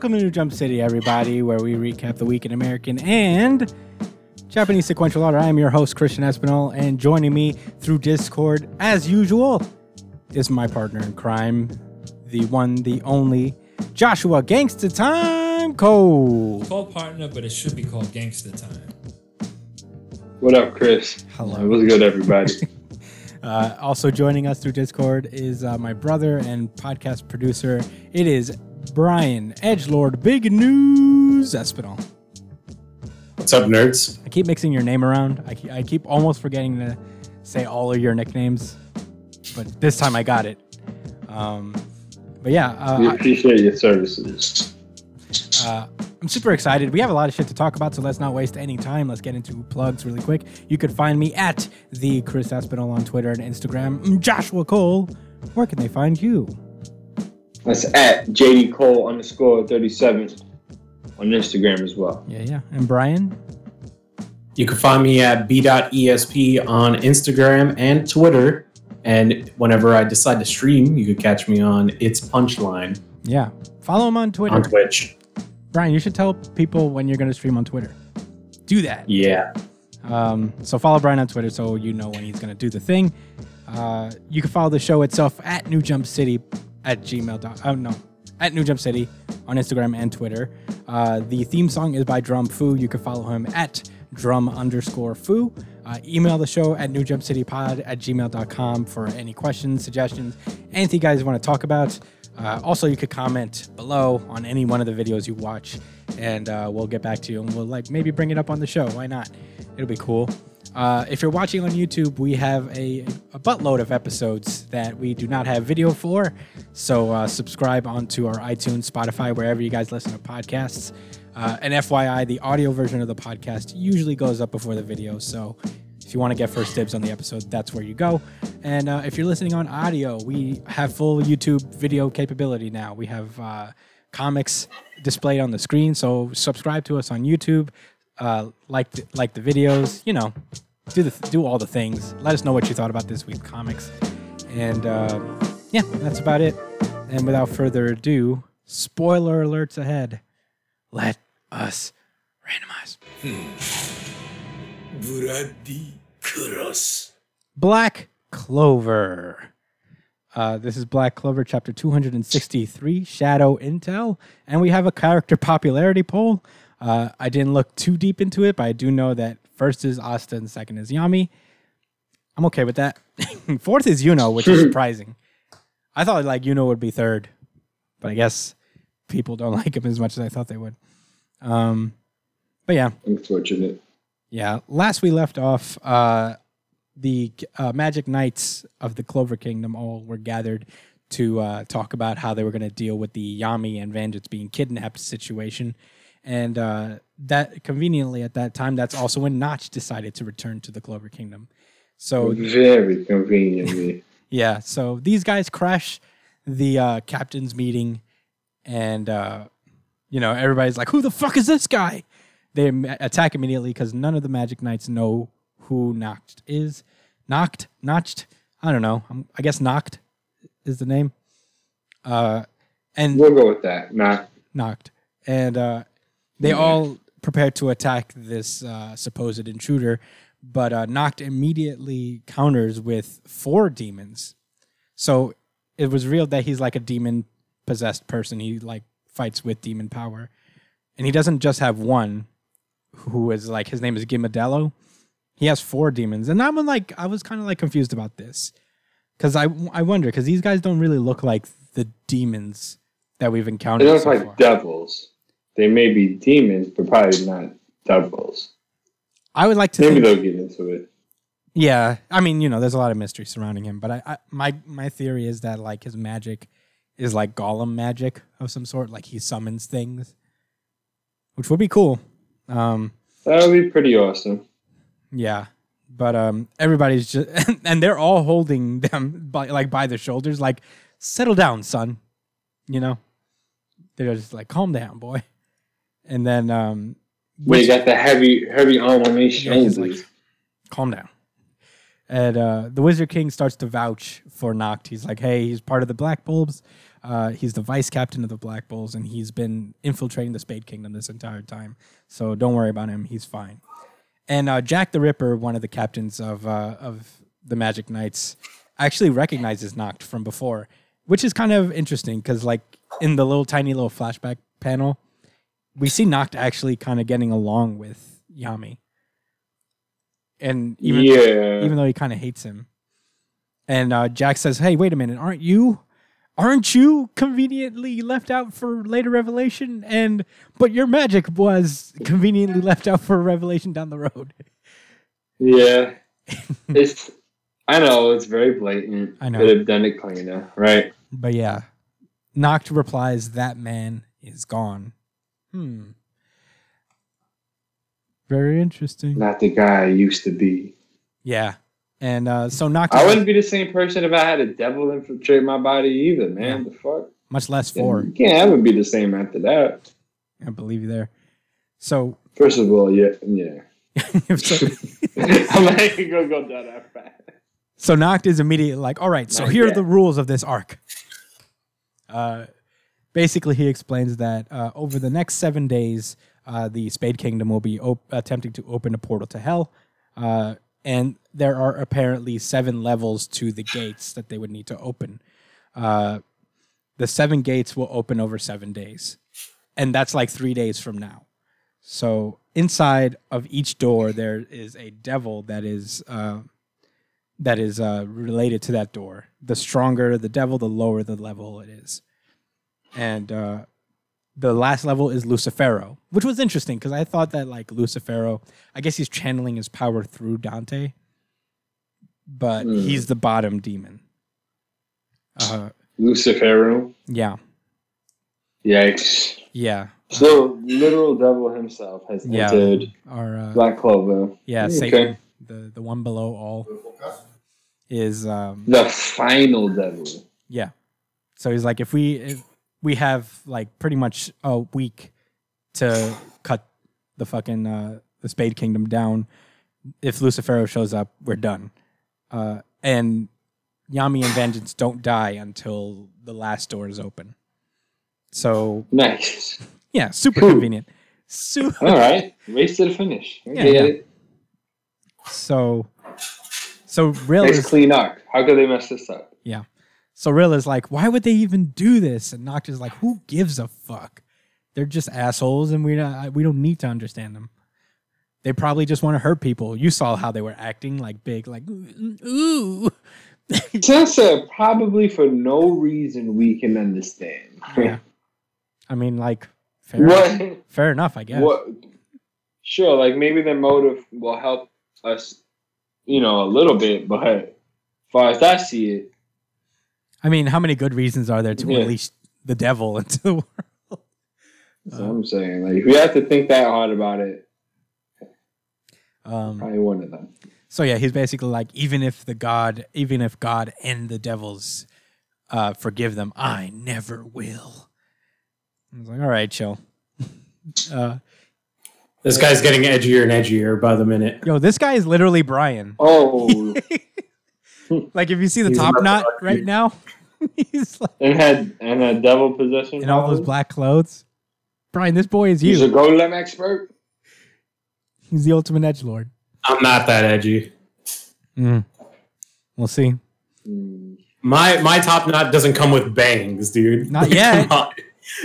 welcome to New Jump City, everybody, where we recap the week in American and Japanese sequential order. I am your host, Christian Espinal, and joining me through Discord, as usual, is my partner in crime, the one, the only, Joshua Gangsta Time Cole. It's called partner, but it should be called gangster time. What up, Chris? Hello. What's good, everybody? Uh, also joining us through Discord is uh, my brother and podcast producer. It is Brian Edgelord Big News Espinal. What's up, nerds? I keep mixing your name around. I keep, I keep almost forgetting to say all of your nicknames, but this time I got it. Um, but yeah, we uh, appreciate your services. uh, I'm super excited. We have a lot of shit to talk about, so let's not waste any time. Let's get into plugs really quick. You could find me at the Chris Espinal on Twitter and Instagram. Joshua Cole, where can they find you? That's at JD Cole underscore 37 on Instagram as well. Yeah, yeah. And Brian? You can find me at b.esp on Instagram and Twitter. And whenever I decide to stream, you can catch me on It's Punchline Yeah. Follow him on Twitter. on Twitch. Brian, you should tell people when you're going to stream on Twitter. Do that. Yeah. Um, so follow Brian on Twitter so you know when he's going to do the thing. Uh, you can follow the show itself at New Jump City at gmail. Dot, oh, no. At New Jump City on Instagram and Twitter. Uh, the theme song is by Drum Foo. You can follow him at drum underscore foo. Uh, email the show at newjumpcitypod at gmail.com for any questions, suggestions, anything you guys want to talk about. Uh, also, you could comment below on any one of the videos you watch, and uh, we'll get back to you and we'll like maybe bring it up on the show. Why not? It'll be cool. Uh, if you're watching on YouTube, we have a, a buttload of episodes that we do not have video for. So uh, subscribe onto our iTunes, Spotify, wherever you guys listen to podcasts. Uh, and FYI, the audio version of the podcast usually goes up before the video. So if you want to get first dibs on the episode, that's where you go. And uh, if you're listening on audio, we have full YouTube video capability now. We have uh, comics displayed on the screen. So subscribe to us on YouTube, uh, like the, like the videos. You know, do the do all the things. Let us know what you thought about this week's comics. And uh, yeah, that's about it. And without further ado, spoiler alerts ahead. Let us randomize. Brady Cross. Black Clover. Uh, this is Black Clover, chapter 263, Shadow Intel. And we have a character popularity poll. Uh, I didn't look too deep into it, but I do know that first is Asta and second is Yami. I'm okay with that. Fourth is Yuno, which is surprising. I thought like Yuno would be third, but I guess people don't like him as much as I thought they would. Um, but yeah, Unfortunate. yeah. Last we left off, uh, the uh, Magic Knights of the Clover Kingdom all were gathered to uh, talk about how they were going to deal with the Yami and Vengeance being kidnapped situation. And uh, that conveniently at that time, that's also when Notch decided to return to the Clover Kingdom. So Very conveniently. yeah, so these guys crash the uh, captain's meeting, and uh, you know everybody's like, "Who the fuck is this guy?" They attack immediately because none of the Magic Knights know who Noct is. Noct, Notched, I don't know. I'm, I guess Noct is the name. Uh, and we'll go with that. Nah. knocked, and uh, they all prepared to attack this uh, supposed intruder, but uh, Noct immediately counters with four demons. So it was real that he's like a demon possessed person. He like fights with demon power, and he doesn't just have one, who is like his name is Gimodelo. He has four demons, and I'm like I was kind of like confused about this because I I wonder because these guys don't really look like the demons that we've encountered. They encountered. look so like far. devils. They may be demons, but probably not devils. I would like to Maybe think, they'll get into it. yeah. I mean, you know, there's a lot of mystery surrounding him, but I, I my my theory is that like his magic is like golem magic of some sort, like he summons things, which would be cool. Um, That would be pretty awesome. yeah, but um, everybody's just and they're all holding them by like by the shoulders, like settle down, son. You know, they're just like calm down, boy. And then um, which- got the heavy, heavy arm on Yeah, he's like, calm down. And uh, the Wizard King starts to vouch for Noct. He's like, hey, he's part of the Black Bulls. Uh, he's the vice captain of the Black Bulls, and he's been infiltrating the Spade Kingdom this entire time. So don't worry about him. He's fine. And uh, Jack the Ripper, one of the captains of uh, of the Magic Knights, actually recognizes Noct from before, which is kind of interesting because, like, in the little tiny little flashback panel, we see Noct actually kind of getting along with Yami, and even yeah. even though he kind of hates him. And uh, Jack says, "Hey, wait a minute, aren't you, aren't you conveniently left out for later revelation? And but your magic was conveniently left out for a revelation down the road." yeah. it's. I know it's very blatant. I know. Could have done it cleaner, right? But yeah, Noct replies, "That man is gone." Hmm. Very interesting. Not the guy I used to be. Yeah, and uh, so Noct, I is wouldn't be the same person if I had a devil infiltrate my body either, man. The fuck? much less four. You can't ever be the same after that. I believe you there. So, First of all, yeah, yeah. so I'm not even gonna go down that fast. So Noct is immediately like, all right, so Not here are the rules of this arc. Uh, basically, he explains that uh, over the next seven days, uh, the Spade Kingdom will be op- attempting to open a portal to hell. Uh, and there are apparently seven levels to the gates that they would need to open. Uh, the seven gates will open over seven days. And that's like three days from now. So inside of each door, there is a devil that is. Uh, that is uh, related to that door. The stronger the devil, the lower the level it is. And uh, the last level is Lucifero, which was interesting because I thought that like Lucifero, I guess he's channeling his power through Dante, but Hmm. he's the bottom demon. Uh, Luciferum. yeah, Yikes. yeah, So literal devil himself has Yeah. entered our uh, Black Clover. yeah Okay. Satan, the the one below all, is um, The final devil. Yeah. So he's like, if we if we have like pretty much a week to cut the fucking uh, the Spade Kingdom down, if Lucifero shows up, we're done. Uh, and Yami and Vengeance don't die until the last door is open. So Nice. yeah, super Cool. convenient. Super. All right. Race to the finish. Yeah, get yeah. it. So so really, Nice clean arc. How could they mess this up? So Rill is like, why would they even do this? And Noct is like, who gives a fuck? They're just assholes, and we don't we don't need to understand them. They probably just want to hurt people. You saw how they were acting, like big, like ooh. Sansa probably for no reason we can understand. Yeah. I mean, like fair, enough, what? fair enough, I guess. What? Sure, like maybe their motive will help us, you know, a little bit, but as far as I see it, I mean, how many good reasons are there to Yeah. unleash the devil into the world? that's what I'm saying. Like if we have to think that hard about it, Um, probably one of them. So yeah, he's basically like, even if the God, even if God and the devils uh, forgive them, I never will. I was like, all right, chill. uh, This guy's getting edgier and edgier by the minute. yo, this guy is literally Brian. Oh, Like, if you see the He's top knot lucky. right now, he's like and had and a devil possession. in all those black clothes. Brian, this boy is you. He's a golem expert. He's the ultimate edge lord. I'm not that edgy. Mm. We'll see. Hmm. My my top knot doesn't come with bangs, dude. Not yet. Come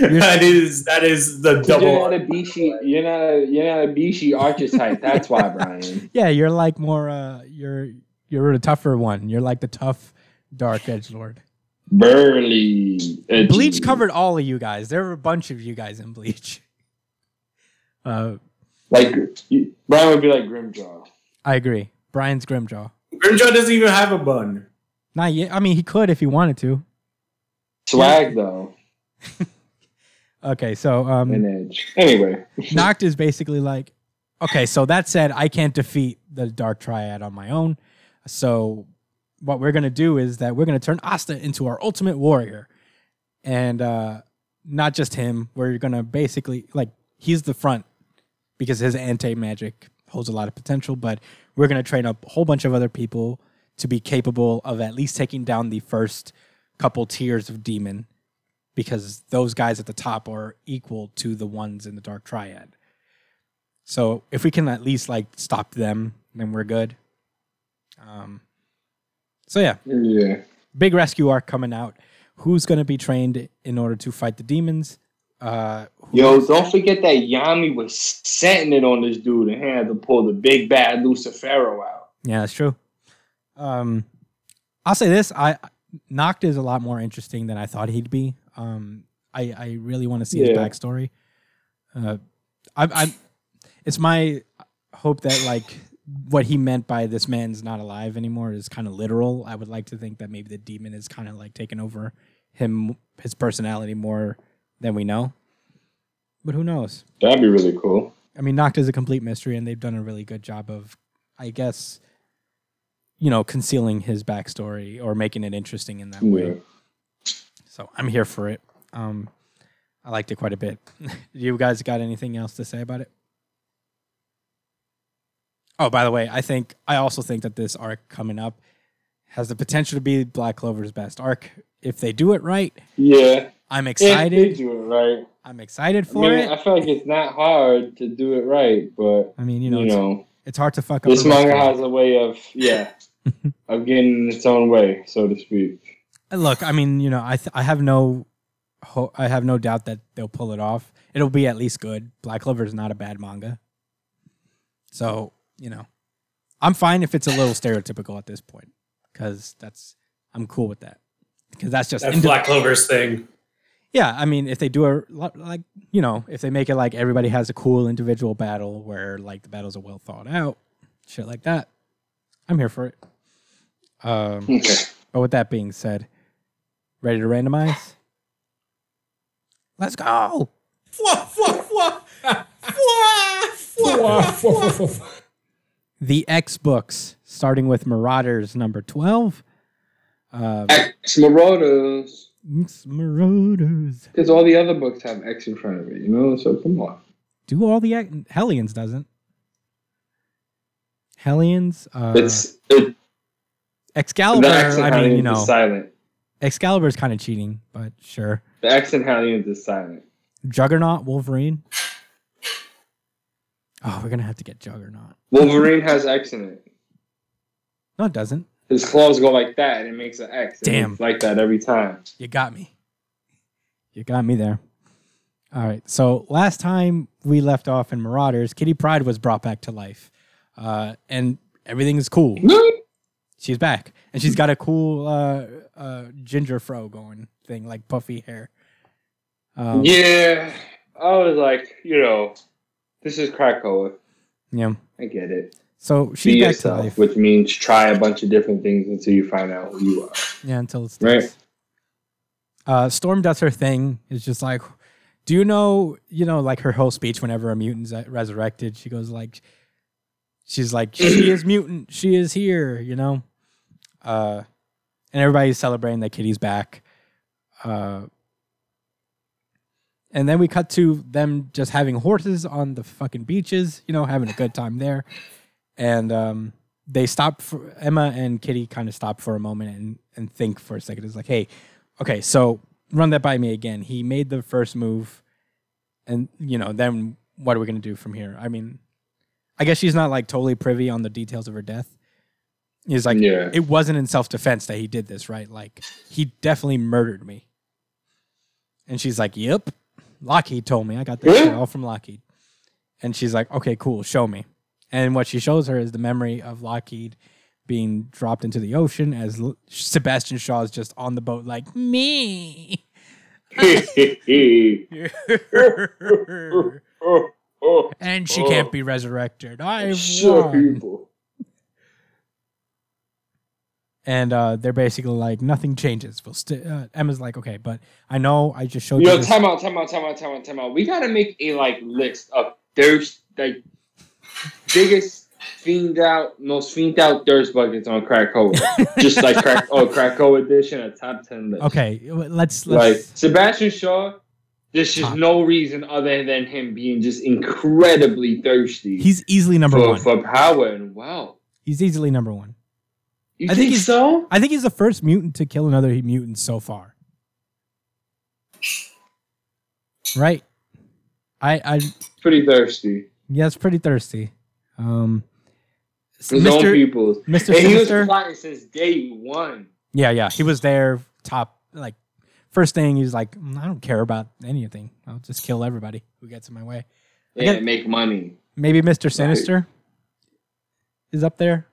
that is that is the double. You're double. not a Bishi. You're not. A, you're not a Bishi archetype. That's why, Brian. Yeah, you're like more. Uh, you're you're the tougher one. You're like the tough dark edge lord. Burly. edgy. Bleach covered all of you guys. There were a bunch of you guys in Bleach. Uh, Like Brian would be like Grimmjow. I agree. Brian's Grimmjow. Grimmjow doesn't even have a bun. Not yet. I mean, he could if he wanted to. Swag though, Okay, so um, and edge. Anyway, Noct is basically like, okay, so that said, I can't defeat the Dark Triad on my own. So what we're gonna do is that we're gonna turn Asta into our ultimate warrior, and uh, not just him. We're gonna basically like he's the front because his anti magic holds a lot of potential, but we're gonna train up a whole bunch of other people to be capable of at least taking down the first couple tiers of demon because those guys at the top are equal to the ones in the dark triad. So if we can at least like stop them, then we're good. Um, so yeah, Yeah. big rescue arc coming out. Who's going to be trained in order to fight the demons? Uh, Yo, don't forget that Yami was setting it on this dude and had to pull the big bad Lucifero out. Yeah, that's true. Um, I'll say this: I Noct is a lot more interesting than I thought he'd be. Um, I I really want to see his backstory. Uh, I, I, it's my hope that like what he meant by this man's not alive anymore is kind of literal. I would like to think that maybe the demon is kind of like taking over him, his personality more than we know. But who knows? That'd be really cool. I mean, Noct is a complete mystery, and they've done a really good job of, I guess, you know, concealing his backstory or making it interesting in that Yeah. way. So I'm here for it. Um, I liked it quite a bit. you guys got anything else to say about it? Oh, by the way, I think I also think that this arc coming up has the potential to be Black Clover's best arc if they do it right. Yeah. I'm excited. If they do it right. I'm excited I for mean, it. I feel like it's not hard to do it right, but I mean, you you know, know, it's, it's hard to fuck up. this manga has a way of yeah, of getting in its own way, so to speak. Look, I mean, you know, I th- I have no ho- I have no doubt that they'll pull it off. It'll be at least good. Black Clover is not a bad manga. So, you know, I'm fine if it's a little stereotypical at this point cuz that's I'm cool with that. Cuz that's just That's Black Clover's thing. Yeah, I mean, if they do a lo- like, you know, if they make it like everybody has a cool individual battle where like the battles are well thought out, shit like that, I'm here for it. Um Okay. but with that being said, ready to randomize? Let's go. The X books, starting with Marauders number 12. Uh, X Marauders. X Marauders. Because all the other books have X in front of it, you know? So come on. Do all the X- Hellions doesn't. Hellions, uh, It's it, Excalibur. the X in I mean, you know, silent. Excalibur is kind of cheating, but sure. The X in Hellions is silent. Juggernaut, Wolverine. Oh, we're gonna have to get Juggernaut. Wolverine has X in it. No, it doesn't. His claws go like that and it makes an X. Damn. like that every time. You got me. You got me there. All right. So last time we left off in Marauders, Kitty Pryde was brought back to life, uh, and everything is cool. She's back, and she's got a cool uh, uh, ginger fro going thing, like puffy hair. Um, yeah. I was like, you know, this is Krakoa. yeah. I get it. So Be she's back to yourself, life. which means try a bunch of different things until you find out who you are. Yeah, until it's Right. Uh, Storm does her thing. It's just like, do you know, you know, like her whole speech whenever a mutant's uh, resurrected, she goes like, she's like, she is mutant, she is here, you know. Uh, and everybody's celebrating that Kitty's back. Uh, and then we cut to them just having horses on the fucking beaches, you know, having a good time there. And um, they stop for Emma and Kitty kind of stop for a moment and, and think for a second. It's like, hey, okay, so run that by me again. He made the first move, and you know, then what are we gonna do from here? I mean, I guess she's not like totally privy on the details of her death. He's like, Yeah. it wasn't in self defense that he did this, right? Like, he definitely murdered me. And she's like, yep. Lockheed told me. I got this shit all from Lockheed. And she's like, okay, cool, show me. And what she shows her is the memory of Lockheed being dropped into the ocean as L- Sebastian Shaw is just on the boat, like, me. and she can't be resurrected. I shut won. And uh, they're basically like, nothing changes. We'll st- uh, Emma's like, okay, but I know I just showed you. Yo, time out, time out, time out, time out, time out. We gotta make a like list of thirst like biggest fiend out, most fiend out thirst buckets on Krakoa. Just like crack oh Krakoa edition, a top ten list. Okay, let's Like let's. Sebastian Shaw, there's just Top. no reason other than him being just incredibly thirsty he's easily number for, one. for power and wealth. He's easily number one. You I think think, he's- so? I think he's the first mutant to kill another mutant so far. Right. I I Pretty thirsty. yeah, it's pretty thirsty. Um His own Mr. peoples. Mr. And he was Sinister. plotting since day one. Yeah, yeah. He was there top like first thing he's like, "Mm, I don't care about anything. I'll just kill everybody who gets in my way. Yeah, get- make money. Maybe Mr. Sinister is up there.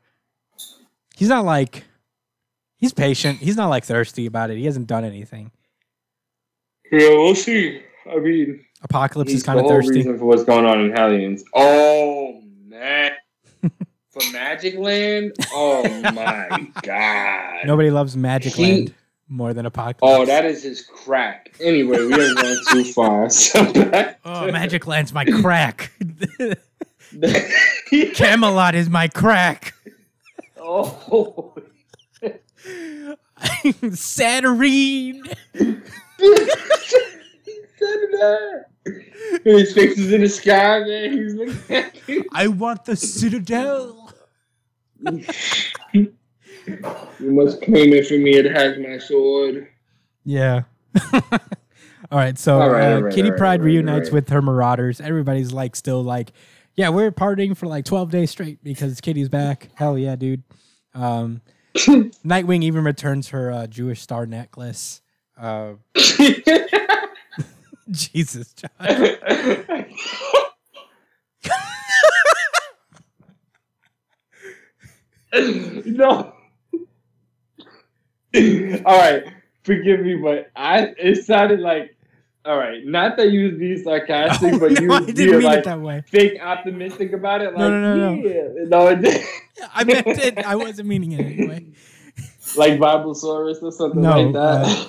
He's not like he's patient. He's not like thirsty about it. He hasn't done anything. Yeah, we'll see. I mean, Apocalypse is kind of thirsty. reason for what's going on in Hellions. Oh man, for Magic Land. Oh my god. Nobody loves Magic He- Land more than Apocalypse. Oh, that is his crack. Anyway, we are going too far. So Oh, to- Magic Land's my crack. Camelot is my crack. Oh. Saturnyne. His face is in the sky, man. He's looking at me. I want the Citadel. You must claim it for me. It has my sword. Yeah. all right. So All right, uh, all right, Kitty all right, Pryde reunites with her Marauders. Everybody's like, still like, yeah, we're partying for like 12 days straight because Kitty's back. Hell yeah, dude. Um, Nightwing even returns her uh, Jewish star necklace. Uh, Jesus, John. no. all right, forgive me, but I it sounded like all right. Not that you was being sarcastic, Oh, but you no, was didn't being mean like it that way. fake optimistic about it. Like, No, no, no, no. yeah. no, it did. I meant it. I wasn't meaning it anyway. like Biblesaurus or something No, like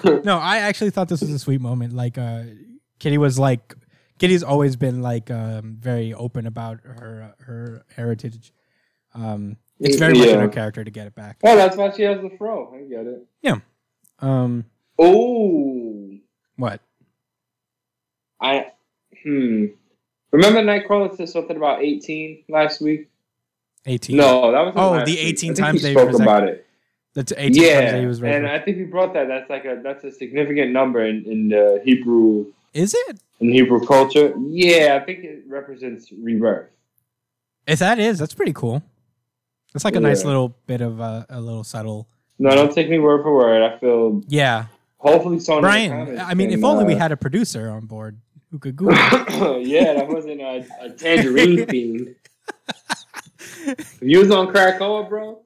that. No, I actually thought this was a sweet moment. Like, uh, Kitty was like, Kitty's always been like um, very open about her her heritage. Um, it's very much in her character to get it back. well, that's why she has the fro. I get it. Yeah. Um, Oh, what? I hmm. Remember Nightcrawler said something about eighteen last week? Eighteen. No, that was Oh, the week. 18 I think times he they spoke about it. that's eighteen yeah, times that he was and. I think he brought that. That's like a that's a significant number in in the Hebrew Is it? in Hebrew culture. Yeah, I think it represents rebirth. If that is, that's pretty cool. That's like a nice little bit of uh, a little subtle. No, don't take me word for word. I feel Yeah, hopefully Sony. Brian. I mean, if only we had a producer on board who could Google. yeah, that wasn't a, a tangerine fiend. If you was on Krakoa, bro,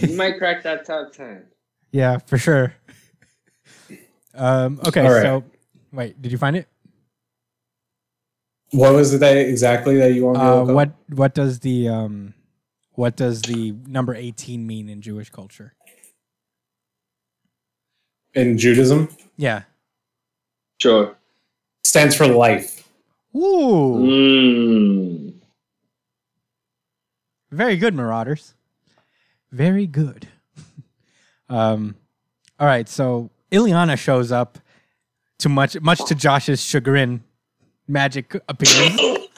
you might crack that top ten. yeah, for sure. Um. Okay. All right. So, wait. Did you find it? What was it that exactly that you want Uh, what What does the um, what does the number eighteen mean in Jewish culture? in Judaism Yeah. Sure. Stands for life. Ooh. Mm. Very good, Marauders. Very good. um, all right, so Illyana shows up to much much to Josh's chagrin. Magik appears.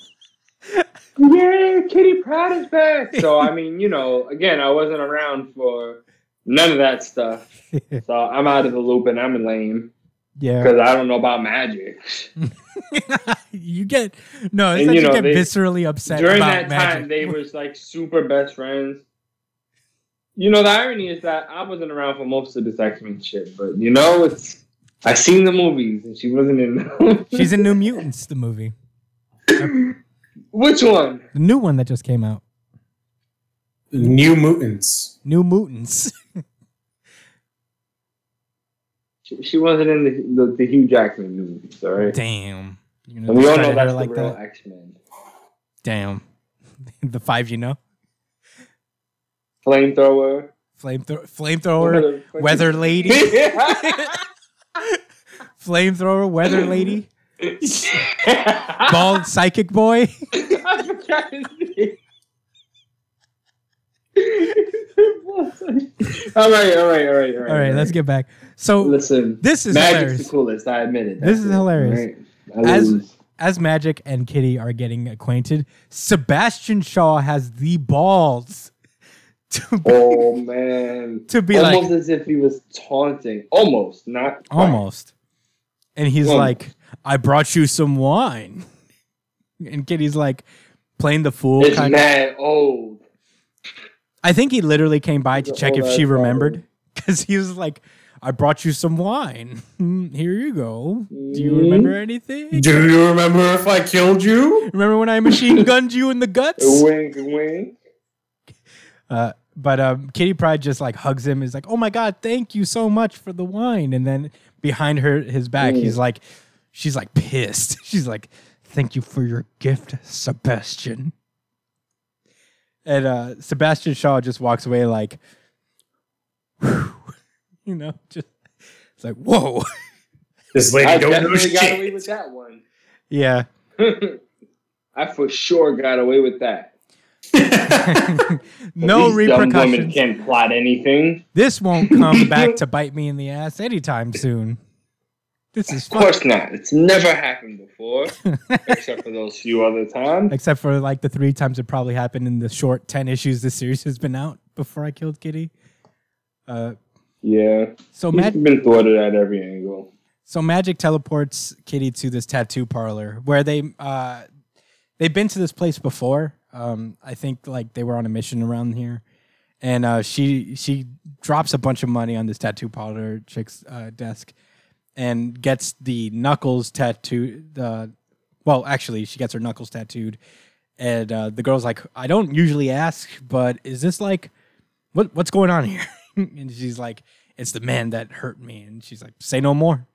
Yeah, Kitty Pryde is back. So I mean, you know, again, I wasn't around for none of that stuff. So I'm out of the loop and I'm lame yeah. because I don't know about Magik. you get no, it's And, that you you, know, get they- viscerally upset During about that Magik. time, they was like super best friends. You know, the irony is that I wasn't around for most of this X Men shit, but you know, it's I seen the movies and she wasn't in. She's in New Mutants, the movie, Which one? the new one that just came out. New Mutants. New Mutants. She, she wasn't in the, the the Hugh Jackman movies, all right. Damn. You're we all know that's like the real that. X Men. Damn. the five you know. Flamethrower. Flamethrower, flamethrower, weather lady, flamethrower, weather lady, bald psychic boy. I forgot his name. all right, all right, all right, all right. All right, let's get back. So Listen, this is Magik's hilarious. the coolest. I admit it. This is it, hilarious. right? As- As Magik and Kitty are getting acquainted, Sebastian Shaw has the balls to be, Oh man. to be almost like as if he was taunting. Almost, not quite. almost, and he's Almost. like, "I brought you some wine," and Kitty's like playing the fool. It's mad old. I think he literally came by to check if she ass remembered because he was like, "I brought you some wine. Mm, Here you go. Do you remember anything? Do you remember if I killed you? Remember when I machine gunned you in the guts?" Wink, wink. Uh, but um, Kitty Pryde just like hugs him. Is like, "Oh my god, thank you so much for the wine." And then behind her, his back, Mm. he's like, she's like pissed. She's like, "Thank you for your gift, Sebastian." And uh, Sebastian Shaw just walks away like, "Whew," you know, just it's like, "Whoa, This lady I don't know definitely got away with that one. yeah." I for sure got away with that. no These dumb women can't plot anything. This won't come back to bite me in the ass anytime soon. This is Of fun. course not. It's never happened before, except for those few other times. Except for like the three times it probably happened in the short 10 issues this series has been out before I killed Kitty. Uh, Yeah, so, he's Mag- been thwarted at every angle. so Magik teleports Kitty to this tattoo parlor where they uh, they've been to this place before. Um, I think like they were on a mission around here, and uh, she she drops a bunch of money on this tattoo parlor chick's uh, desk, and gets the knuckles tattooed. The well, actually, she gets her knuckles tattooed, and uh, the girl's like, "I don't usually ask, but is this like, what what's going on here?" and she's like, "It's the man that hurt me," and she's like, "Say no more,"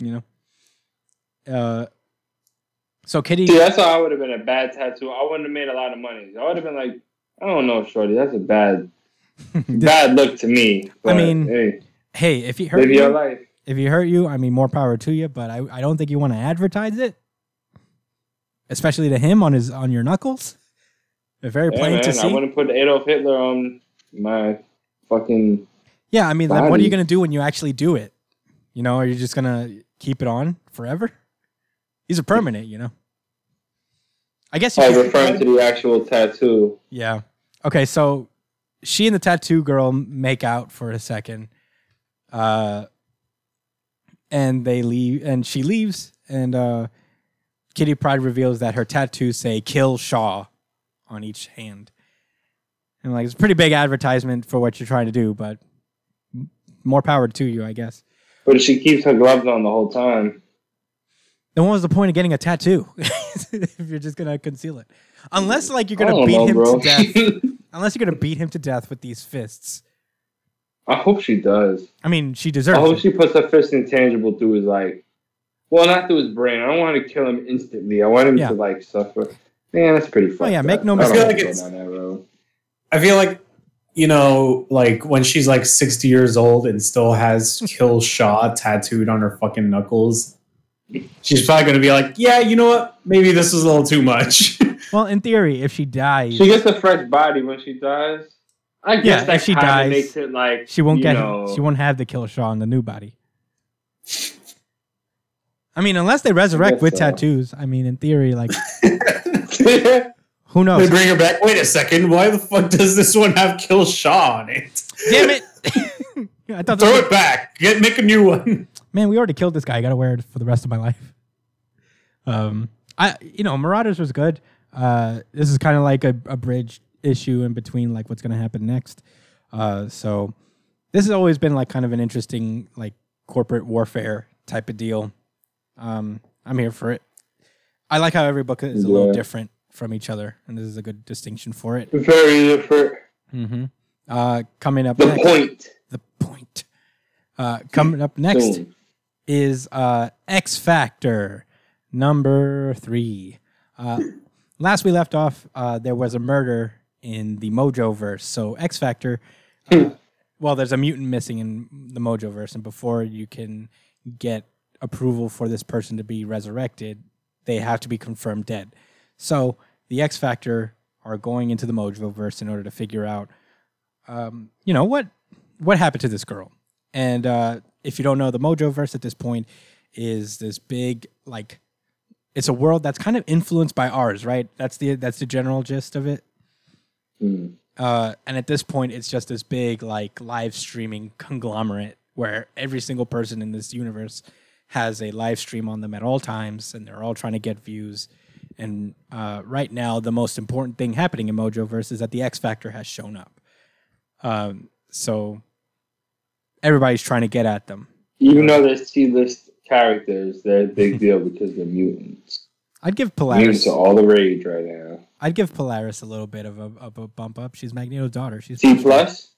you know. Uh, so Kitty, See, that's how I would have been a bad tattoo. I wouldn't have made a lot of money. I would have been like, I don't know, Shorty. That's a bad, bad look to me. But, mean, hey, hey, if he hurt live your life. If he hurt you, I mean, more power to you. But I, I don't think you want to advertise it, especially to him on his on your knuckles. They're very Yeah, plain man, to I see. wouldn't put Adolf Hitler on my fucking. Yeah, I mean, like, what are you gonna do when you actually do it? You know, are you just gonna keep it on forever? These are permanent, you know. I guess you I referring to the actual tattoo. Yeah. Okay, so she and the tattoo girl make out for a second. Uh and they leave and she leaves and uh Kitty Pryde reveals that her tattoos say kill Shaw on each hand. And like it's a pretty big advertisement for what you're trying to do, but m- more power to you, I guess. But she keeps her gloves on the whole time. Then what was the point of getting a tattoo if you're just gonna conceal it? Unless like you're gonna beat know, him bro. to death. Unless you're gonna beat him to death with these fists. I hope she does. I mean, she deserves. I hope it. she puts her fist intangible through his like, well, not through his brain. I don't want to kill him instantly. I want him Yeah. to like suffer. Man, that's pretty oh, fucked yeah, up. make no mistake. I feel like go it's- down that road. I feel like, you know, like when she's like 60 years old and still has Kill Shaw tattooed on her fucking knuckles, she's probably going to be like, yeah, you know what? Maybe this was a little too much. Well, in theory, if she dies, She gets a fresh body when she dies. I guess Yeah, that if she dies, makes it like she won't get know, she won't have the kill Shaw in the new body. I mean, unless they resurrect with so. tattoos. I mean, in theory, like yeah, who they knows? bring her back. Wait a second. Why the fuck does this one have Kill Shaw on it? Damn it! I thought Throw this it back. Get make a new one. man, we already killed this guy. I gotta wear it for the rest of my life. Um, I you know, Marauders was good. Uh, this is kind of like a, a bridge issue in between like what's gonna happen next. Uh, so this has always been like kind of an interesting like corporate warfare type of deal. Um, I'm here for it. I like how every book is a little different from each other, and this is a good distinction for it. very different. Mm-hmm. Uh, coming up The next, point. the point. Uh, coming up next Soon. is uh, X Factor number three. Uh, last we left off, uh, there was a murder in the Mojo verse. So X Factor, uh, well, there's a mutant missing in the Mojo verse, and before you can get approval for this person to be resurrected, they have to be confirmed dead. So the X Factor are going into the Mojo verse in order to figure out, um, you know, what what happened to this girl. And uh, if you don't know, the Mojo verse at this point is this big like it's a world that's kind of influenced by ours, right? That's the that's the general gist of it. Hmm. Uh, and at this point, it's just this big like live streaming conglomerate where every single person in this universe has a live stream on them at all times, and they're all trying to get views. And uh, right now, the most important thing happening in Mojoverse is that the X Factor has shown up. Um, so everybody's trying to get at them. Even though they're C-list characters, they're a big deal because they're mutants. I'd give Mutants Polaris. are all the rage right now. I'd give Polaris a little bit of a, of a bump up. She's Magneto's daughter. She's C plus.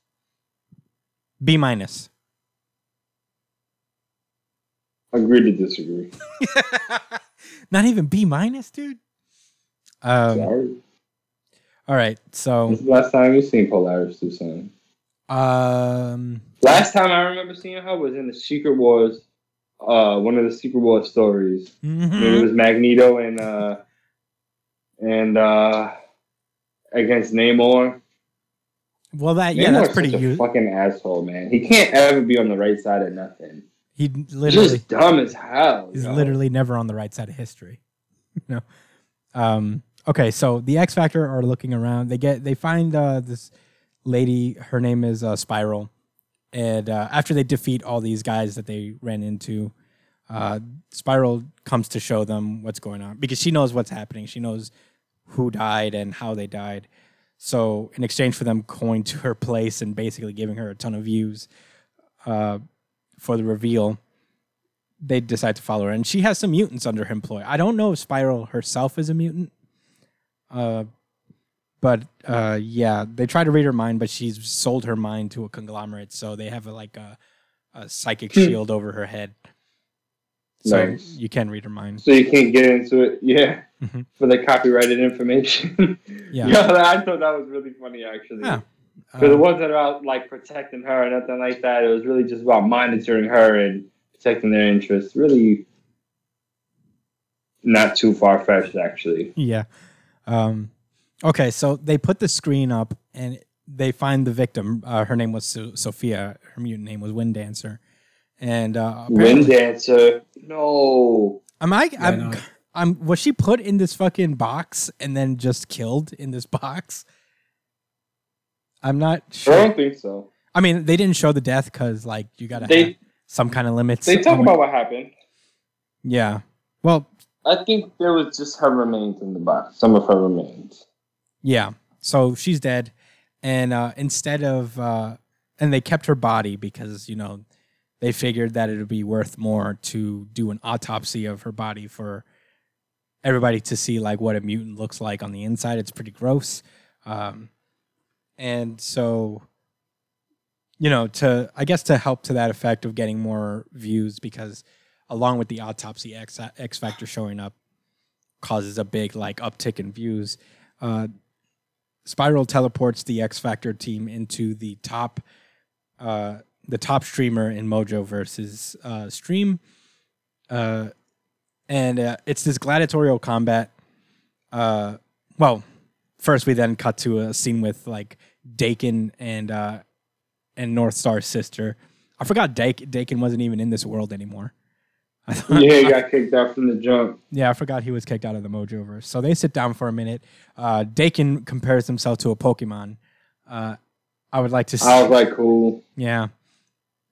B minus. Agree to disagree. Not even B minus, dude. Um, Sorry. all right, so When's the last time you seen Polaris do something? um, Last time I remember seeing her was in the Secret Wars, uh, one of the Secret Wars stories. mhm. It was Magneto and uh, and uh, against Namor. well, that yeah, that's pretty. such u- fucking asshole, man. He can't ever be on the right side of nothing. he He's literally, just dumb as hell. he's yo. literally never on the right side of history. no. Um. Okay, so the X Factor are looking around. They get they find uh, this lady. Her name is uh, Spiral, and uh, after they defeat all these guys that they ran into, uh, Spiral comes to show them what's going on because she knows what's happening. She knows who died and how they died. So in exchange for them going to her place and basically giving her a ton of views uh, for the reveal, they decide to follow her. And she has some mutants under her employ. I don't know if Spiral herself is a mutant. Uh, but uh, yeah, they try to read her mind, but she's sold her mind to a conglomerate, so they have a, like a, a psychic Hmm. shield over her head. So Nice. you can read her mind. So you can't get into it, yeah, Mhm. for the copyrighted information. Yeah. yeah, I thought that was really funny actually. Yeah. Because it Um, wasn't about like protecting her or nothing like that. It was really just about monitoring her and protecting their interests. Really, not too far fetched actually. Yeah. Um, okay, so they put the screen up and they find the victim. Uh, her name was so- Sophia. Her mutant name was Wind Dancer. And uh, Wind apparently, dancer, no. am I? Yeah, I'm, no. I'm. Was she put in this fucking box and then just killed in this box? I'm not sure. I don't think so. I mean, they didn't show the death because, like, you gotta have some kind of limits. they talk about what happened. Yeah. Well, I think there was just her remains in the box. Some of her remains. Yeah. So she's dead. And uh, instead of, uh, and they kept her body because, you know, they figured that it would be worth more to do an autopsy of her body for everybody to see, like, what a mutant looks like on the inside. It's pretty gross. Um, and so, you know, to, I guess, to help to that effect of getting more views because along with the autopsy X, X Factor showing up causes a big, like, uptick in views. Uh, Spiral teleports the X Factor team into the top, uh, the top streamer in Mojo versus uh, stream, uh, and uh, it's this gladiatorial combat. Uh, well, first we then cut to a scene with like Daken and uh, and North Star's sister. I forgot Dak- Daken wasn't even in this world anymore. I thought, yeah, he got kicked out from the jump. yeah, I forgot he was kicked out of the Mojoverse. So they sit down for a minute. Uh, Daken compares himself to a Pokemon. Uh, I would like to see. I was like, cool. yeah.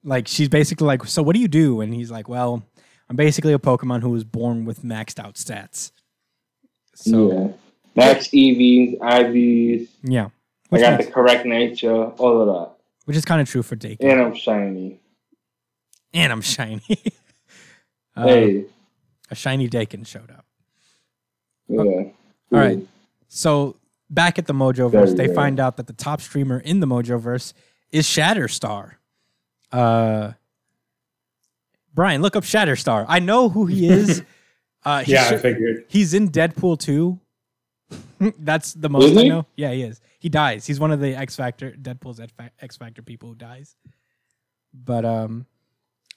Like, she's basically like, So what do you do? And he's like, Well, I'm basically a Pokemon who was born with maxed out stats. So, yeah. Max EVs, IVs. yeah. I got makes- the correct nature, all of that. which is kind of true for Daken. And I'm shiny. And I'm shiny. uh, hey, A shiny Daken showed up. yeah. All right. So back at the Mojoverse, they rare. find out that the top streamer in the Mojoverse is Shatterstar. Uh, Brian, look up Shatterstar. I know who he is. Uh, he Yeah, I figured. he's in Deadpool 2. That's the most Is I he? know. Yeah, he is. He dies. He's one of the X Factor, Deadpool's X Factor people who dies. But um,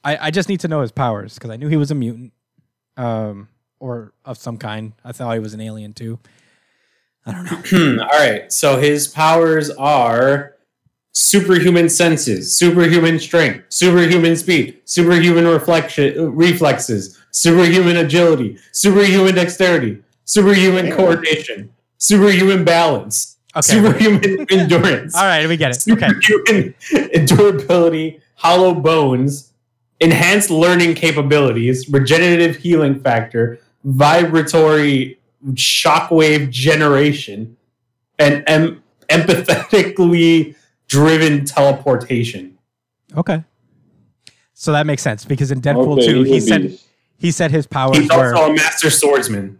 I, I just need to know his powers because I knew he was a mutant, um, or of some kind. I thought he was an alien too. I don't know. All right. So his powers are superhuman senses, superhuman strength, superhuman speed, superhuman reflection reflexes, superhuman agility, superhuman dexterity, superhuman Damn. coordination, superhuman balance. Okay. superhuman endurance, All right, we get it. Okay. superhuman durability, hollow bones, enhanced learning capabilities, regenerative healing factor, vibratory shockwave generation, and em- empathetically driven teleportation. Okay. So that makes sense because in Deadpool Okay, 2, he's a he said beast. he said his powers He's were also a master swordsman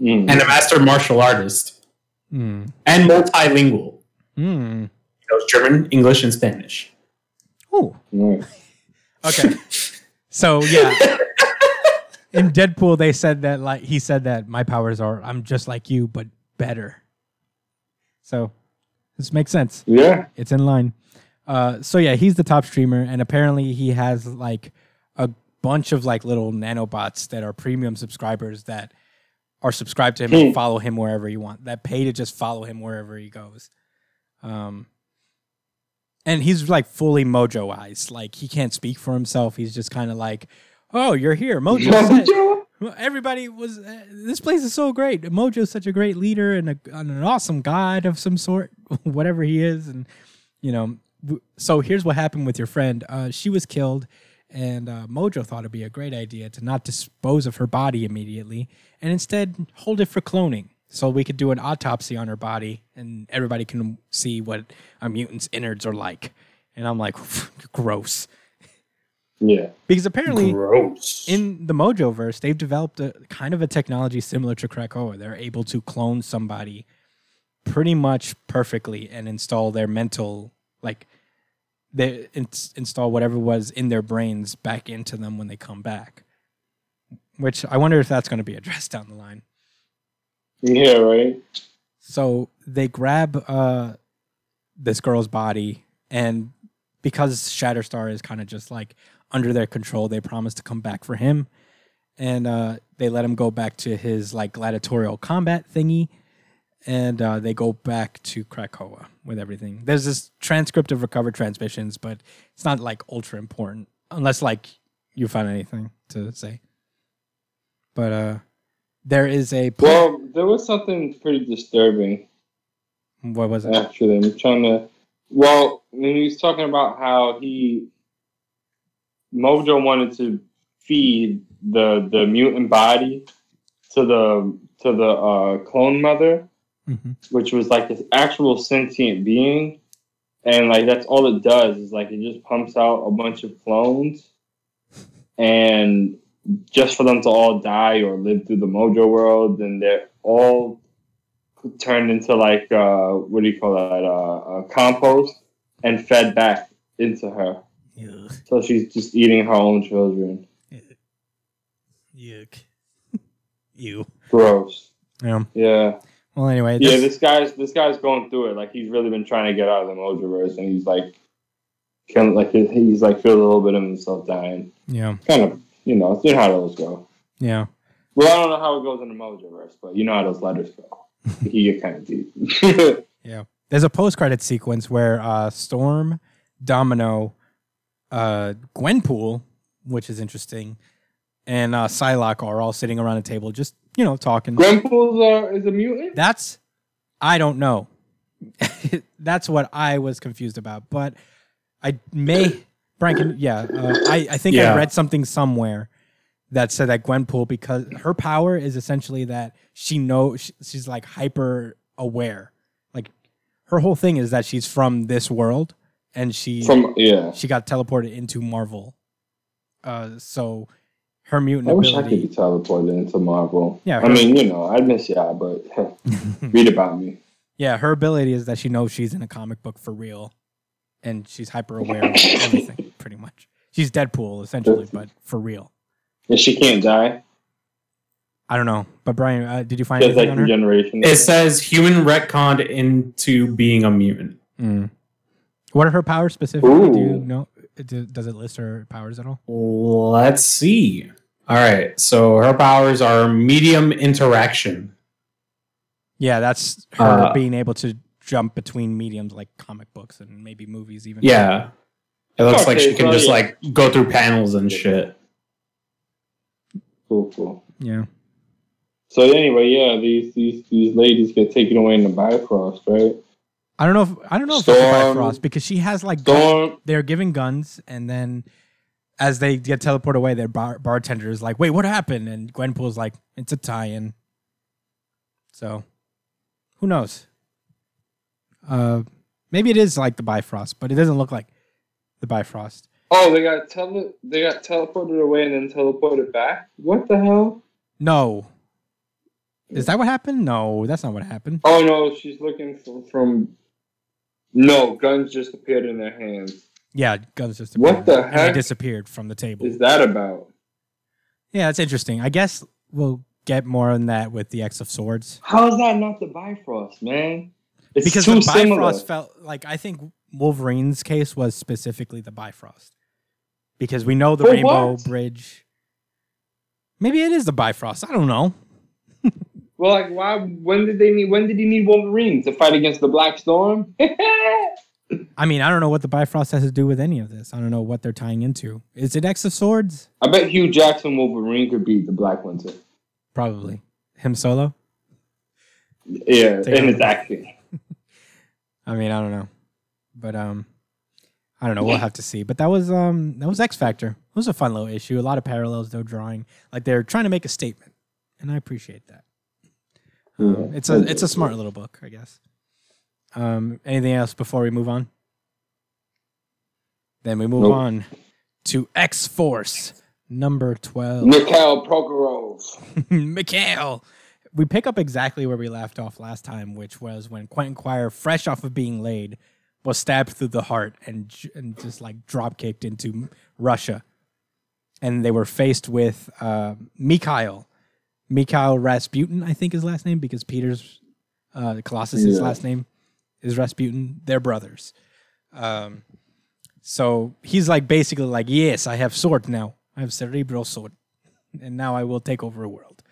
Mm. and a master martial artist Mm. and multilingual. Mm. He knows German, English, and Spanish. Ooh. Mm. Okay. so yeah. In Deadpool, they said that like he said that my powers are I'm just like you, but better. So this makes sense. Yeah. It's in line. Uh, so yeah, he's the top streamer, and apparently he has like a bunch of like little nanobots that are premium subscribers that are subscribed to him and Hmm. follow him wherever you want. That pay to just follow him wherever he goes. Um, and he's like fully Mojo eyes. Like he can't speak for himself. He's just kind of like, "Oh, you're here, Mojo." Everybody was. Uh, this place is so great. Mojo's such a great leader and, a, and an awesome god of some sort, whatever he is. And you know, so here's what happened with your friend. Uh, she was killed, and uh, Mojo thought it'd be a great idea to not dispose of her body immediately, and instead hold it for cloning, so we could do an autopsy on her body, and everybody can see what a mutant's innards are like. And I'm like, gross, Yeah. because apparently Gross. in the Mojo verse, they've developed a kind of a technology similar to Krakoa. They're able to clone somebody pretty much perfectly and install their mental, like, they ins- install whatever was in their brains back into them when they come back. Which I wonder if that's going to be addressed down the line. Yeah, right. So they grab uh, this girl's body, and because Shatterstar is kind of just like under their control, they promise to come back for him, and uh, they let him go back to his like gladiatorial combat thingy, and uh, they go back to Krakoa with everything. There's this transcript of recovered transmissions, but it's not like ultra important unless like you found anything to say. But uh, there is a Well, there was something pretty disturbing what was it? actually. I'm trying to. Well, when he was talking about how he Mojo wanted to feed the the mutant body to the to the uh, clone mother, hmm which was like this actual sentient being, and like that's all it does is like it just pumps out a bunch of clones, and just for them to all die or live through the Mojo world, and they're all turned into like uh, what do you call that? Uh, uh, compost and fed back into her. So she's just eating her own children. Yuck. you. Gross. Yeah. Yeah. Well, anyway. Yeah, this- guy's this guy's going through it. Like he's really been trying to get out of the Mojoverse, and he's like, kind of like he's like feeling a little bit of himself dying. yeah. Kind of, you know, you know how those go. Yeah. Well, I don't know how it goes in the Mojoverse, but you know how those letters go. he get kind of deep. Yeah. There's a post credit sequence where uh, Storm, Domino, uh, Gwenpool, which is interesting, and uh, Psylocke are all sitting around a table, just you know, talking. Gwenpool uh, is a mutant. That's I don't know. That's what I was confused about, but I may Brian. Yeah, uh, I I think I read something somewhere that said that Gwenpool because her power is essentially that she knows she's like hyper aware. Like her whole thing is that she's from this world and she From yeah, she got teleported into Marvel. Uh, so her mutant I wish I could be teleported into Marvel. Yeah, I mean, you know, I miss y'all, but read about me. Yeah, her ability is that she knows she's in a comic book for real, and she's hyper aware of everything. Pretty much, she's Deadpool essentially, but for real. And she can't die. I don't know, but Brian, uh, did you find it? like on her? It says human retconned into being a mutant. Mm. What are her powers specifically? Do you know? Do- Does it list her powers at all? Let's see. All right. So her powers are medium interaction. Yeah, that's her Uh, being able to jump between mediums like comic books and maybe movies even. Yeah. It looks like she can so just yeah. like go through panels and shit. cool, cool. yeah. So anyway, yeah, these these these ladies get taken away in the Bifrost, right? I don't know if I don't know if it's a Bifrost because she has like Storm. they're giving guns and then as they get teleported away, their bar- bartender is like, "Wait, what happened?" And Gwenpool's like, "It's a tie-in." So, who knows? Uh, maybe it is like the Bifrost, but it doesn't look like the Bifrost. Oh, they got tele they got teleported away and then teleported back. What the hell? No, is that what happened? No, that's not what happened. Oh no, she's looking from from. No, guns just appeared in their hands. Yeah, guns just What appeared, the and they heck? disappeared from the table. Is that about? Yeah, that's interesting. I guess we'll get more on that with the X of Swords. How is that not the Bifrost, man? It's because too the similar. Bifrost felt like I think Wolverine's case was specifically the Bifrost because we know the For Rainbow what? Bridge. Maybe it is the Bifrost. I don't know. Well, like, why? When did they need? When did he need Wolverine to fight against the Black Storm? I mean, I don't know what the Bifrost has to do with any of this. I don't know what they're tying into. Is it X of Swords? I bet Hugh Jackson Wolverine could beat the Black Winter. Probably him solo. Yeah, Take and his acting. I mean, I don't know, but um, I don't know. We'll have to see. But that was um, that was X Factor. It was a fun little issue. A lot of parallels they're drawing. Like they're trying to make a statement, and I appreciate that. Um, it's a it's a smart little book, I guess. Um, anything else before we move on? Then we move Nope. on to X Force number twelve. Mikhail Prokhorov. Mikhail. We pick up exactly where we left off last time, which was when Quentin Quire, fresh off of being laid, was stabbed through the heart and and just like drop kicked into Russia, and they were faced with uh, Mikhail, Mikhail Rasputin, I think his last name, because Peter's uh, Colossus's Yeah. last name is Rasputin. They're brothers. Um, so he's like basically like, yes, I have sword now. I have Cerebro sword, and now I will take over a world.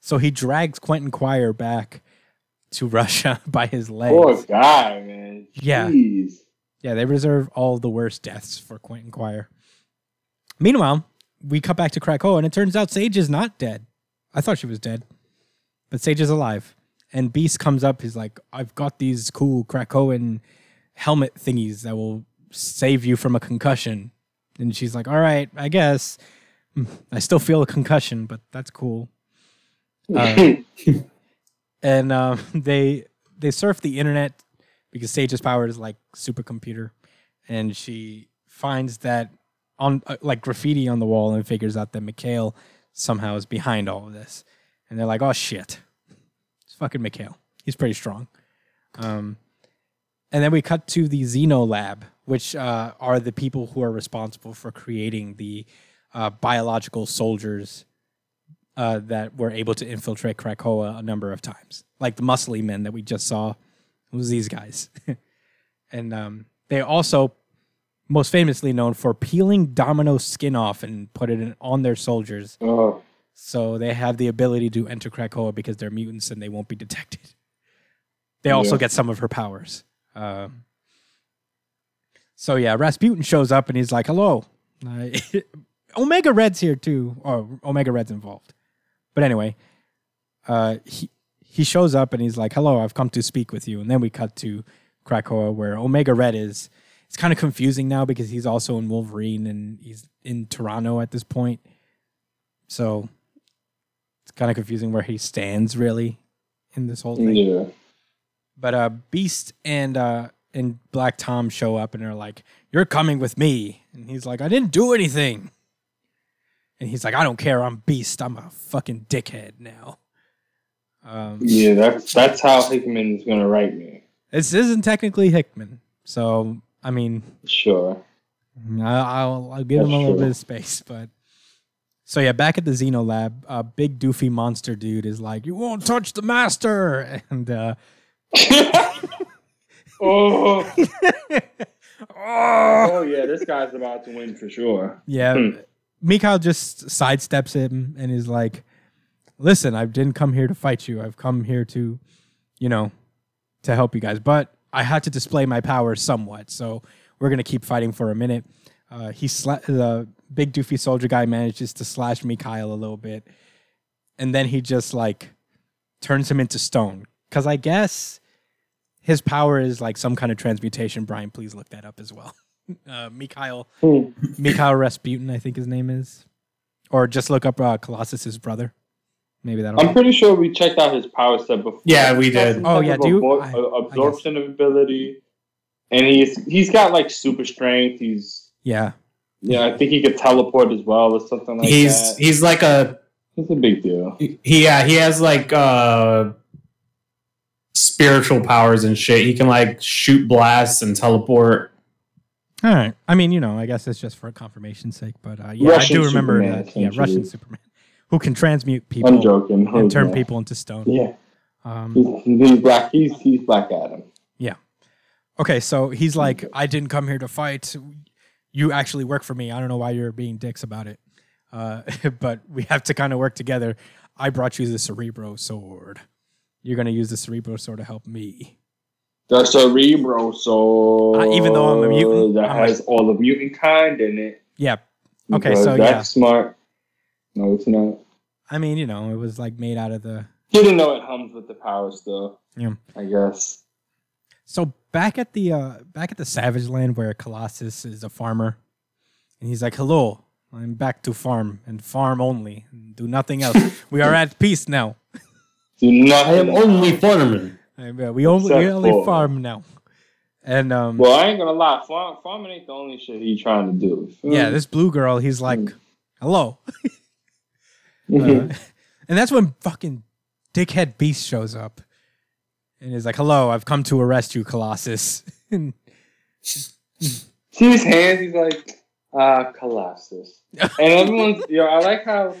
So he drags Quentin Quire back to Russia by his legs. Poor guy, man. Yeah. Yeah, they reserve all the worst deaths for Quentin Quire. Meanwhile, we cut back to Krakoa, and it turns out Sage is not dead. I thought she was dead, but Sage is alive. And Beast comes up. He's like, "I've got these cool Krakoan helmet thingies that will save you from a concussion." And she's like, "All right, I guess. Hmm, I still feel a concussion, but that's cool." Uh, and um, they they surf the internet because Sage's power is like supercomputer, and she finds that on uh, like graffiti on the wall and figures out that Mikhail somehow is behind all of this, and they're like, "Oh shit, it's fucking Mikhail. He's pretty strong." Um, and then we cut to the Xeno lab, which uh, are the people who are responsible for creating the uh, biological soldiers uh, that were able to infiltrate Krakoa a number of times, like the muscly men that we just saw. It was these guys, and um, they also most famously known for peeling Domino's skin off and put it in, on their soldiers, oh, so they have the ability to enter Krakoa because they're mutants and they won't be detected. They also Yeah. get some of her powers. Um, so yeah, Rasputin shows up and he's like, "Hello, uh, Omega Red's here too, or Omega Red's involved." But anyway, uh, he he shows up and he's like, "Hello, I've come to speak with you." And then we cut to Krakoa, where Omega Red is. It's kind of confusing now because he's also in Wolverine and he's in Toronto at this point. So it's kind of confusing where he stands really in this whole thing. yeah. But uh, Beast and uh, and Black Tom show up and they're like, "You're coming with me," and he's like, "I didn't do anything." And he's like, "I don't care. I'm Beast. I'm a fucking dickhead now." Um, Yeah, that's that's how Hickman is gonna write me. this isn't technically Hickman, so I mean, Sure. I- I'll, I'll give him a little true. bit of space, but so yeah, back at the Xeno lab, a big doofy monster dude is like, "You won't touch the master," and uh, oh. oh yeah, this guy's about to win for sure. yeah, Hmm. Mikhail just sidesteps him and is like, "Listen, I didn't come here to fight you. I've come here to, you know, to help you guys, but I had to display my power somewhat. So we're gonna keep fighting for a minute." Uh, he sla- the big doofy soldier guy manages to slash Mikhail a little bit, and then he just like turns him into stone. Because I guess his power is like some kind of transmutation. Brian, please look that up as well. Uh, Mikhail Hmm. Mikhail Rasputin, I think his name is, or just look up uh, Colossus's brother. Maybe that'll. I'm pretty sure we checked out his power set before. Yeah, we did. Oh, type yeah, of do you- abor- I- uh, I absorption ability, and he's he's got like super strength. He's yeah, yeah, I think he could teleport as well or something like he's that. he's he's like a It's a big deal. he yeah he has like uh spiritual powers and shit. He can like shoot blasts and teleport. All right. I mean, you know, I guess it's just for confirmation's sake, but uh, yeah, Russian I do remember Superman, that. Yeah. Russian Superman, who can transmute people I'm joking. and turn Yeah. people into stone. Yeah, Um, he's, he's black. He's he's Black Adam. Yeah. Okay, so he's like, I didn't come here to fight. You actually work for me. I don't know why you're being dicks about it, uh, but we have to kind of work together. I brought you the Cerebro sword. You're gonna use the Cerebro sword to help me. The Cerebro Sword. Uh, even though I'm a mutant, that I'm has all the mutant kind in it. Yeah. Okay, so that's yeah. smart. No, it's not. I mean, you know, it was like made out of the You didn't know it hums with the power still. Yeah. I guess. So back at the uh, back at the Savage Land where Colossus is a farmer, and he's like, "Hello, I'm back to farm and farm only, and do nothing else. we are at peace now. Do not. I am only farming. And, we only we only for- farm now." And um, Well, I ain't gonna lie. Farm, farming ain't the only shit he trying to do. yeah, this blue girl, he's like, Mm. "Hello," Uh, and that's when fucking dickhead Beast shows up, and is like, "Hello, I've come to arrest you, Colossus." and See his hands. He's like, ah, Colossus. And everyone's, yo, I like how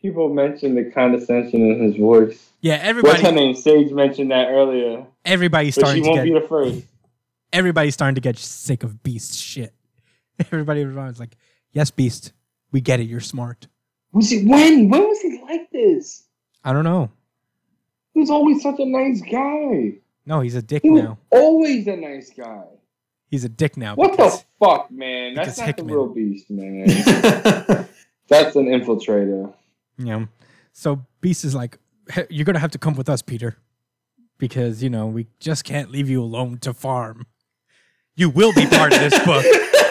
people mention the condescension in his voice. yeah, everybody. What's her name? Sage mentioned that earlier, everybody's but she starting to won't get be the first. everybody's starting to get sick of Beast shit. Everybody was like, "Yes, Beast, we get it. You're smart." Was he when? When was he like this? I don't know. He was always such a nice guy. No, he's a dick He now. always a nice guy. He's a dick now. What because, the fuck, man? That's not Hickman. the real beast, man. That's an infiltrator. Yeah. so Beast is like, "Hey, "You're gonna have to come with us, Peter, because you know we just can't leave you alone to farm. You will be part of this book."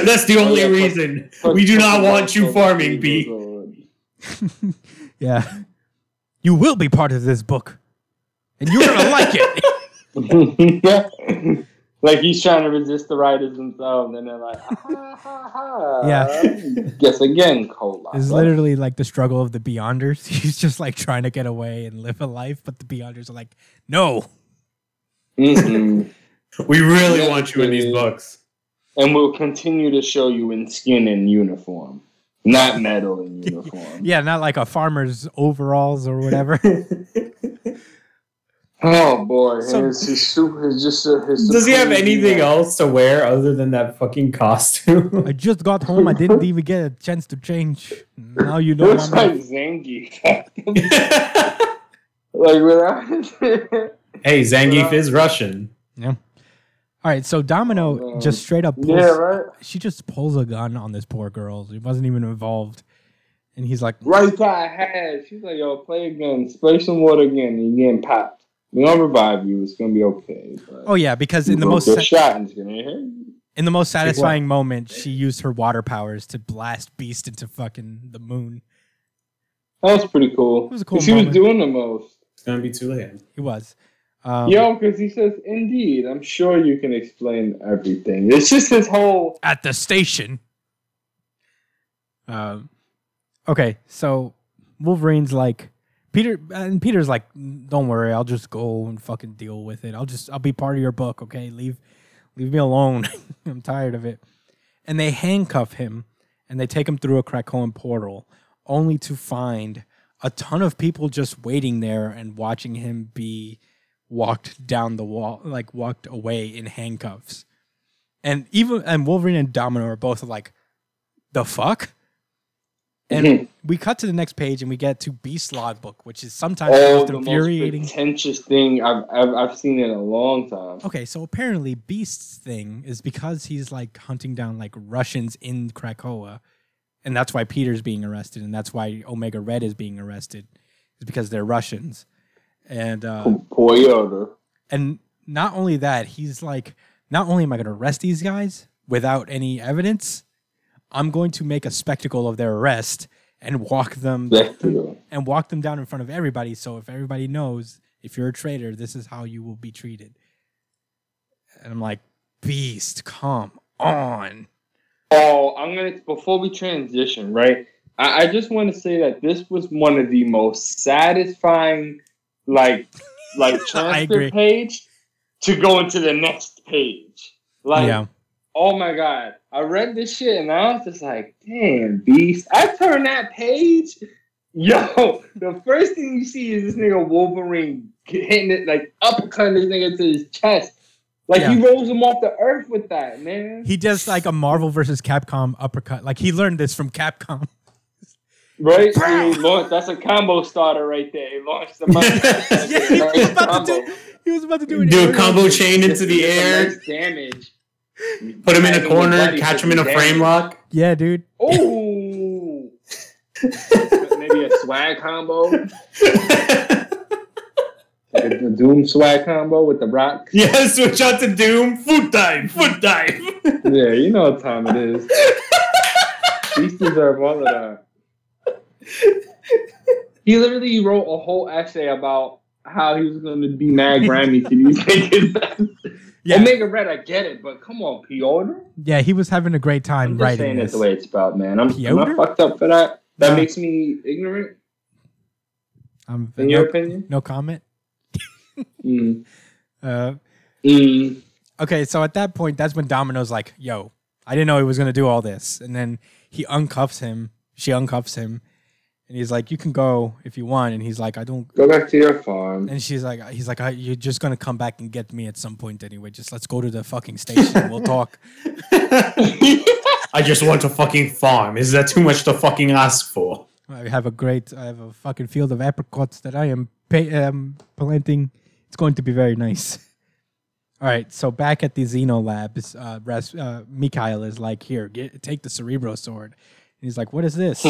That's the oh, only yeah, but- reason we do not want you farming, B. yeah, you will be part of this book, and you're gonna like it. like he's trying to resist the writers themselves, and they're like, ha, ha, ha. Yeah. Guess again, Cola. It's literally like the struggle of the Beyonders. He's just like trying to get away and live a life, but the Beyonders are like, no. Mm-mm. We really Yeah, want you in these dude. books. And we'll continue to show you in skin and uniform, not metal and uniform. Yeah, not like a farmer's overalls or whatever. Oh boy, So- his, his super, his just uh, his. Does he have anything being. else to wear other than that fucking costume? I just got home. I didn't even get a chance to change. Now you know Looks I'm like like, Zangief. like without. hey, Zangief is Russian. All right, so Domino Oh, man. just straight up pulls, yeah, right. she just pulls a gun on this poor girl. She wasn't even involved. And he's like, Right by her head. She's like, yo, play again. Spray some water again. And you're getting popped. We're gonna revive you. It's gonna be okay. Oh yeah, because in the most sa- shot and gonna in the most satisfying moment, she used her water powers to blast Beast into fucking the moon. That was pretty cool. It was a cool 'Cause He moment. was doing the most. It's gonna be too late. He was. Um, Yo, because he says, indeed, I'm sure you can explain everything. It's just his whole. at the station. Um, okay, so Wolverine's like Peter, and Peter's like, "Don't worry, I'll just go and fucking deal with it. I'll just, I'll be part of your book, okay? Leave, leave me alone. I'm tired of it." And they handcuff him, and they take him through a Krakoan portal, only to find a ton of people just waiting there and watching him be walked down the wall, like walked away in handcuffs. And even and Wolverine and Domino are both like, the fuck? And hmm. we cut to the next page and we get to Beast Logbook, which is sometimes the Oh, most the most infuriating. pretentious thing I've, I've I've seen in a long time. Okay, so apparently Beast's thing is because he's like hunting down like Russians in Krakoa, and that's why Peter's being arrested, and that's why Omega Red is being arrested, is because they're Russians, and uh, Poyota. and not only that, he's like, not only am I going to arrest these guys without any evidence, I'm going to make a spectacle of their arrest and walk them and walk them down in front of everybody. So if everybody knows, if you're a traitor, this is how you will be treated. And I'm like, beast, come on. Oh, I'm gonna before we transition, right? I, I just want to say that this was one of the most satisfying, like, like transfer page to go into the next page. Like, yeah, oh my god, I read this shit and I was just like, damn, beast. I turned that page. Yo, the first thing you see is this nigga Wolverine hitting it like uppercutting this nigga to his chest. Like he rolls him off the earth with that, man. he does like a Marvel versus Capcom uppercut. Like he learned this from Capcom. Right? Pow! He launched- that's a combo starter right there. He launched the motherfucker. yeah, he was about to do. He was about to do, it. Do a combo chain into the air, nice damage. put him in a corner, catch him in a you frame lock. Yeah, dude. Ooh. Maybe a swag combo. Like a, a Doom swag combo with the rock. yeah, switch out to Doom. Foot dive, foot dive. Yeah, you know what time it is. These deserve all of that. He literally wrote a whole essay about how he was going to be mad Grammy to these niggas. Yeah. Omega Red, I get it, but come on, Piotr. Yeah, he was having a great time I'm just writing saying it this. the way it's spelled, man. I'm, am Piotr? I fucked up for that? That No. makes me ignorant, Um, in no, your opinion? no comment. Mm. Uh, Mm. okay, so at that point, that's when Domino's like, "Yo, I didn't know he was gonna do all this," and then he uncuffs him. She uncuffs him, and he's like, "You can go if you want," and he's like, "I don't." Go back to your farm. And she's like, "He's like, I, you're just gonna come back and get me at some point anyway. Just let's go to the fucking station. We'll talk." I just want a fucking farm. Is that too much to fucking ask for? I have a great, I have a fucking field of apricots that I am pay, um, planting. It's going to be very nice. All right, so back at the Xeno labs, uh, Ras- uh, Mikhail is like, "Here, get take the Cerebro sword." And he's like, "What is this?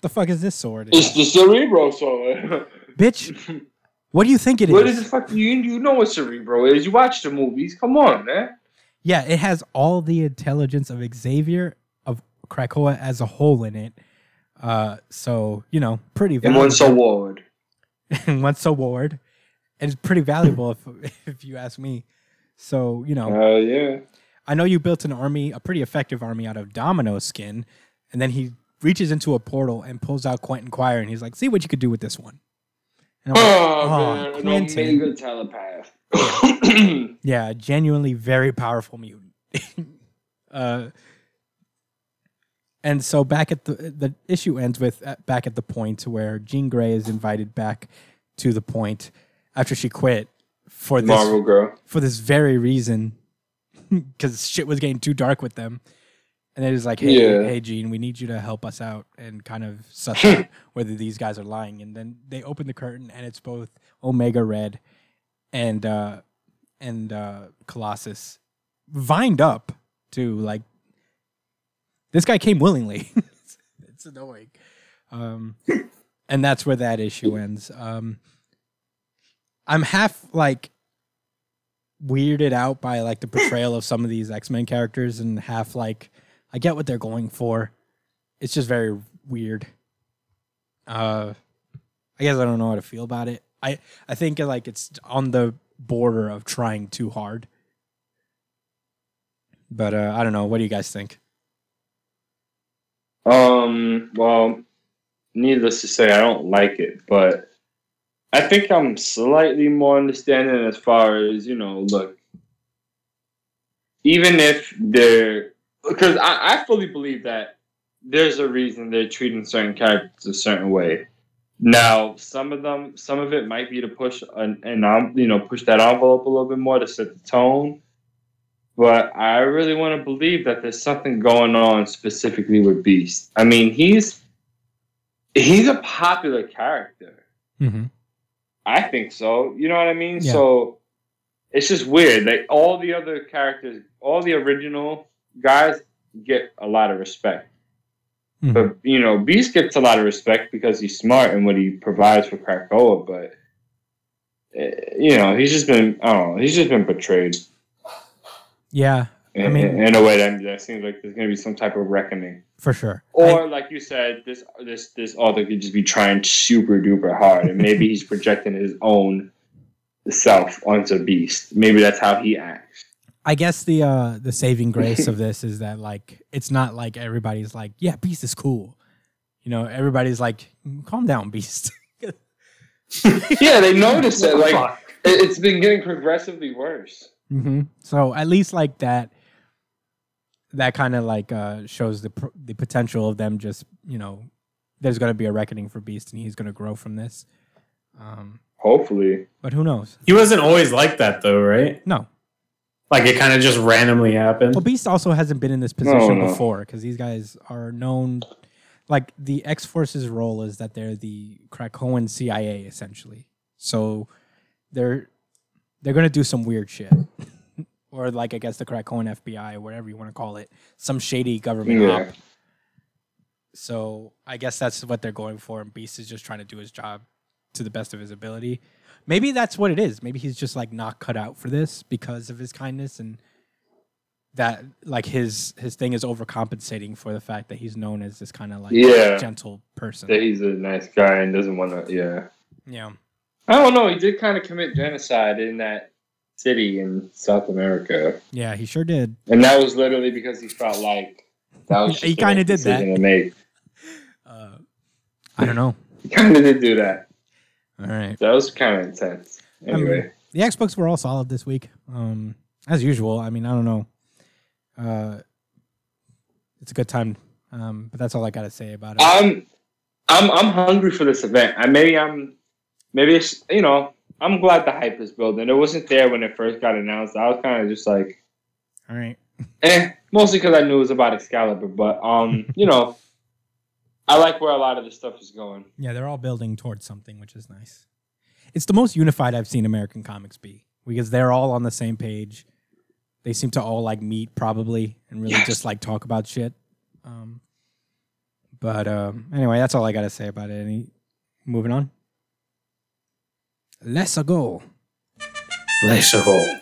The fuck is this sword?" It's the Cerebro sword. Bitch, what do you think it is? what is the fuck? You you know what Cerebro is? You watch the movies. Come on, man. Yeah, it has all the intelligence of Xavier of Krakoa as a whole in it. Uh, so you know, pretty And valuable. one's award. and once award, and it's pretty valuable if if you ask me. So you know, Hell yeah. I know you built an army, a pretty effective army out of Domino skin, and then he reaches into a portal and pulls out Quentin Quire, and he's like, "See what you could do with this one." And I'm like, Oh, "Aw, man, an Quentin." Omega telepath. Yeah, genuinely very powerful mutant. uh, and so back at the the issue ends with uh, back at the point where Jean Grey is invited back to the point after she quit for this Marvel girl. for this very reason because shit was getting too dark with them. And it is like, hey, Yeah. hey, Jean, we need you to help us out and kind of suss out whether these guys are lying. And then they open the curtain, and it's both Omega Red and uh, and uh, Colossus vined up to like this guy came willingly. it's, it's annoying, um, and that's where that issue ends. Um, I'm half like weirded out by like the portrayal of some of these X Men characters, and half like I get what they're going for. It's just very weird. Uh, I guess I don't know how to feel about it. I I think like it's on the border of trying too hard. But uh, I don't know. What do you guys think? Um, well, needless to say, I don't like it, but I think I'm slightly more understanding as far as, you know, look, even if they're, because I, I fully believe that there's a reason they're treating certain characters a certain way. Now, some of them, some of it might be to push an, an um, you know, push that envelope a little bit more to set the tone. But I really want to believe that there's something going on specifically with Beast. I mean, he's he's a popular character. Mm-hmm. I think so. You know what I mean? Yeah. So it's just weird. Like all the other characters, all the original guys get a lot of respect. Mhm. But you know, Beast gets a lot of respect because he's smart and what he provides for Krakoa. But eh, you know, he's just been I don't know, he's just been betrayed Yeah, in, I mean- in, in a way that, that seems like there's going to be some type of reckoning. for sure. Or like you said, this this this author could just be trying super duper hard, and maybe he's projecting his own self onto Beast. Maybe that's how he acts. I guess the uh the saving grace of this is that like it's not like everybody's like, yeah, Beast is cool. You know, everybody's like, calm down, Beast. Yeah, they notice it. Like Fuck. it- it's been getting progressively worse. hmm So at least like that, that kind of like uh shows the pr- the potential of them. Just you know, there's gonna be a reckoning for Beast, and he's gonna grow from this. Um, Hopefully, but who knows? He wasn't always like that though, right? No. Like it kind of just randomly happened. Well, Beast also hasn't been in this position no. before because these guys are known. Like the X Force's role is that they're the Krakoan CIA essentially. So they're they're gonna do some weird shit, or like I guess the Krakoan FBI, whatever you want to call it, some shady government Yeah. op. So I guess that's what they're going for, and Beast is just trying to do his job to the best of his ability. Maybe that's what it is. Maybe he's just like not cut out for this because of his kindness and that like his his thing is overcompensating for the fact that he's known as this kind of like Yeah. gentle person. that he's a nice guy and doesn't want to. Yeah, yeah. I don't know. He did kind of commit genocide in that city in South America, Yeah, he sure did. and that was literally because he felt like that was. He kinda did that. To make. Uh, I don't know. He kind of did do that. All right. That was kind of intense. Anyway, The X books were all solid this week. Um, as usual. I mean, I don't know. Uh, it's a good time. Um, but that's all I got to say about it. I'm, I'm, I'm hungry for this event. I maybe I'm, maybe it's you know. I'm glad the hype is building. It wasn't there when it first got announced. I was kind of just like, all right. eh, mostly because I knew it was about Excalibur. But um, you know, I like where a lot of this stuff is going. Yeah, they're all building towards something, which is nice. It's the most unified I've seen American comics be because they're all on the same page. They seem to all like meet probably and really Yes. just like talk about shit. Um, but um, anyway, that's all I got to say about it. Any moving on? Let's go. Let's go.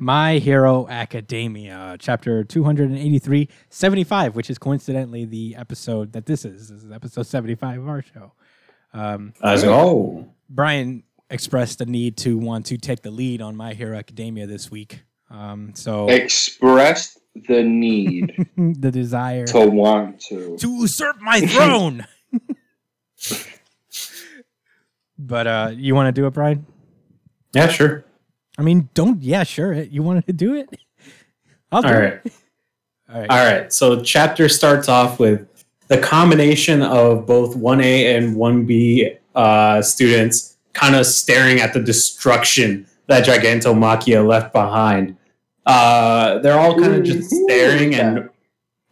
My Hero Academia, chapter 283, 75, which is coincidentally the episode that this is. This is episode 75 of our show. Um, Let's go. Brian expressed the need to want to take the lead on My Hero Academia this week. Um, so Expressed the need the desire to want to. to usurp my throne. but uh, you want to do it, Brian? Yeah, sure. I mean, don't. Yeah, sure. You wanted to do it. I'll do All it. right. All right. All right. So chapter starts off with the combination of both 1A and 1B uh, students kind of staring at the destruction that Gigantomachia left behind. Uh, they're all kind of just staring and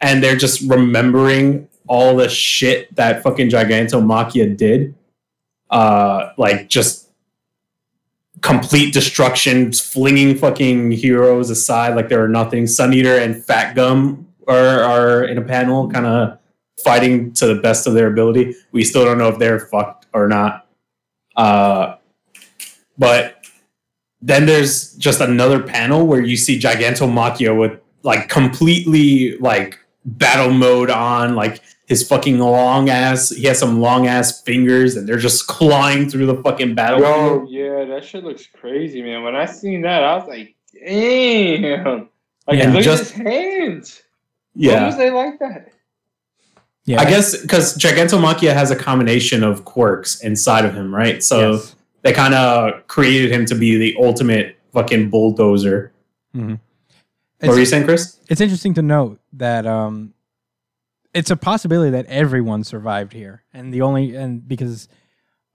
and they're just remembering all the shit that fucking Gigantomachia did. Uh, like just complete destruction, flinging fucking heroes aside like they are nothing. Sun Eater and Fat Gum are, are in a panel, kind of fighting to the best of their ability. We still don't know if they're fucked or not. Uh, but then there's just another panel where you see Gigantomachia with like completely like battle mode on, like his fucking long ass. He has some long ass fingers, and they're just clawing through the fucking battlefield. Yo, yeah, that shit looks crazy, man. When I seen that, I was like, damn. Like, Yeah, look just- at his hands. Yeah, What was they like that? Yeah. I guess because Gigantomachia has a combination of quirks inside of him, right? So Yes. they kind of created him to be the ultimate fucking bulldozer. Mm-hmm. What were you saying, Chris? it's interesting to note that um, it's a possibility that everyone survived here, and the only and because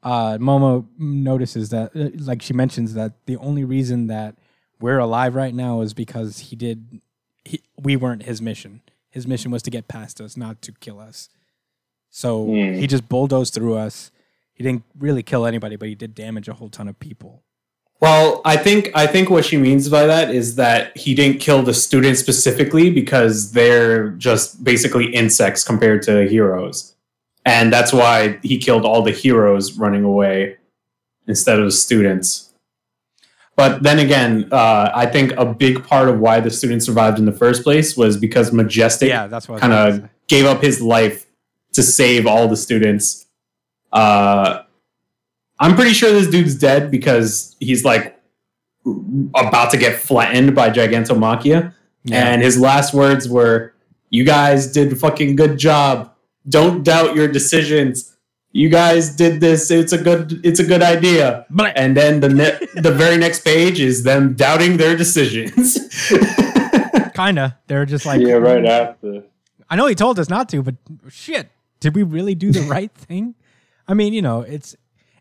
uh, Momo notices that, uh, like she mentions that the only reason that we're alive right now is because he did. He, we weren't his mission. His mission was to get past us, not to kill us. So Hmm. he just bulldozed through us. He didn't really kill anybody, but he did damage a whole ton of people. Well, I think I think what she means by that is that he didn't kill the students specifically because they're just basically insects compared to heroes. And that's why he killed all the heroes running away instead of the students. But then again, uh, I think a big part of why the students survived in the first place was because Majestic Yeah, that's what I was kind of gave up his life to save all the students. Uh, I'm pretty sure this dude's dead because he's like about to get flattened by Gigantomachia. Yeah. And his last words were, You guys did a fucking good job. Don't doubt your decisions. You guys did this. It's a good it's a good idea. But And then the ne- the very next page is them doubting their decisions. kinda, they're just like, yeah, right after. I know he told us not to, but shit, did we really do the right thing? I mean, you know, it's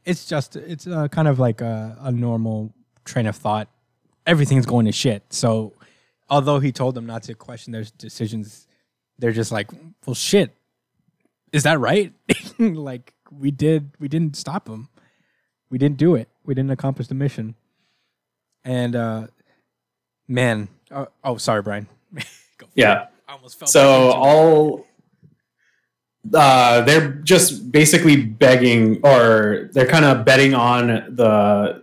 it's just it's uh, kind of like a, a normal train of thought. Everything's going to shit. So, although he told them not to question their decisions, they're just like, well, shit, is that right? like we did, we didn't stop him. We didn't do it. We didn't accomplish the mission. And uh man, oh, oh sorry, Brian. For it. yeah. I almost fell. So back into it. all uh, they're just basically begging, or they're kind of betting on the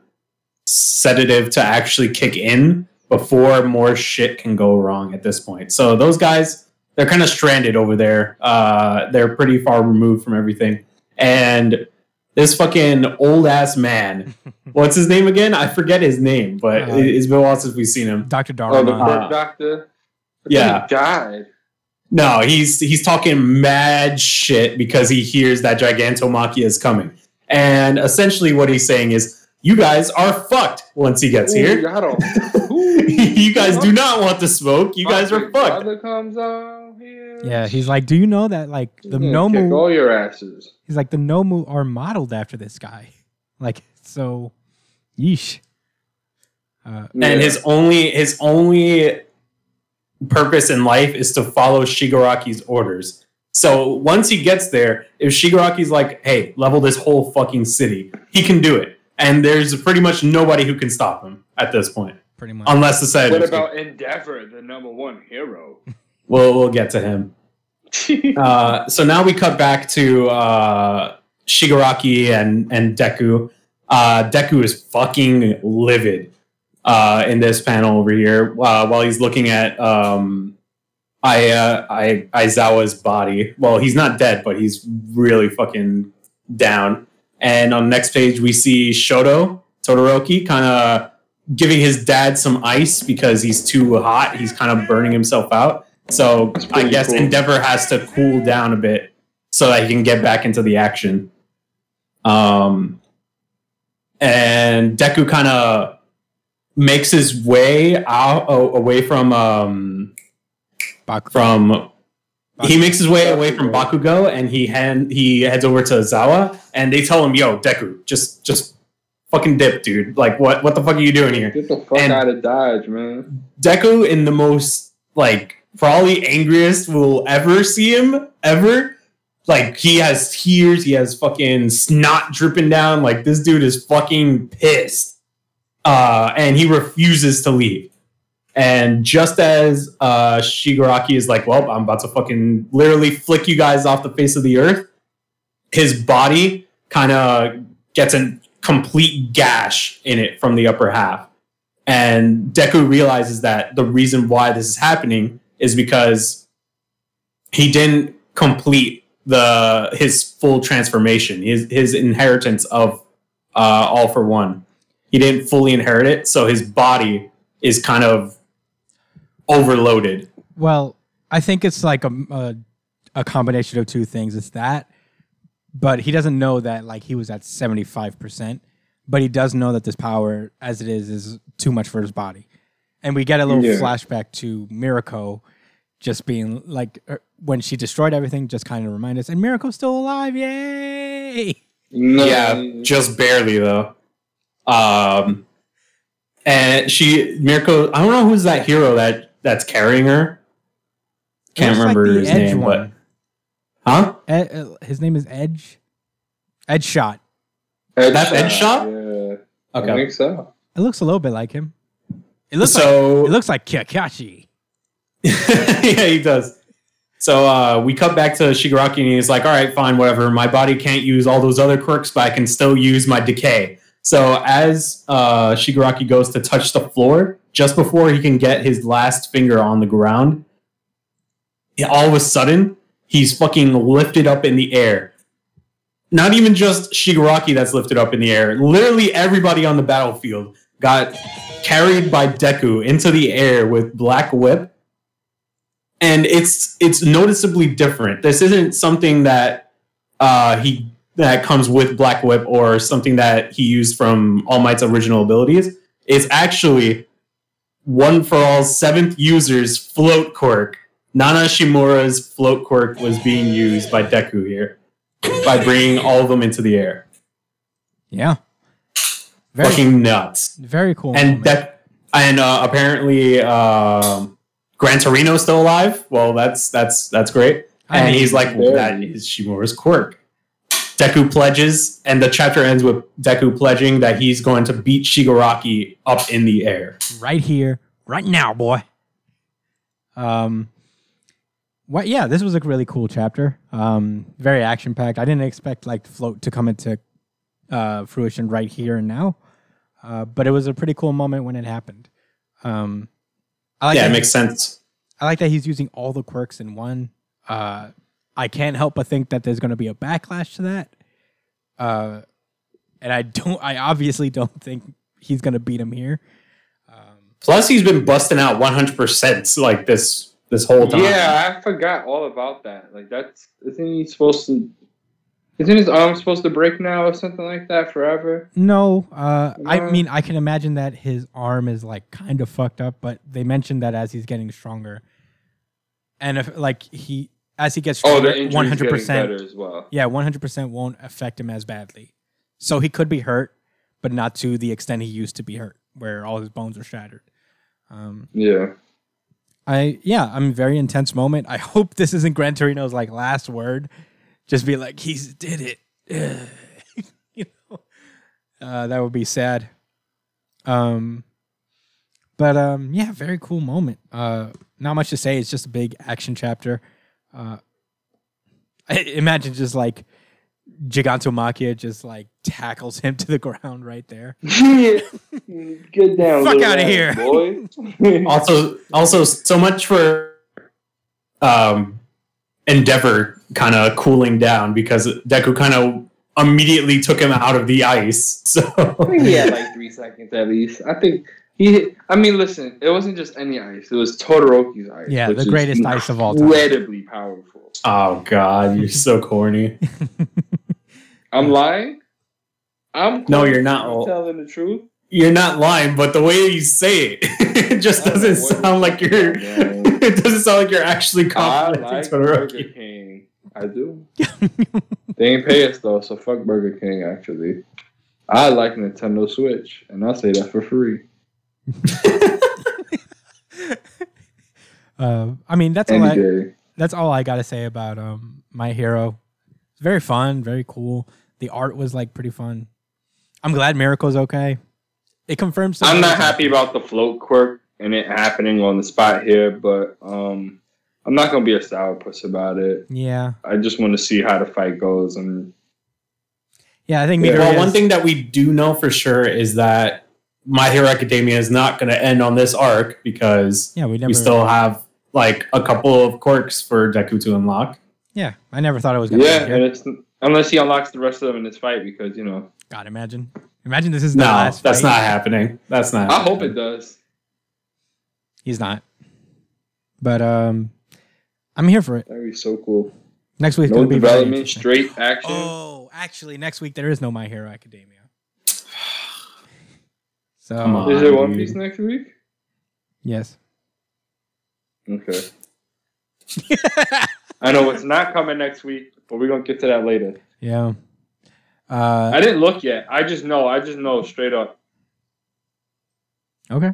sedative to actually kick in before more shit can go wrong at this point. So those guys, they're kind of stranded over there. Uh, they're pretty far removed from everything, and this fucking old ass man. What's his name again? I forget his name, but Uh, it's been a while since we've seen him. Dr. Oh, the Uh, bird doctor. I yeah. He died. No, he's he's talking mad shit because he hears that Gigantomachia is coming. And essentially what he's saying is, you guys are fucked once he gets Ooh, here. got him. Ooh. you guys do not want the smoke. You guys are fucked. comes here. yeah, he's like, do you know that like the He's gonna kick Nomu? all your asses. He's like the Nomu are modeled after this guy. Like so, yeesh. Uh, Yeah. And his only his only purpose in life is to follow Shigaraki's orders. So once he gets there, if Shigaraki's like, "Hey, level this whole fucking city," he can do it. And there's pretty much nobody who can stop him at this point, pretty much. unless the what sedatives. about Endeavor, the number one hero? We'll we'll get to him. Uh, so now we cut back to uh, Shigaraki and and Deku. Uh, Deku is fucking livid uh, in this panel over here uh, while he's looking at um, I, uh, I Aizawa's body. Well, he's not dead, but he's really fucking down. And on the next page, we see Shoto Todoroki kind of giving his dad some ice because he's too hot. He's kind of burning himself out. So I guess cool. Endeavor has to cool down a bit so that he can get back into the action. Um, and Deku kind of makes his way out a- away from um, Baku- from he makes his way away from Bakugo and he hand he heads over to Zawa and they tell him, "Yo, Deku, just just fucking dip, dude. Like what what the fuck are you doing here?" Get the fuck And- out of Dodge, man. Deku in the most like probably angriest we'll ever see him ever. Like he has tears, he has fucking snot dripping down. Like this dude is fucking pissed, uh, and he refuses to leave. And just as uh, Shigaraki is like, "Well, I'm about to fucking literally flick you guys off the face of the earth," his body kind of gets a complete gash in it from the upper half. And Deku realizes that the reason why this is happening is because he didn't complete the his full transformation, his his inheritance of uh, all for one. He didn't fully inherit it, so his body is kind of overloaded. Well, I think it's like a, a a combination of two things. It's that, but he doesn't know that like he was at seventy five percent. But he does know that this power, as it is, is too much for his body. And we get a little Yeah. flashback to Mirko just being like er, when she destroyed everything, just kind of remind us, and Mirko's still alive, yay! No, Yeah, just barely though. Um, and she Mirko, I don't know who's that hero that that's carrying her. Can't Looks like remember his Edge name, one. but huh? Ed, uh, his name is Edge. Edge Shot. That's Edge Shot? Yeah, I Okay. think so. It looks a little bit like him. It looks So- like it looks like Kakashi. yeah, he does. So uh, we cut back to Shigaraki, and he's like, "All right, fine, whatever. My body can't use all those other quirks, but I can still use my decay." So as uh, Shigaraki goes to touch the floor, just before he can get his last finger on the ground, all of a sudden he's fucking lifted up in the air. Not even just Shigaraki that's lifted up in the air. Literally everybody on the battlefield got carried by Deku into the air with Black Whip and it's it's noticeably different. This isn't something that uh, he that comes with Black Whip or something that he used from All Might's original abilities. It's actually one for all seventh user's float quirk. Nana Shimura's float quirk was being used by Deku here by bringing all of them into the air. Yeah. Very Fucking nuts. very cool. and that and uh, apparently um, Gran Torino's still alive. Well, that's that's that's great. I and mean, he's like, well, that is Shimura's quirk. Deku pledges, and the chapter ends with Deku pledging that he's going to beat Shigaraki up in the air. right here, right now, boy. Um, what? Yeah, this was a really cool chapter. Um, very action packed. I didn't expect like float to come into uh, fruition right here and now, uh, but it was a pretty cool moment when it happened. Um, I like yeah, that it makes sense. I like that he's using all the quirks in one. Uh, I can't help but think that there's going to be a backlash to that. Uh, and I don't. I obviously don't think he's going to beat him here. Plus, he's been busting out 100% like this this whole time. Yeah, I forgot all about that. Like that's isn't he supposed to? Isn't his arm supposed to break now or something like that forever? No, uh, I mean I can imagine that his arm is like kind of fucked up, but they mentioned that as he's getting stronger, and if like he as he gets Oh, stronger, one hundred percent better as well. yeah, one hundred percent won't affect him as badly. So he could be hurt, but not to the extent he used to be hurt, where all his bones are shattered. Um, Yeah. I yeah, I'm very intense moment. I hope this isn't Gran Torino's like last word. Just be like he's did it. You know, uh, that would be sad. Um, but um, yeah, very cool moment. Uh, not much to say. It's just a big action chapter. Uh, I imagine just like Gigantomachia just like tackles him to the ground right there. Get down. Fuck little outta ass here. boy. also also so much for um endeavor kind of cooling down because deku kind of immediately took him out of the ice so I think he had like three seconds at least. I think he. I mean, listen, it wasn't just any ice. It was Todoroki's ice. Yeah, which the greatest ice of all time. Incredibly powerful. oh god you're so corny I'm lying. I'm No, you're not. I'm telling the truth. you're not lying but the way you say it it just I don't know doesn't sound like you're man. it doesn't sound like you're actually I complimenting like Burger Todoroki. King. I do. they ain't pay us though, so fuck Burger King. Actually, I like Nintendo Switch, and I say that for free. Uh, I mean, that's all Any I, that's all I got to say about um my hero. It's very fun, very cool. The art was like pretty fun. I'm glad Miracle's okay. It confirms. I'm not happy about the float quirk and it happening on the spot here, but um, I'm not gonna be a sourpuss about it. Yeah, I just want to see how the fight goes, and yeah. I think Yeah. Well one thing that we do know for sure is that my hero academia is not going to end on this arc because Yeah, we never. we still have like a couple of quirks for Deku to unlock. yeah, I never thought it was gonna. yeah, be and it's unless he unlocks the rest of them in this fight, because you know, God, imagine, imagine this is the No, last. that's fight. not happening. That's not. I hope it does. He's not. But um, I'm here for it. That'd be so cool. Next week's No gonna be very development, interesting. straight action. Oh, actually, next week there is no My Hero Academia. So Come on. Is it One. Piece next week? yes. Okay. I know it's not coming next week, but we're gonna get to that later. yeah. Uh, I didn't look yet. I just know. I just know straight up. okay.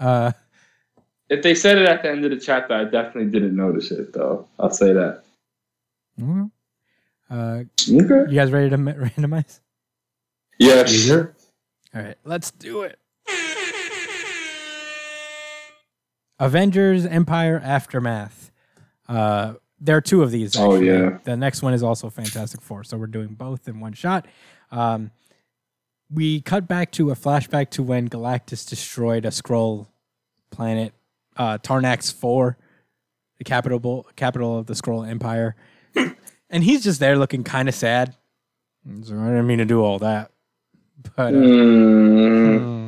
Uh, If they said it at the end of the chapter, I definitely didn't notice it though. I'll say that. okay. Uh, Okay. you guys ready to randomize? Yes. Easier? All right, let's do it. Avengers Empire Aftermath. Uh, there are two of these. Oh, yeah. The next one is also Fantastic Four, so we're doing both in one shot. Um, we cut back to a flashback to when Galactus destroyed a Skrull planet, uh, Tarnax Four, the capital capital of the Skrull Empire, and he's just there looking kind of sad. Like, I didn't mean to do all that, but uh, Mm, hmm,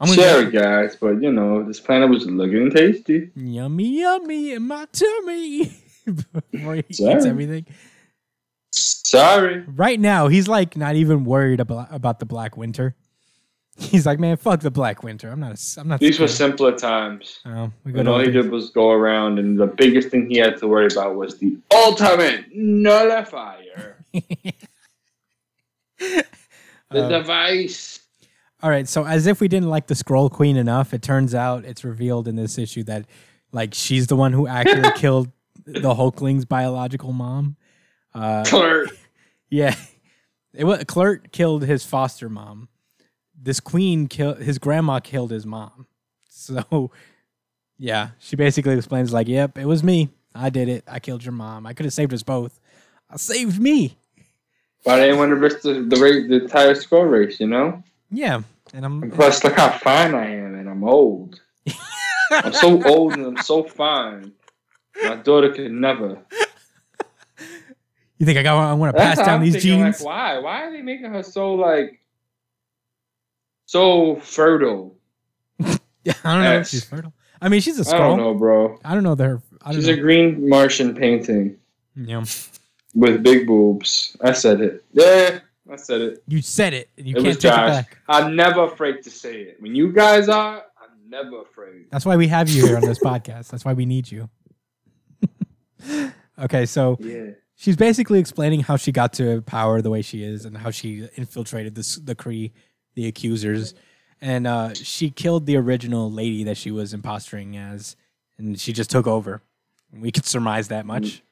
I'm sorry, guys, but you know this planet was looking tasty. yummy yummy in my tummy before he eats Sorry. everything. Sorry. Right now, he's like not even worried about about the Black Winter. He's like, man, fuck the Black Winter. I'm not. A, I'm not. These were simpler times. Oh, we And all he did was go around, and the biggest thing he had to worry about was the ultimate nullifier, the Uh, device. All right, so as if we didn't like the Skrull Queen enough, it turns out it's revealed in this issue that like she's the one who actually killed the Hulkling's biological mom. Uh, Clerk. yeah, it was Clert killed his foster mom. This queen killed his grandma killed his mom. So, yeah, she basically explains like, "Yep, it was me. I did it. I killed your mom. I could have saved us both. I saved me." But I didn't want to risk the the, the entire score race, you know. Yeah, and And I'm plus, look how fine I am, and I'm old. I'm so old and I'm so fine. My daughter could never. You think I got? I want to pass down I'm these thinking, genes? Like, why? Why are they making her so like so fertile? Yeah, I don't know if she's fertile. I mean, she's a Skrull. I don't know, bro. I don't know their. I don't She's know. a green Martian painting yeah. with big boobs. I said it. Yeah, I said it. You said it. and You It can't was take it back. I'm never afraid to say it. When you guys are, I'm never afraid. That's why we have you here on this podcast. That's why we need you. okay, so Yeah. she's basically explaining how she got to power the way she is and how she infiltrated this, the Kree, the accusers, and uh, she killed the original lady that she was impostoring as, and she just took over. We could surmise that much.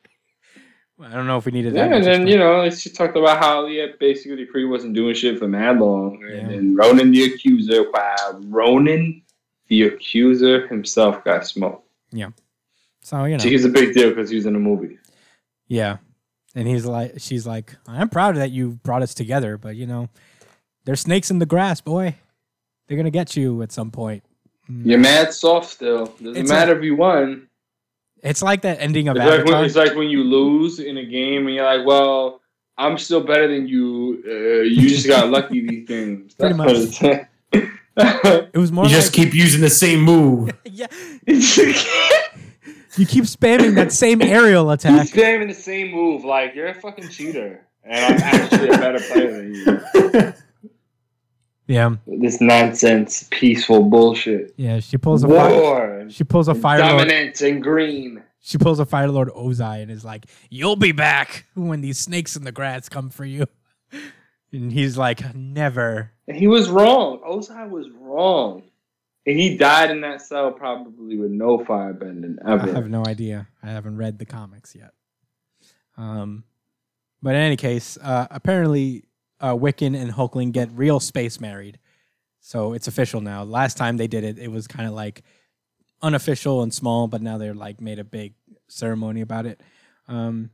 I don't know if we needed that. Yeah, and then you know she talked about how yeah, basically the wasn't doing shit for mad long, Yeah. and then Ronan the accuser, wow, Ronan the accuser himself got smoked. Yeah. So you know. He's a big deal because he was in a movie. Yeah. And he's like, she's like, I'm proud that you brought us together, but you know, there's snakes in the grass, boy. They're gonna get you at some point. You're mad soft still. Doesn't It's matter if you won. It's like that ending of It's like, when, it's like when you lose in a game and you're like, well, I'm still better than you. Uh, you just got lucky these games. Pretty That's what it's saying. it was more You like, just keep using the same move. yeah, you keep spamming that same aerial He's attack. spamming the same move. Like you're a fucking cheater, and I'm actually a better player than you. Yeah, This nonsense, peaceful bullshit. yeah. She pulls a fire, She pulls a fire lord. dominance, and green. She pulls a fire lord Ozai and is like, "You'll be back when these snakes in the grass come for you." And he's like, "Never." And he was wrong. Ozai was wrong. And he died in that cell probably with no firebending ever. I have no idea. I haven't read the comics yet. Um, but in any case, uh, apparently, uh, Wiccan and Hulkling get real space married, so it's official now. Last time they did it, it was kind of like unofficial and small, but now they're like made a big ceremony about it. Um,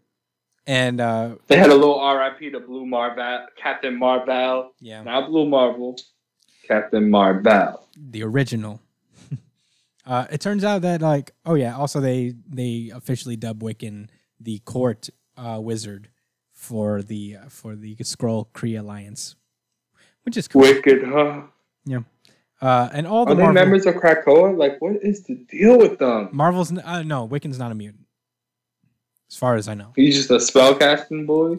and uh, They had a little RIP to Blue Marvel, Captain Marvel, yeah, not Blue Marvel, Captain Marvel. the original. uh, it turns out that like, oh yeah, also they they officially dub Wiccan the court uh, wizard for the uh, for the Skrull Kree alliance, which is cool. Wicked, huh? Uh, and all the Are they Marvel, members of Krakoa? Like, what is the deal with them? Marvel's n- uh, no Wiccan's not a mutant, as far as I know. He's just a spellcasting boy.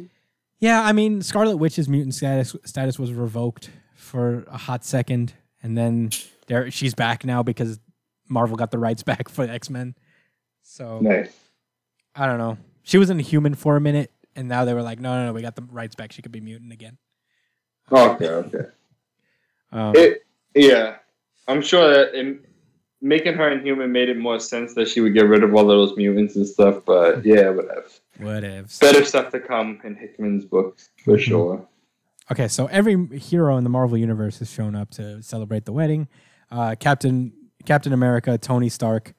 Yeah, I mean Scarlet Witch's mutant status status was revoked for a hot second, and then there she's back now because Marvel got the rights back for X Men. So Nice. I don't know. She was in human for a minute, and now they were like, no, no, no, we got the rights back. She could be mutant again. Okay, okay. Um, It, yeah, I'm sure that it, making her inhuman made it more sense that she would get rid of all those mutants and stuff. But yeah, whatever. whatevs. Better stuff to come in Hickman's books for Mhm. sure. Okay, so every hero in the Marvel universe has shown up to celebrate the wedding. Uh, Captain Captain America, Tony Stark,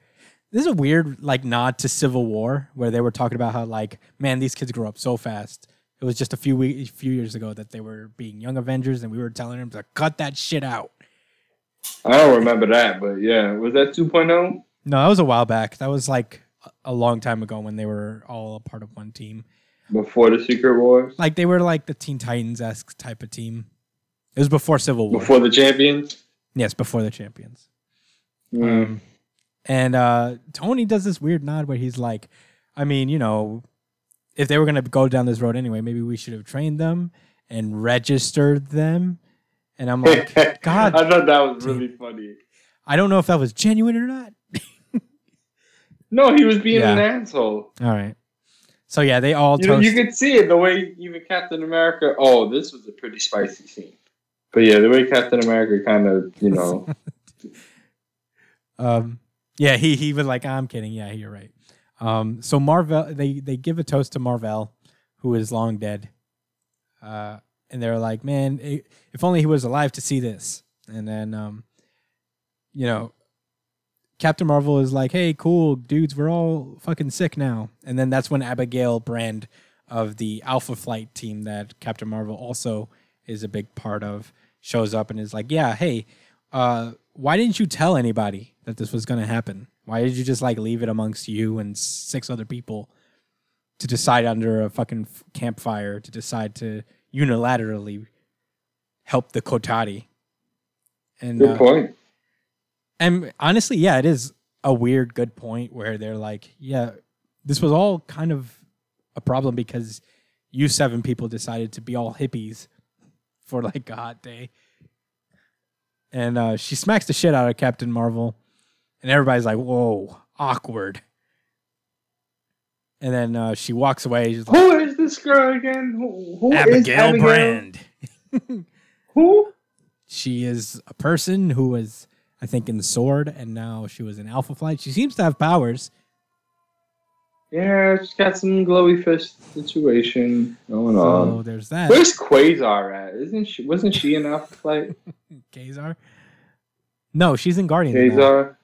this is a weird like nod to Civil War where they were talking about how like man these kids grew up so fast. It was just a few weeks, few years ago that they were being young Avengers, and we were telling them to cut that shit out. I don't remember that, but yeah, was that oh? 2.0? No, that was a while back. That was like a- a long time ago when they were all a part of one team. before the Secret Wars, Like they were like the Teen Titans esque type of team. It was before Civil War. before the champions. yes, before the champions. Mm. Um, and uh, Tony does this weird nod where he's like, I mean, you know, if they were going to go down this road anyway, maybe we should have trained them and registered them. And I'm like, God, I thought that was really funny. I don't know if that was genuine or not. No, he was being Yeah. an asshole. All right. So yeah, they all You know, you could see it the way even Captain America. Oh, this was a pretty spicy scene. But yeah, the way Captain America kind of, you know, Um, yeah, he he was like, I'm kidding. Yeah, you're right. Um, so Marvel, they they give a toast to Marvel, who is long dead. Uh, and they're like, man, if only he was alive to see this. And then, um, you know, Captain Marvel is like, hey, cool dudes, we're all fucking sick now. And then that's when Abigail Brand of the Alpha Flight team that Captain Marvel also is a big part of shows up and is like, yeah, hey, uh, why didn't you tell anybody that this was going to happen? Why did you just like leave it amongst you and six other people to decide under a fucking campfire to decide to unilaterally help the Kotati? And good uh, point. and honestly, yeah, it is a weird good point where they're like, yeah, this was all kind of a problem because you seven people decided to be all hippies for like a hot day. And uh, she smacks the shit out of Captain Marvel, and everybody's like, "Whoa, awkward." And then uh, she walks away. She's like, this girl again? Who, who is Abigail Abigail Brand. Who? She is a person who was, I think, in the Sword, and now she was in Alpha Flight. She seems to have powers. Yeah, she's got some glowy fist situation going So on. there's that. Where's Quasar at? Isn't she? Wasn't she in Alpha Flight? Kazar? No, she's in Guardians. now. Quasar.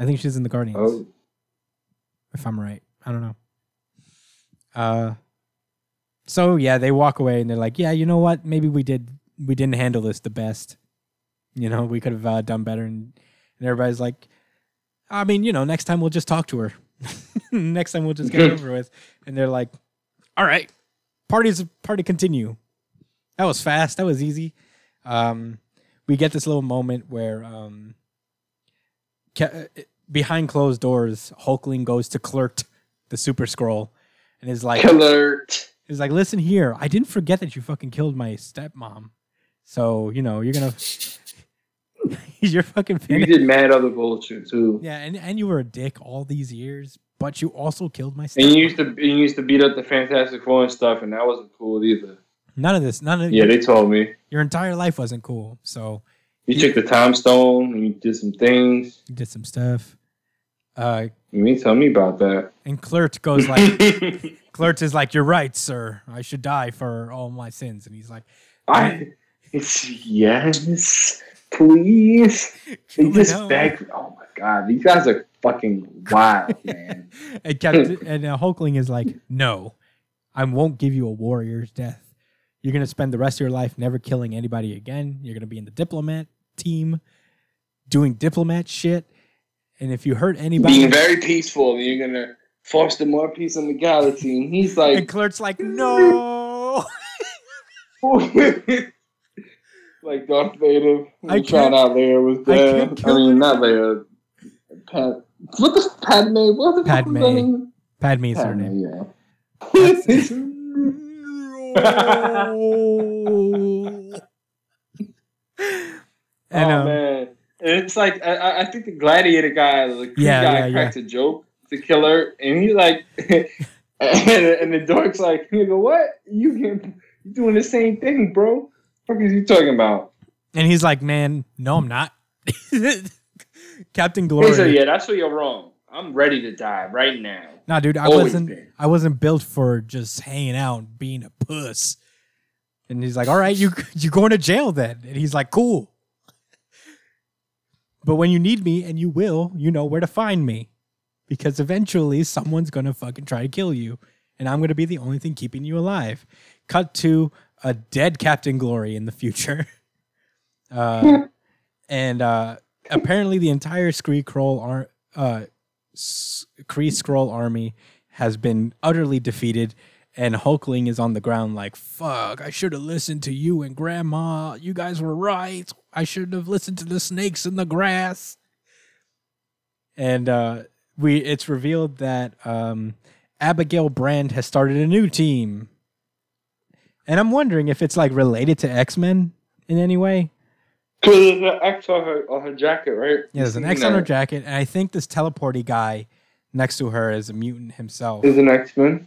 I think she's in the Guardians. Oh, If I'm right. I don't know. Uh so yeah, they walk away and they're like, Yeah, you know what? Maybe we did we didn't handle this the best. You know, we could have uh, done better and, and everybody's like I mean, you know, next time we'll just talk to her. next time we'll just get it over with. And they're like, All right, parties party continue. That was fast. That was easy. Um, we get this little moment where um, uh, behind closed doors, Hulkling goes to Clerk, the Super Skrull, and is like, killer. Is like, listen here, I didn't forget that you fucking killed my stepmom. So you know you're gonna, you're fucking You finished. did mad other bullshit too. Yeah, and, and you were a dick all these years, but you also killed my And you used to you used to beat up the Fantastic Four and stuff, and that wasn't cool either. none of this, none of Yeah, they told me. your entire life wasn't cool. So You took the time stone and you did some things. you did some stuff. Uh, You mean tell me about that? and Clerk goes like, Clerk is like, "You're right, sir. I should die for all my sins." And he's like, I it's yes, please. They just now." beg. Oh my god, these guys are fucking wild, man. and Captain and uh, Hulkling is like, "No, I won't give you a warrior's death. You're gonna spend the rest of your life never killing anybody again. You're gonna be in the diplomat team, doing diplomat shit. And if you hurt anybody, Being very peaceful, you're gonna foster more peace in the galaxy. And he's like, and like, Clerk's like, no." like Darth Vader. I I found out Leia was I dead. can't I, kill mean, not Leia. Pat. What the Padme? What the fuck was Padme. her name? Padme's her name. yeah. And oh um, man, and it's like I- I, I think the gladiator guy, the Yeah, guy, yeah, cracks a joke to kill her, and he's like, and, and the dork's like, you go, what? You can you doing the same thing, bro? What is you talking about? and he's like, "Man, no, I'm not." Captain Glory. said, yeah, that's where you're wrong. I'm ready to die right now. No, dude, I Always wasn't. been. I wasn't built for just hanging out, and being a puss. And he's like, "All right, you you going to jail then?" And he's like, "Cool." But when you need me, and you will, you know where to find me. Because eventually someone's gonna fucking try to kill you, and I'm gonna be the only thing keeping you alive. Cut to a dead Captain Glory in the future, uh, and uh, apparently the entire Skrull ar- uh, Kree Skrull army has been utterly defeated, and Hulkling is on the ground like, "Fuck! I should have listened to you and Grandma. You guys were right. I shouldn't have listened to the snakes in the grass." And uh, we, it's revealed that um, Abigail Brand has started a new team, and I'm wondering if it's like related to X Men in any way. Cause there's an X on her on her jacket, right? Yeah, there's an X on her jacket, and I think this teleporty guy next to her is a mutant himself. Is an X Men.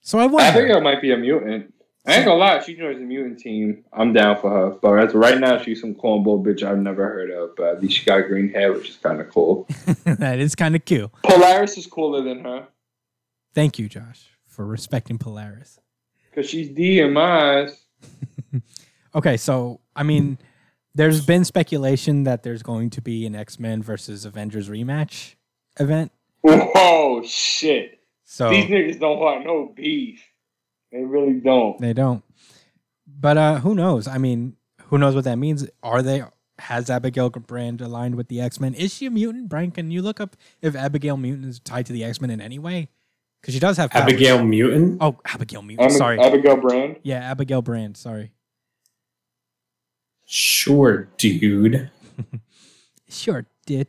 So I wonder. I think it might be a mutant. I ain't gonna lie, she joins the mutant team. I'm down for her. But as of right now, she's some cornball bitch I've never heard of. But at least she got green hair, which is kind of cool. that is kind of cute. Polaris is cooler than her Thank you, Josh, for respecting Polaris. because she's D in my eyes. Okay, so I mean, there's been speculation that there's going to be an X Men versus Avengers rematch event. Whoa, shit! So These niggas don't want no beef. They really don't. they don't. But uh who knows? I mean, who knows what that means? Are they? Has Abigail Brand aligned with the X Men? Is she a mutant? Brian, can you look up if Abigail Mutant is tied to the X Men in any way? Because she does have powers. Abigail Mutant. Oh, Abigail Mutant. Ab- Sorry. Abigail Brand. yeah, Abigail Brand. Sorry. Sure, dude. Sure did.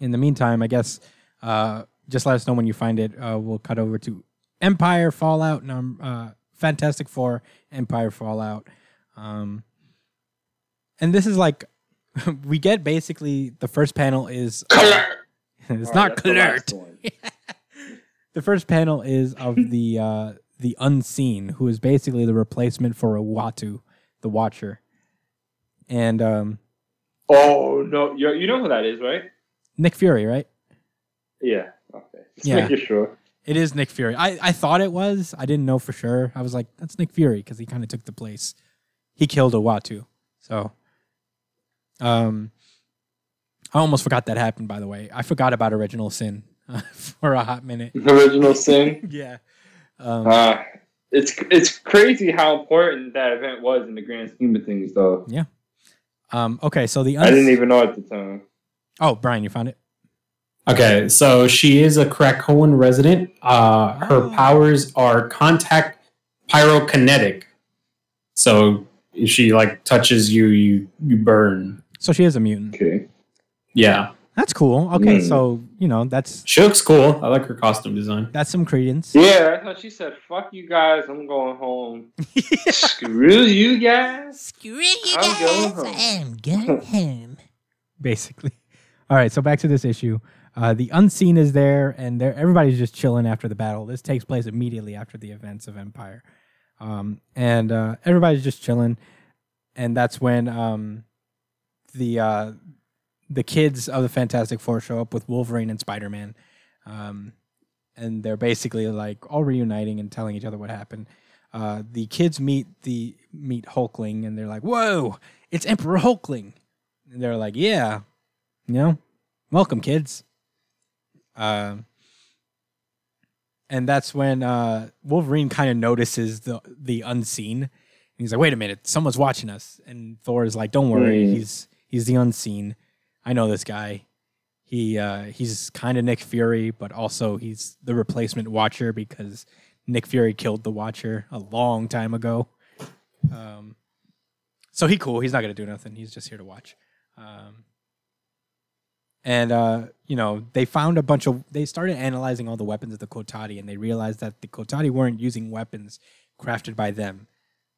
In the meantime, I guess uh, just let us know when you find it. Uh, we'll cut over to Empire Fallout, num- uh, Fantastic Four, Empire Fallout. Um, and this is like, we get basically the first panel is. Color. it's Oh, not that's the last Colert. one. The first panel is of the uh, the unseen, who is basically the replacement for Uatu, the Watcher. And um, Oh no, you you know who that is, right? Nick Fury, right? Yeah. Okay. Just Yeah. making sure. It is Nick Fury. I, I thought it was. I didn't know for sure. I was like, that's Nick Fury because he kind of took the place. He killed Uatu. So, um, I almost forgot that happened. By the way, I forgot about Original Sin uh, for a hot minute. Original Sin. Yeah. Um, Uh, it's it's crazy how important that event was in the grand scheme of things, though. Yeah. Um. Okay. So the I didn't even know at the time. oh Brian, you found it. Okay, so she is a Krakoan resident. Uh, her Oh. powers are contact pyrokinetic. So if she like touches you, you you burn. So she is a mutant. Okay. Yeah, That's cool. Okay. Hmm. So you know that's she looks cool. I like her costume design. that's some credence. Yeah, that's how she said, "Fuck you guys, I'm going home." Screw you guys. Screw you I'm going guys. home. I'm going home. basically. All right, so back to this issue. Uh, the unseen is there, and everybody's just chilling after the battle. This takes place immediately after the events of Empire, um, and uh, everybody's just chilling. And that's when um, the uh, the kids of the Fantastic Four show up with Wolverine and Spider Man, um, and they're basically like all reuniting and telling each other what happened. Uh, the kids meet the meet Hulkling, and they're like, "Whoa, it's Emperor Hulkling!" And they're like, "Yeah, you know, welcome, kids." Um, and that's when uh, Wolverine kind of notices the the unseen. And he's like, "Wait a minute, someone's watching us." And Thor is like, "Don't worry, Mm. he's he's the unseen. I know this guy. He uh, he's kind of Nick Fury, but also he's the replacement Watcher because Nick Fury killed the Watcher a long time ago. Um, so he cool. He's not gonna do nothing. He's just here to watch." Um, and uh, you know, they found a bunch of. They started analyzing all the weapons of the Kotati, and they realized that the Kotati weren't using weapons crafted by them.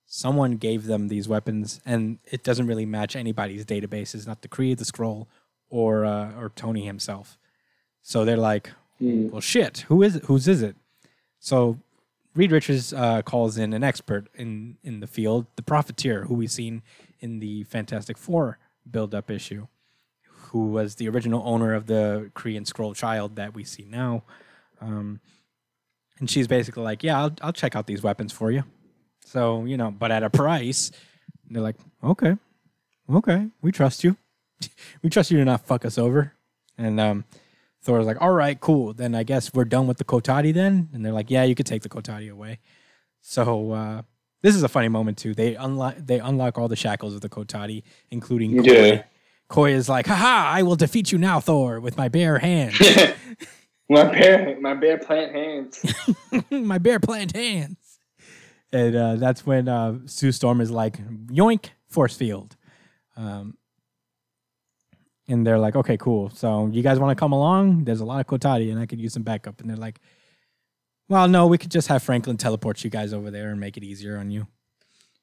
Someone gave them these weapons, and it doesn't really match anybody's databases, not the Kree, the Skrull, or uh, or Tony himself. So they're like, Hmm. well, shit, who is it? Whose is it? So Reed Richards uh, calls in an expert in in the field, the Profiteer, who we've seen in the Fantastic Four build-up issue, who was the original owner of the Korean Skrull Child that we see now. Um, and she's basically like, "Yeah, I'll I'll check out these weapons for you." So you know, but at a price. And they're like, "Okay, okay, we trust you. we trust you to not fuck us over." And um, Thor's like, all right, cool. Then I guess we're done with the Kotati then. And they're like, yeah, you could take the Kotati away. So uh, this is a funny moment too. They unlock they unlock all the shackles of the Kotati, including Koi. Yeah. Koi is like, haha, I will defeat you now, Thor, with my bare hands. my bare my bear plant hands. my bare plant hands. And uh, that's when uh, Sue Storm is like, yoink, force field. Um, and they're like, okay, cool. So you guys want to come along? There's a lot of Kotati, and I could use some backup. And they're like, well, no, we could just have Franklin teleport you guys over there and make it easier on you.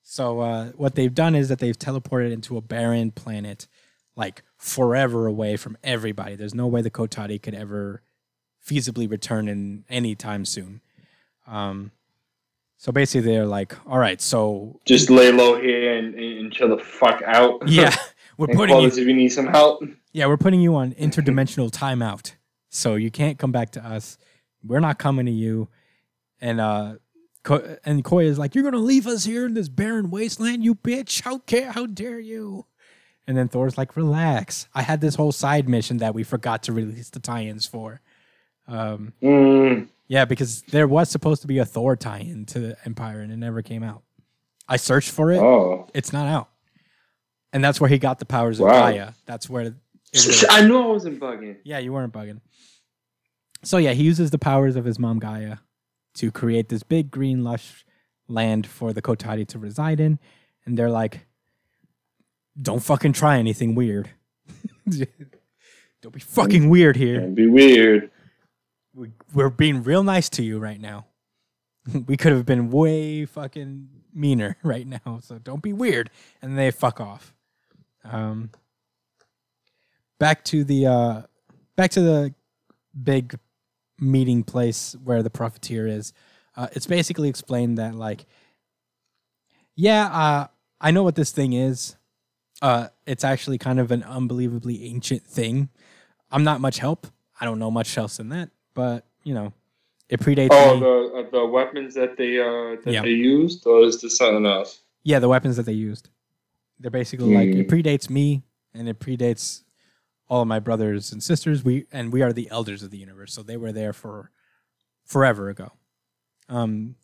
So uh, what they've done is that they've teleported into a barren planet, like forever away from everybody. There's no way the Kotati could ever feasibly return in any time soon. Um, so basically, they're like, all right, so Just lay low here and, and, chill the fuck out. yeah, we're putting you, if you need some help. yeah, we're putting you on interdimensional timeout. So you can't come back to us. We're not coming to you. And uh, Ko- and Koya is like, you're gonna leave us here in this barren wasteland, you bitch! How care? How dare you? And then Thor's like, relax. I had this whole side mission that we forgot to release the tie-ins for. Um, Mm, Yeah, because there was supposed to be a Thor tie-in to the Empire, and it never came out. I searched for it; oh, it's not out, and that's where he got the powers of Gaia. That's where. Was. I knew I wasn't bugging. Yeah, you weren't bugging. So yeah, he uses the powers of his mom Gaia to create this big green lush land for the Kotati to reside in, and they're like, "Don't fucking try anything weird. Don't be fucking weird here." It'd be weird. we, we're being real nice to you right now. we could have been way fucking meaner right now, so don't be weird. And they fuck off. Um, back to the uh, back to the big meeting place where the profiteer is. Uh, it's basically explained that like, yeah, uh, I know what this thing is. Uh, it's actually kind of an unbelievably ancient thing. I'm not much help. I don't know much else than that, but you know, it predates Oh, me. the uh, the weapons that they uh that Yeah. they used, or is this something else? Yeah, the weapons that they used. They're basically like it Hmm. predates me and it predates all of my brothers and sisters. We and we are the elders of the universe, so they were there for forever ago. Um,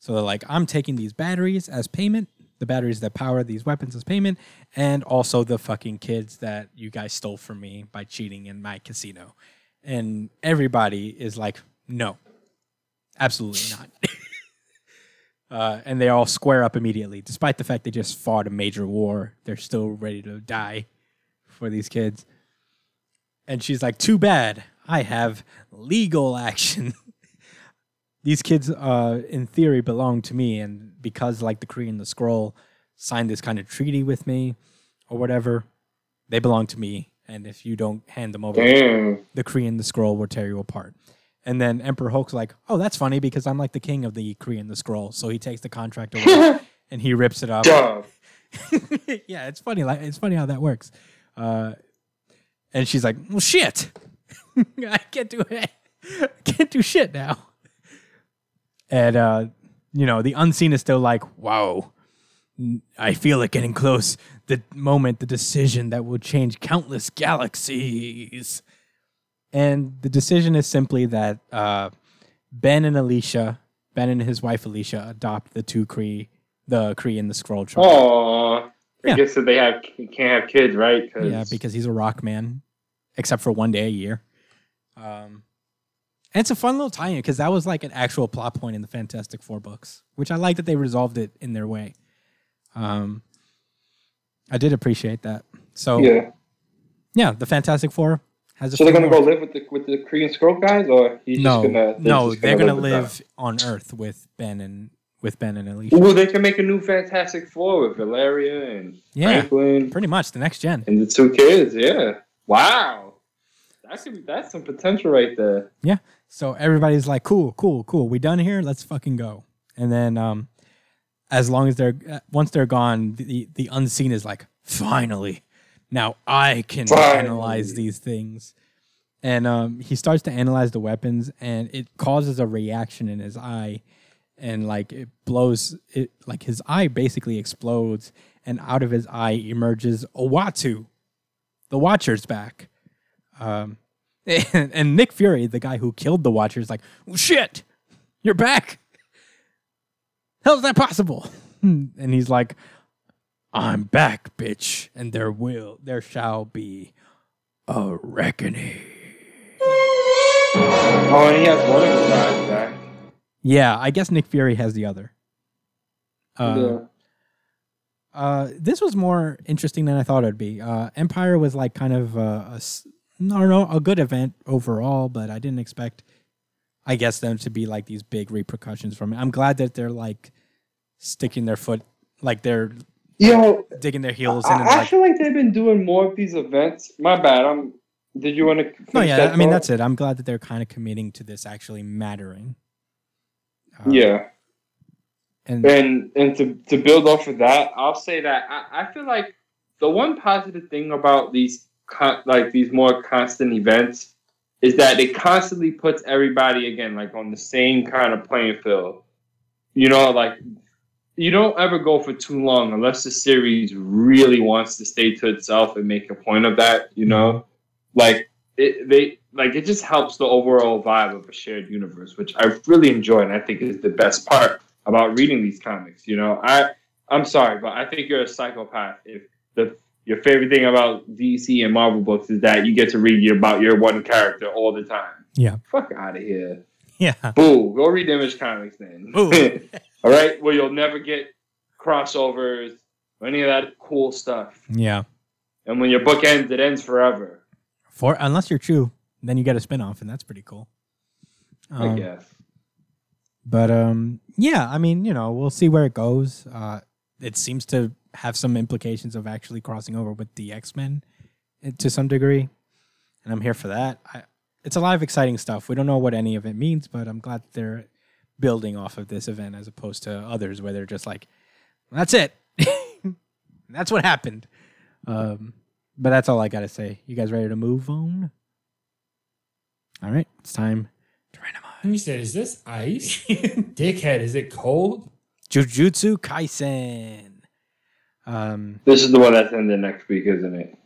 so they're like, I'm taking these batteries as payment, the batteries that power these weapons as payment, and also the fucking kids that you guys stole from me by cheating in my casino. And everybody is like, no, absolutely not. uh, and they all square up immediately, despite the fact they just fought a major war. They're still ready to die for these kids. And she's like, "Too bad. I have legal action. These kids, uh, in theory, belong to me, and because like the Kree and the Skrull signed this kind of treaty with me, or whatever, they belong to me. And if you don't hand them over, Damn. the Kree and the Skrull will tear you apart. And then Emperor Hulk's like, oh, that's funny because I'm like the king of the Kree and the Skrull. So he takes the contract away and he rips it up. Yeah, it's funny. Like it's funny how that works. Uh, and she's like, well, shit, I can't do it. I can't do shit now. And uh, you know, the unseen is still like, wow, I feel it getting close. The moment, the decision that will change countless galaxies. And the decision is simply that uh, Ben and Alicia, Ben and his wife Alicia, adopt the two Kree, the Kree and the Skrull tribe. Oh, I Yeah. guess that they have can't have kids, right? Cause Yeah, because he's a rock man, except for one day a year. Um, and it's a fun little tie-in because that was like an actual plot point in the Fantastic Four books, which I like that they resolved it in their way. Um, I did appreciate that. So yeah, yeah. the Fantastic Four has a. So they're gonna more- go live with the with the Korean Skrull guys, or he's No, just gonna no, just they're gonna them? live on Earth with Ben and with Ben and Alicia. Well, they can make a new Fantastic Four with Valeria and Yeah. Franklin Pretty much the next gen. and the two kids. Yeah. Wow. That could that's some potential right there. So everybody's like, "Cool, cool, cool. We done here? Let's fucking go." And then, um, as long as they're uh, once they're gone, the the unseen is like, "Finally, now I can Finally. analyze these things." And um, he starts to analyze the weapons, and it causes a reaction in his eye, and like it blows it, like his eye basically explodes, and out of his eye emerges Uatu, the Watcher's back. Um, And, and Nick Fury, the guy who killed the Watcher, is like, "Shit, you're back! How's that possible?" And he's like, "I'm back, bitch, and there will, there shall be a reckoning." Oh, and he has one of his guys back. Yeah, I guess Nick Fury has the other. Uh, yeah. Uh, this was more interesting than I thought it'd be. Uh, Empire was like kind of uh, a, I don't a good event overall, but I didn't expect, I guess, them to be like these big repercussions from it. I'm glad that they're like sticking their foot, like they're you know digging their heels in. I, And I like, feel like they've been doing more of these events. My bad. I'm. Did you want to? no, yeah, I mean that's it. I'm glad that they're kind of committing to this actually mattering. Uh, Yeah. and and and to, to build off of that, I'll say that I, I feel like the one positive thing about these con- like these more constant events is that it constantly puts everybody again like on the same kind of playing field. You know, like you don't ever go for too long unless the series really wants to stay to itself and make a point of that. You know, like it they like it just helps the overall vibe of a shared universe, which I really enjoy and I think is the best part about reading these comics. You know, I I'm sorry, but I think you're a psychopath if the your favorite thing about DC and Marvel books is that you get to read about your one character all the time. Yeah. Fuck out of here. yeah, Boo. Go read Image Comics then. Boo. all right, Well, you'll never get crossovers or any of that cool stuff. yeah. And when your book ends, it ends forever. For unless you're true, then you get a spinoff, and that's pretty cool. I Um, guess. But um, yeah, I mean, you know, we'll see where it goes. Uh, it seems to have some implications of actually crossing over with the X Men to some degree, and I'm here for that. I, it's a lot of exciting stuff. We don't know what any of it means, but I'm glad they're building off of this event as opposed to others where they're just like, "That's it, that's what happened." Um, but that's all I gotta say. You guys ready to move on? All right, it's time to randomize. And you said, "Is this ice, dickhead? Is it cold?" Jujutsu Kaisen. Um, This is the one that's ending next week, isn't it?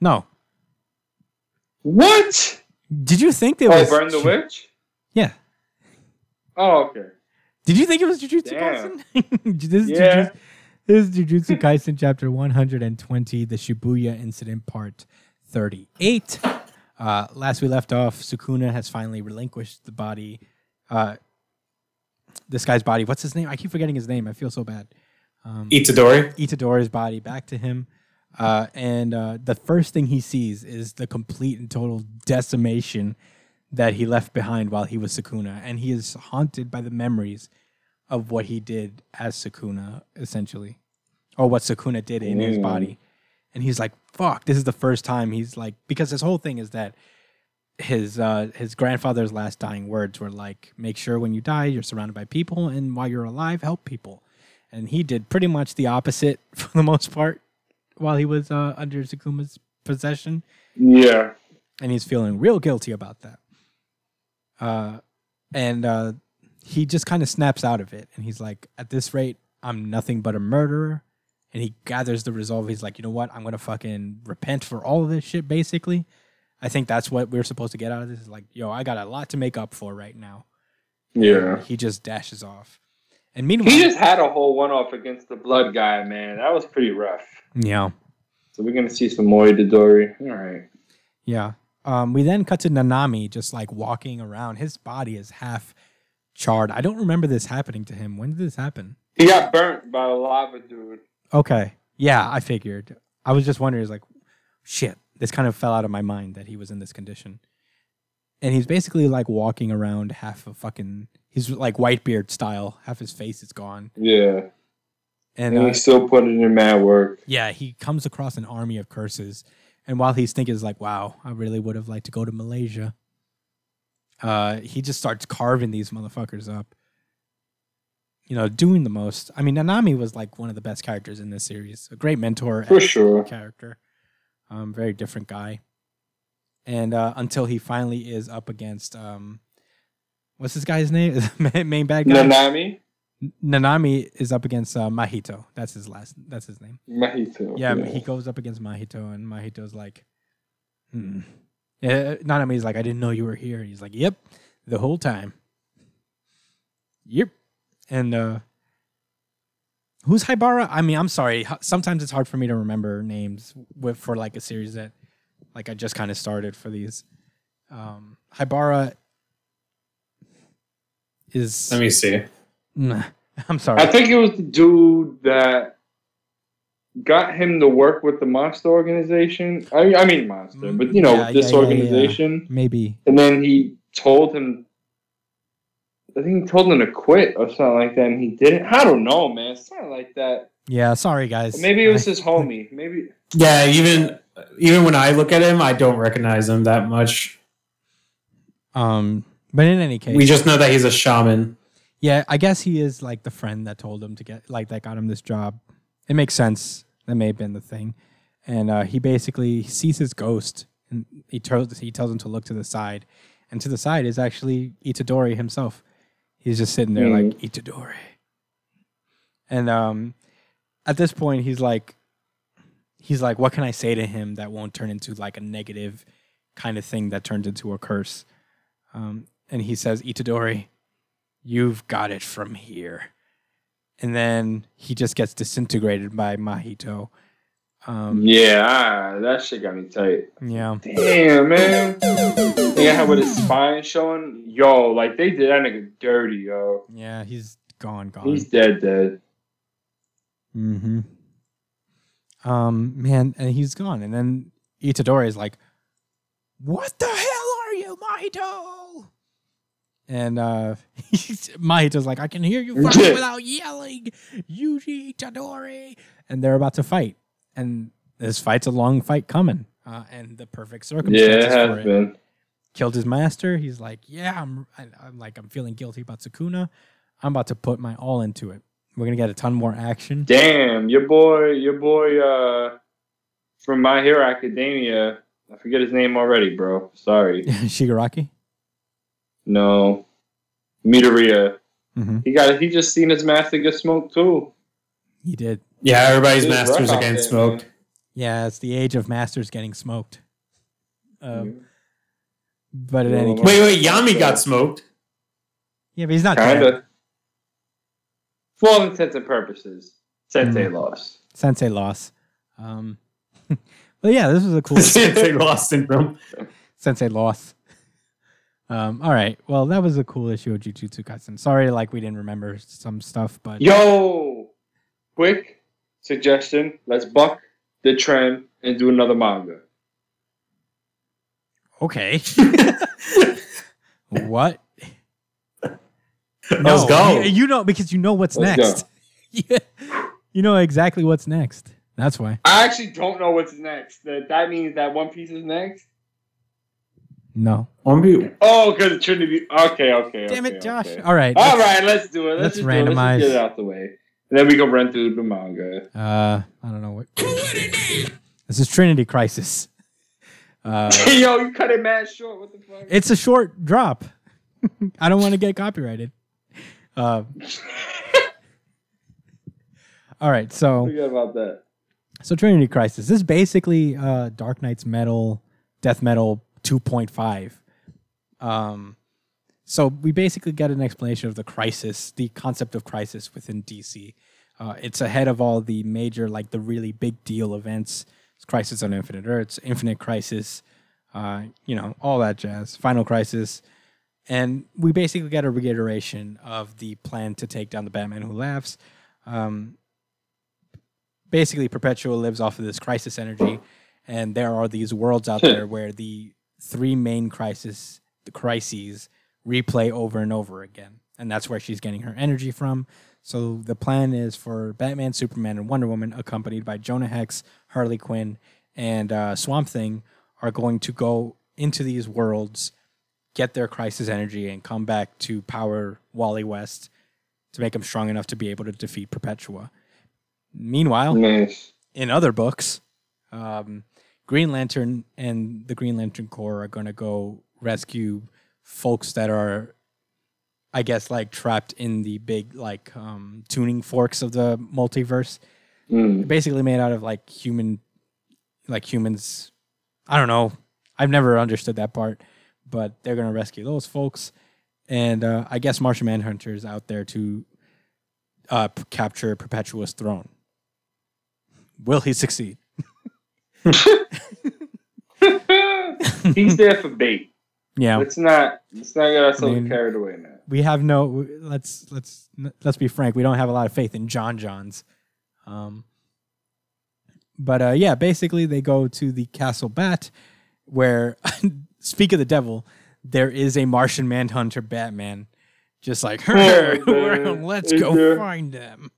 no. What? Did you think there Oh, was Burn the Witch? Yeah. Oh, okay. Did you think it was Jujutsu Damn. Kaisen? this, is Yeah. Jujutsu, this is Jujutsu Kaisen chapter 120, the Shibuya incident part 38. Uh, last we left off, Sukuna has finally relinquished the body. Uh, this guy's body. What's his name? I keep forgetting his name. I feel so bad. Um, Itadori. Itadori's body back to him. Uh, and uh, the first thing he sees is the complete and total decimation that he left behind while he was Sukuna. And he is haunted by the memories of what he did as Sukuna, essentially, or what Sukuna did in his Mm. body. And he's like, fuck, this is the first time he's like, because his whole thing is that his uh, his grandfather's last dying words were like, make sure when you die, you're surrounded by people, and while you're alive, help people and he did pretty much the opposite for the most part while he was uh, under Sukuna's possession, Yeah. and he's feeling real guilty about that. Uh, and uh, he just kind of snaps out of it, and he's like, "At this rate, I'm nothing but a murderer." And he gathers the resolve. He's like, "You know what? I'm gonna fucking repent for all of this shit." Basically, I think that's what we're supposed to get out of this. Is like, "Yo, I got a lot to make up for right now." Yeah. He just dashes off, and meanwhile, He just had a whole one off against the blood guy, man. That was pretty rough. yeah. So we're gonna see some more Itadori. All right. Yeah. Um, we then cut to Nanami just like walking around. His body is half charred. I don't remember this happening to him. When did this happen? He got burnt by a lava dude. Okay. Yeah, I figured. I was just wondering, like, shit, this kind of fell out of my mind that he was in this condition. And he's basically like walking around half a fucking, he's like Whitebeard style. Half his face is gone. Yeah. And And uh, he's still putting in mad work. yeah, he comes across an army of curses. And while he's thinking, is like, wow, I really would have liked to go to Malaysia. Uh, he just starts carving these motherfuckers up. You know, doing the most. I mean, Nanami was like one of the best characters in this series. A great mentor, For sure. character. Um, very different guy. And uh, until he finally is up against um, what's this guy's name? Main bad guy. Nanami? Nanami is up against uh, Mahito. That's his last. That's his name. Mahito. Yeah, he goes up against Mahito, and Mahito's like, hmm, Yeah, Nanami's like, I didn't know you were here. He's like, Yep, the whole time. Yep. And uh who's Haibara? I mean, I'm sorry. Sometimes it's hard for me to remember names with for like a series that like I just kind of started for these. Um Haibara is Let me see. Nah, I'm sorry. I think it was the dude that got him to work with the monster organization. I, I mean monster, but you know Yeah, this yeah, yeah, yeah. organization. Maybe. And then he told him, I think he told him to quit or something like that, and he didn't. I don't know, man. Something like that. Yeah, sorry guys. Maybe it was I- his homie. Maybe. Yeah, even even when I look at him, I don't recognize him that much. um but in any case We just know that he's a shaman. Yeah, I guess he is like the friend that told him to get like that got him this job. It makes sense. That may have been the thing. And uh, he basically sees his ghost and he tells he tells him to look to the side. And to the side is actually Itadori himself. He's just sitting there like Itadori. And um at this point he's like he's like, what can I say to him that won't turn into like a negative kind of thing that turns into a curse? Um, and he says, Itadori, you've got it from here. And then he just gets disintegrated by Mahito. Um, Yeah, ah, that shit got me tight. yeah. Damn, man. Yeah, had with his spine showing. Yo, like they did that nigga dirty, yo. Yeah, he's gone, gone. He's dead, dead. Mm-hmm. Um, man, and he's gone. And then Itadori is like, "What the hell are you, Mahito?" And uh, Mahito's like, "I can hear you fighting without yelling, Yuji Itadori." And they're about to fight, and this fight's a long fight coming, uh, and the perfect Yeah, circumstances it for has it. been. Killed his master. He's like, "Yeah, I'm, I, I'm like, I'm feeling guilty about Sukuna. I'm about to put my all into it. We're gonna get a ton more action." Damn, your boy, your boy, uh, from My Hero Academia. I forget his name already, bro. Sorry. Shigaraki. No, Midoriya. Mm-hmm. He got. He just seen his master get smoked too. He did. Yeah, everybody's It's masters rough out again there, smoked. Yeah, it's the age of masters getting smoked. Um, man. But at any well, case, Wait, wait, Yami got smoked. yeah, but he's not dead. For all intents and purposes, Sensei Mm. lost. Sensei loss. Um, but yeah, this was a cool Sensei lost syndrome. Sensei loss. Um, all right, well, that was a cool issue of Jujutsu Kaisen. Sorry, like we didn't remember some stuff, but Yo, quick suggestion: Let's buck the trend and do another manga. okay. what? Let's go. You, you know because you know what's Let's next. yeah, you know exactly what's next. That's why. I actually don't know what's next. That that means that One Piece is next. No. One view. Oh, because Trinity. Okay, okay. Damn okay, it, Josh. okay. All right. All right, let's do it. Let's, let's just do it. Let's randomize. just get it out the way, and then we can run through the manga. Uh, I don't know what. This is Trinity Crisis. Uh, Yo, you cut it mad short. What the fuck? it's a short drop. I don't want to get copyrighted. Uh, all right, so Forget about that. so Trinity Crisis. This is basically uh, Dark Nights Metal, Death Metal 2.5. Um, so we basically get an explanation of the crisis, the concept of crisis within DC. Uh, it's ahead of all the major, like the really big deal events. It's Crisis on Infinite Earths, Infinite Crisis, uh, you know, all that jazz. Final Crisis, and we basically get a reiteration of the plan to take down the Batman Who Laughs. Um, basically, Perpetua lives off of this crisis energy, and there are these worlds out there where the three main crisis, the crises, replay over and over again, and that's where she's getting her energy from. So the plan is for Batman, Superman, and Wonder Woman, accompanied by Jonah Hex, Harley Quinn, and uh, Swamp Thing, are going to go into these worlds, get their crisis energy, and come back to power Wally West to make him strong enough to be able to defeat Perpetua. Meanwhile, Nice. in other books, um, Green Lantern and the Green Lantern Corps are going to go rescue folks that are, I guess, like trapped in the big like um, tuning forks of the multiverse. Mm. Basically made out of like human, like humans. I don't know. I've never understood that part, but they're gonna rescue those folks, and uh, I guess Martian Manhunter is out there to uh, p- capture Perpetua's throne. Will he succeed? He's there for bait. Yeah, Let's not let's not get ourselves I mean- carried away, man. we have no. Let's let's let's be frank. We don't have a lot of faith in John Johns. Um, but uh, yeah, basically they go to the Castle Bat, where speak of the devil, there is a Martian Manhunter Batman, just like her. man. let's Is go there- find them.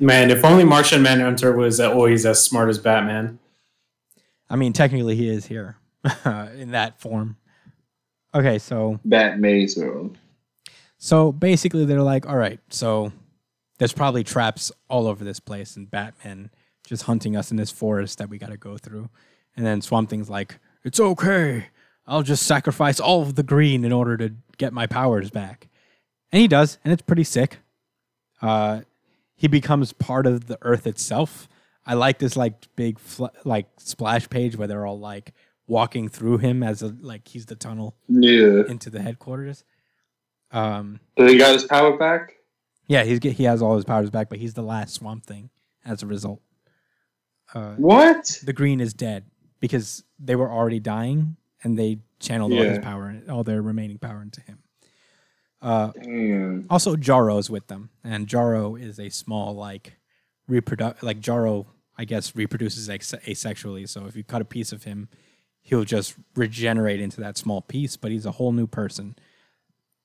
Man, if only Martian Manhunter was always as smart as Batman. I mean, technically he is here in that form. Okay, so Bat Maze World. So basically, they're like, all right, so there's probably traps all over this place, and Batman just hunting us in this forest that we got to go through. And then Swamp Thing's like, it's okay. I'll just sacrifice all of the green in order to get my powers back. And he does, and it's pretty sick. Uh, he becomes part of the Earth itself. I like this like big fl- like splash page where they're all like walking through him as a, like he's the tunnel Yeah. into the headquarters. Um, So he got his power back? yeah, he's he has all his powers back, but he's the last Swamp Thing as a result. Uh, What? the Green is dead because they were already dying, and they channeled all his Yeah. power, all their remaining power into him. Uh, Damn. also, Jarro's with them, and Jarro is a small like reproduct like Jarro. I guess, reproduces ex- asexually. So if you cut a piece of him, he'll just regenerate into that small piece. But he's a whole new person,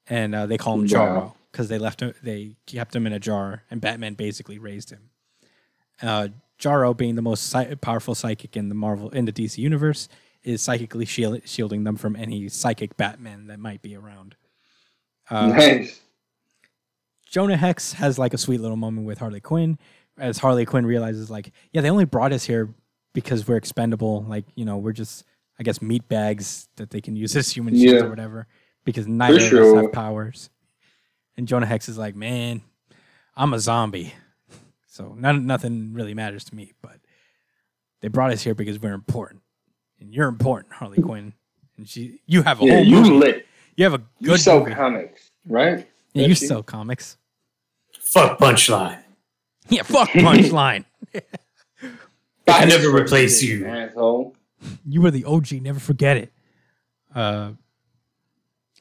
and uh, they call him Jarro Wow. because they left him, they kept him in a jar, and Batman basically raised him. Uh, Jarro, being the most psy- powerful psychic in the Marvel in the DC universe, is psychically shield- shielding them from any psychic Batman that might be around. Uh, nice. Jonah Hex has like a sweet little moment with Harley Quinn as Harley Quinn realizes like, yeah, they only brought us here because we're expendable. Like, you know, we're just I guess meat bags that they can use as human shields Yeah. or whatever. Because neither of us have powers. And Jonah Hex is like, man, I'm a zombie. So none, nothing really matters to me, but they brought us here because we're important. And you're important, Harley Quinn. And she you have a Yeah, whole you movie. lit. You have a You good sell movie. comics, right? Yeah, you Don't you? sell comics. Fuck Punchline. Yeah, fuck punchline. I never replace you. asshole. You were the OG. Never forget it. Uh,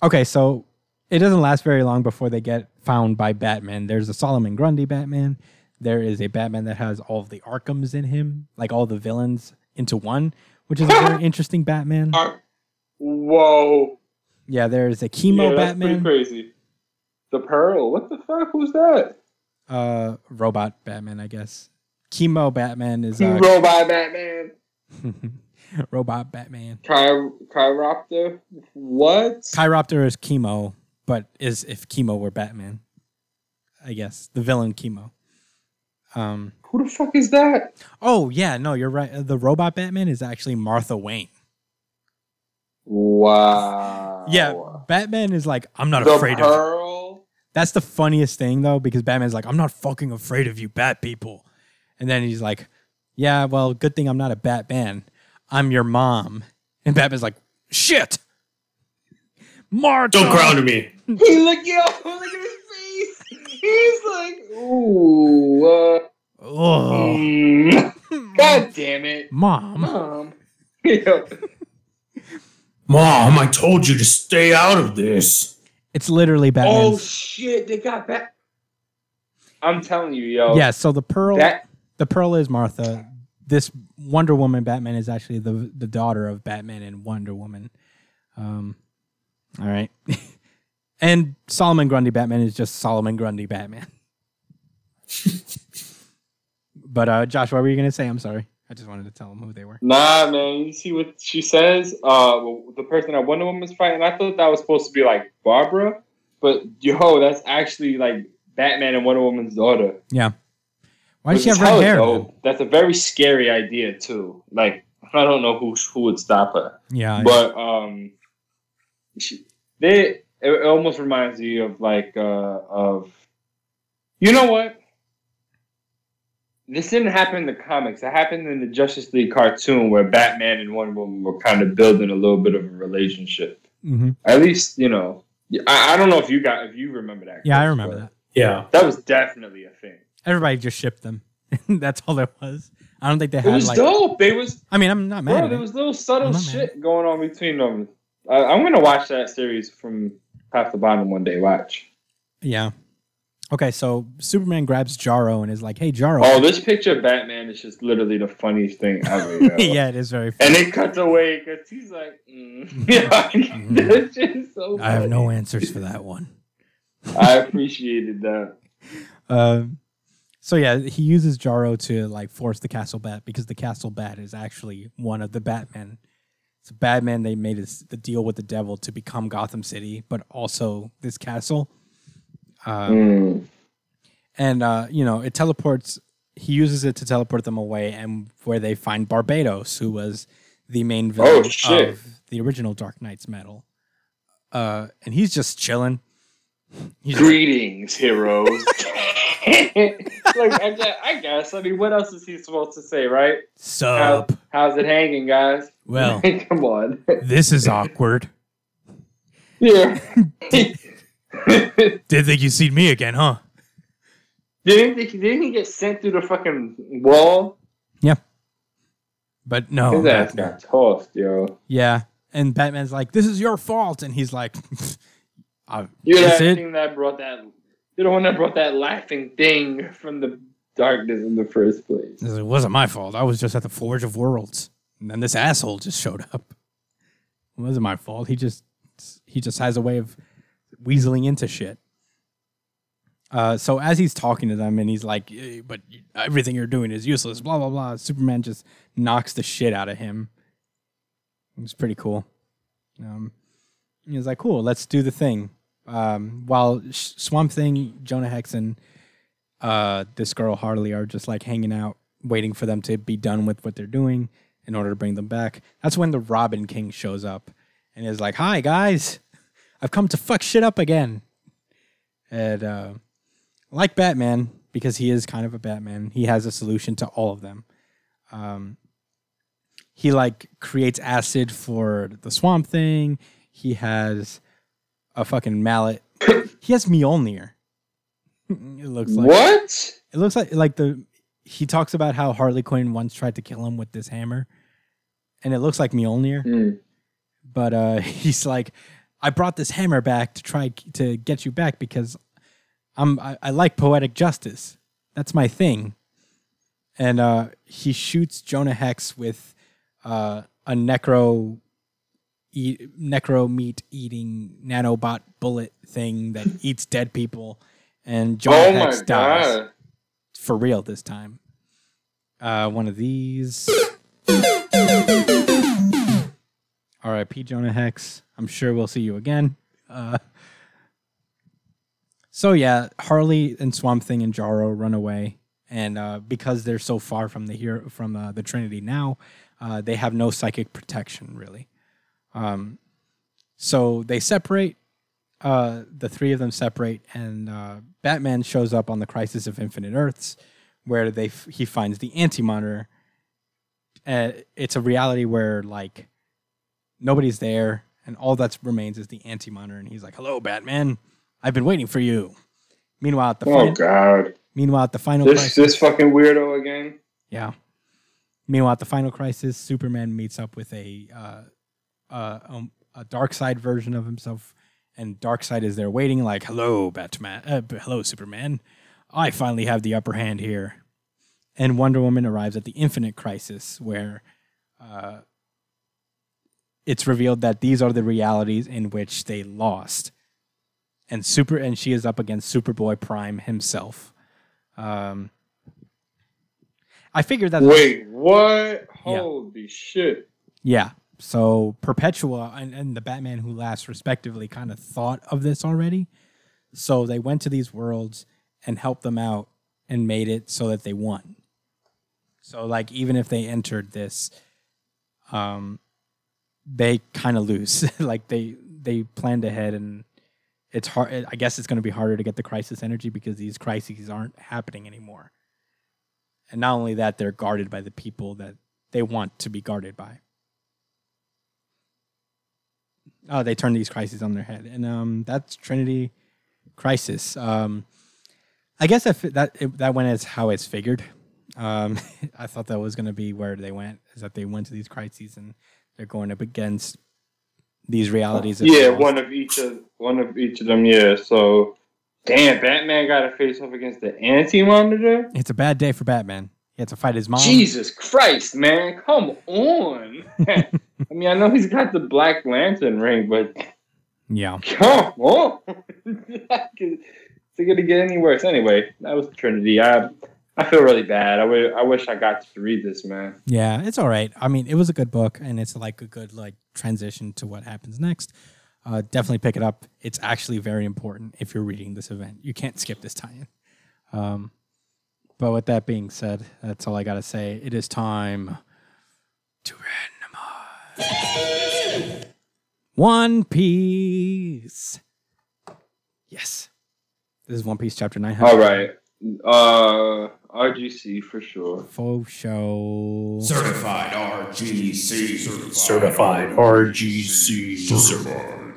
okay, so it doesn't last very long before they get found by Batman. There's a Solomon Grundy Batman. There is a Batman that has all of the Arkhams in him, like all the villains into one, which is a very interesting Batman. Uh, Whoa. Yeah, there's a chemo yeah, that's pretty Batman, crazy. The Pearl. What the fuck? Who's that? uh, robot Batman, I guess. Chemo Batman is uh, Robot Batman. robot Batman. Chiropter. What? Chiropter is chemo, but is if chemo were Batman, I guess the villain chemo. Um. Who the fuck is that? Oh yeah, no, you're right. Uh, The robot Batman is actually Martha Wayne. Wow. Yeah, Batman is like, I'm not The afraid of. You. Pearl. That's the funniest thing though, because Batman's like, I'm not fucking afraid of you, Bat people. And then he's like, Yeah, well, good thing I'm not a Batman. I'm your mom. And Batman's like, Shit, Martha. Don't ground me. He look yo, look at his face. He's like, ooh. Uh, Oh, mm. God damn it, mom. mom. Yo. Mom, I told you to stay out of this. It's literally Batman. Oh shit, they got back. I'm telling you, yo. yeah, so the pearl. That the pearl is Martha. This Wonder Woman Batman is actually the the daughter of Batman and Wonder Woman. Um, all right, and Solomon Grundy Batman is just Solomon Grundy Batman. but uh, Josh, what were you gonna say? I'm sorry, I just wanted to tell them who they were. Nah, man. You see what she says? Uh, the person that Wonder Woman's fighting. I thought that was supposed to be like Barbara, but yo, that's actually like Batman and Wonder Woman's daughter. Yeah, why does Which she have is red hair? dope. man? That's a very scary idea too. Like I don't know who who would stop her, Yeah, but um, she, they it, it almost reminds you of like uh of, you know what? this didn't happen in the comics. It happened in the Justice League cartoon where Batman and Wonder Woman were kind of building a little bit of a relationship. hmm At least, you know, I, I don't know if you got if you remember that. Yeah, I remember that. Yeah. That was definitely a thing. Everybody just shipped them. That's all there was. I don't think they It had was like. dope. It was I mean, I'm not mad bro. at There it. was little subtle I'm mad. shit going on between them. I, I'm gonna watch that series from top to bottom one day. Watch. Yeah. Okay, so Superman grabs Jarro and is like, "Hey, Jarro." Oh, this picture of Batman is just literally the funniest thing ever. yeah, it is very. Funny. And it cuts away because he's like, mm. yeah, that's just so. I have no answers for that one. I appreciated that. Um, so yeah, he uses Jarro to like force the Castle Bat because the Castle Bat is actually one of the Batmen. It's Batman. They made this, the deal with the devil to become Gotham City, but also this castle. Um, Mm. and uh, you know, it teleports. He uses it to teleport them away, and where they find Barbatos, who was the main villain Oh, of the original Dark Nights metal. Uh, and he's just chilling. He's Greetings, heroes. like I guess, I guess. I mean, what else is he supposed to say, right? How, sup. how's it hanging, guys? Well, come on. this is awkward. yeah. Didn't think you'd see me again, huh? didn't, he, didn't he get sent through the fucking wall? Yeah. But no. His ass Batman- got tossed, yo. Yeah. And Batman's like, this is your fault. And he's like, uh, You're that it? thing that brought that. You're the one that brought that laughing thing from the darkness in the first place. it wasn't my fault. I was just at the Forge of Worlds. And then this asshole just showed up. It wasn't my fault. He just he just has a way of weaseling into shit. Uh, so as he's talking to them and he's like, "Eh, but everything you're doing is useless, blah, blah, blah. Superman just knocks the shit out of him. It's pretty cool. Um, he's like, cool, let's do the thing. Um, while Swamp Thing, Jonah Hex, and uh, this girl Harley are just like hanging out, waiting for them to be done with what they're doing in order to bring them back. That's when the Robin King shows up and is like, "Hi guys, I've come to fuck shit up again." And uh, like Batman, because he is kind of a Batman, he has a solution to all of them. Um, he like creates acid for the Swamp Thing. He has a fucking mallet. he has Mjolnir. it looks like what? it looks like like the he talks about how Harley Quinn once tried to kill him with this hammer, and it looks like Mjolnir. Mm. But uh, he's like, I brought this hammer back to try to get you back because I'm I, I like poetic justice. That's my thing. And uh, he shoots Jonah Hex with uh, a necro eat, necro meat eating nanobot bullet thing that eats dead people, and Jonah Oh Hex dies god. for real this time. Uh, one of these. R.I.P. Jonah Hex. I'm sure we'll see you again. Uh, so yeah, Harley and Swamp Thing and Jarro run away, and uh, because they're so far from the hero from uh, the Trinity now, uh, they have no psychic protection really. Um, so they separate. Uh, the three of them separate, and uh, Batman shows up on the Crisis of Infinite Earths, where they f- he finds the Anti Monitor. Uh, it's a reality where like nobody's there, and all that remains is the Anti Monitor, and he's like, "Hello, Batman, I've been waiting for you." Meanwhile, at the Oh fin- god. meanwhile at the final This crisis, this fucking weirdo again. yeah. Meanwhile, at the final crisis, Superman meets up with a uh, uh, um, a Darkseid version of himself, and Darkseid is there waiting, like, "Hello, Batman. Uh, hello, Superman. I finally have the upper hand here." And Wonder Woman arrives at the Infinite Crisis, where uh, it's revealed that these are the realities in which they lost, and super, and she is up against Superboy Prime himself. Um, I figured that Wait, what? Holy shit. Yeah. So Perpetua and, and the Batman Who Laughs, respectively, kind of thought of this already. So they went to these worlds and helped them out and made it so that they won. So like even if they entered this, um, they kind of lose. like they they planned ahead and it's hard. I guess it's going to be harder to get the crisis energy because these crises aren't happening anymore. and not only that, they're guarded by the people that they want to be guarded by. Oh, they turn these crises on their head, and um, that's Trinity Crisis. Um, I guess that fi- that it, that went as how it's figured. Um, I thought that was going to be where they went, is that they went to these crises and they're going up against these realities. that Yeah, one of each of one of each of them. Yeah. So, damn, Batman got to face off against the Anti Monitor. It's a bad day for Batman. He had to fight his mom. Jesus Christ, man! Come on. I mean, I know he's got the Black Lantern ring, but Yeah. come on. Is it gonna get any worse? Anyway, that was Trinity. I I feel really bad. I wi- I wish I got to read this, man. Yeah, it's all right. I mean, it was a good book, and it's like a good like transition to what happens next. Uh, definitely pick it up. It's actually very important if you're reading this event. You can't skip this tie-in. Um, but with that being said, that's all I gotta say. It is time to randomize One Piece. Yes, this is One Piece chapter nine hundred. All right. Uh, RGC for sure. Faux show. Certified RGC. Certified RGC. Certified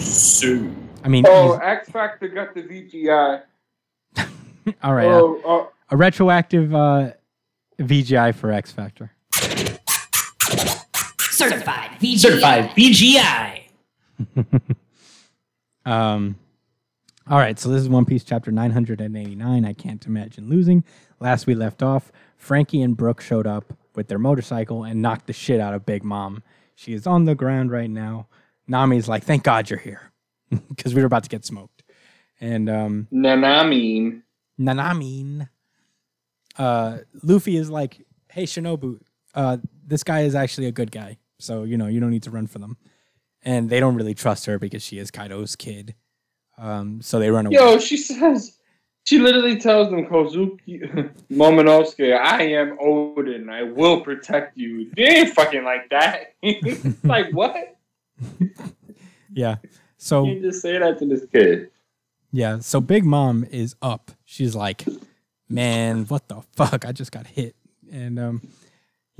RGC. I mean, Oh, he's- X Factor got the VGI. all right. uh, Oh, oh, a retroactive uh, VGI for X Factor. Certified VG. Certified BGI. Um, all right, so this is One Piece chapter 989. I can't imagine losing. Last we left off, Franky and Brook showed up with their motorcycle and knocked the shit out of Big Mom. She is on the ground right now. Nami's like, thank God you're here because we were about to get smoked. And um, Nanamine. Nanamin. Uh, Luffy is like, hey, Shinobu, uh, this guy is actually a good guy. So, you know, you don't need to run for them. And they don't really trust her because she is Kaido's kid. Um, so they run away. Yo, she says, she literally tells them, Kozuki Momonosuke, I am Oden. I will protect you. They ain't fucking like that. like, what? Yeah. So, You just say that to this kid. yeah. So Big Mom is up. She's like, man, what the fuck? I just got hit. And, um,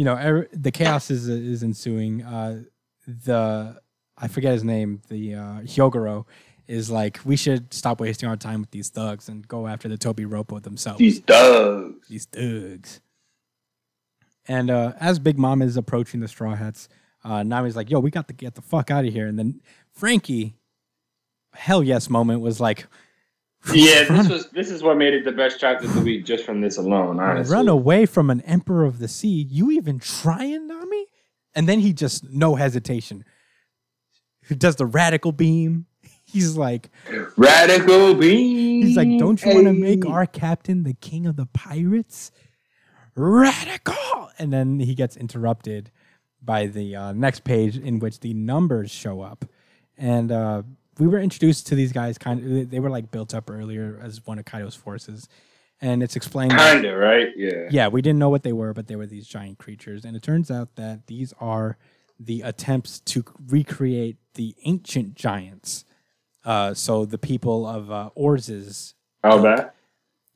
you know, er- the chaos is, is ensuing. Uh, the, I forget his name, the uh, Hyogoro is like, we should stop wasting our time with these thugs and go after the Tobi Roppo themselves. These dogs. these thugs. And uh, as Big Mom is approaching the Straw Hats, uh, Nami's like, "Yo, we got to get the fuck out of here." And then Franky, hell yes moment was like, Yeah, this was this is what made it the best chapter of the week just from this alone, honestly. "Run away from an Emperor of the Sea? You even trying, Nami?" And then he just no hesitation, who does the radical beam. He's like, Radical beam. he's like, "Don't you want to make our captain the king of the pirates?" Radical. And then he gets interrupted by the uh, next page in which the numbers show up, and uh, we were introduced to these guys. Kind of, they were like built up earlier as one of Kaido's forces, and it's explained. Kinda, right? Yeah. yeah, we didn't know what they were, but they were these giant creatures, and it turns out that these are the attempts to recreate the ancient giants. Uh, so the people of uh, Orz's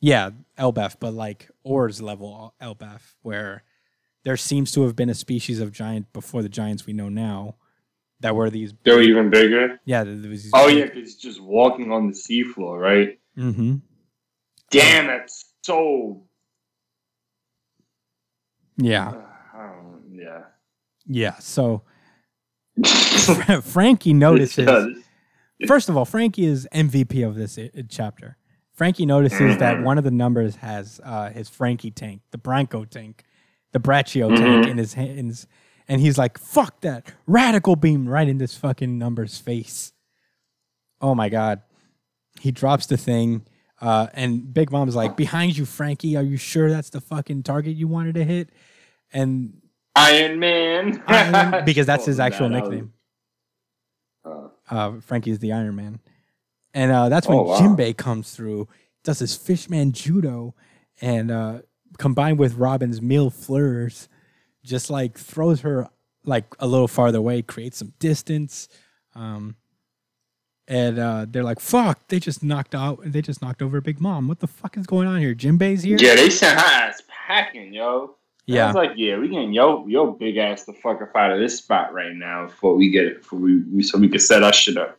yeah, Elbaf, but like Or's level Elbaf, where there seems to have been a species of giant before the giants we know now that were these. They were even bigger. Yeah, there was these Oh yeah, because just walking on the seafloor, right? Mm-hmm. Damn, that's so. Yeah, Uh, yeah. yeah. So Franky notices. First of all, Franky is MVP of this i- i- chapter. Franky notices that one of the numbers has uh, his Franky tank, the Branco tank, the Brachio tank in his hands, and he's like, "Fuck that!" Radical beam right in this fucking number's face. Oh my god! He drops the thing, uh, and Big Mom's like, "Behind you, Franky. Are you sure that's the fucking target you wanted to hit?" And Iron Man. Iron- because that's his actual that- that was- nickname. uh, uh, Franky is the Iron Man. And uh, that's when Oh, wow. Jinbei comes through, does his fishman judo, and uh, combined with Robin's mille fleurs, just like throws her like a little farther away, creates some distance. Um, and uh, they're like, "Fuck!" They just knocked out. They just knocked over Big Mom. What the fuck is going on here? Jinbei's here. Yeah, they sent her ass packing, yo. I yeah, was like, yeah, we getting yo yo big ass the fuck up out of this spot right now before we get it, before we, we so we can set our shit up.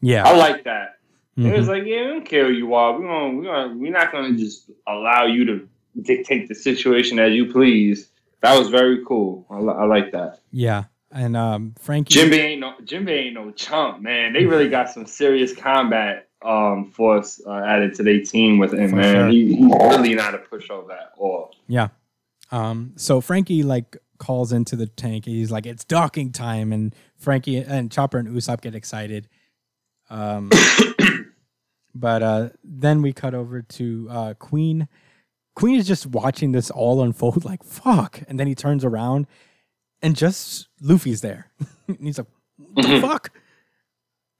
yeah. I like that. Mhm. It was like, yeah, we don't care who you are. We're gonna, we're gonna, we're not gonna just allow you to dictate the situation as you please. That was very cool. I, li- I like that. yeah. And um, Franky. Jimby ain't no Jimby ain't no chump, man. They really got some serious combat um force uh, added to their team with him, For man. sure. He, he's really not a pushover at all. Yeah. Um, so Franky like calls into the tank. He's like, "It's docking time," and Franky and Chopper and Usopp get excited. Um, but uh, then we cut over to uh, Queen. Queen is just watching this all unfold, like "fuck," and then he turns around, and just Luffy's there. and he's like, "What the Mhm. fuck?"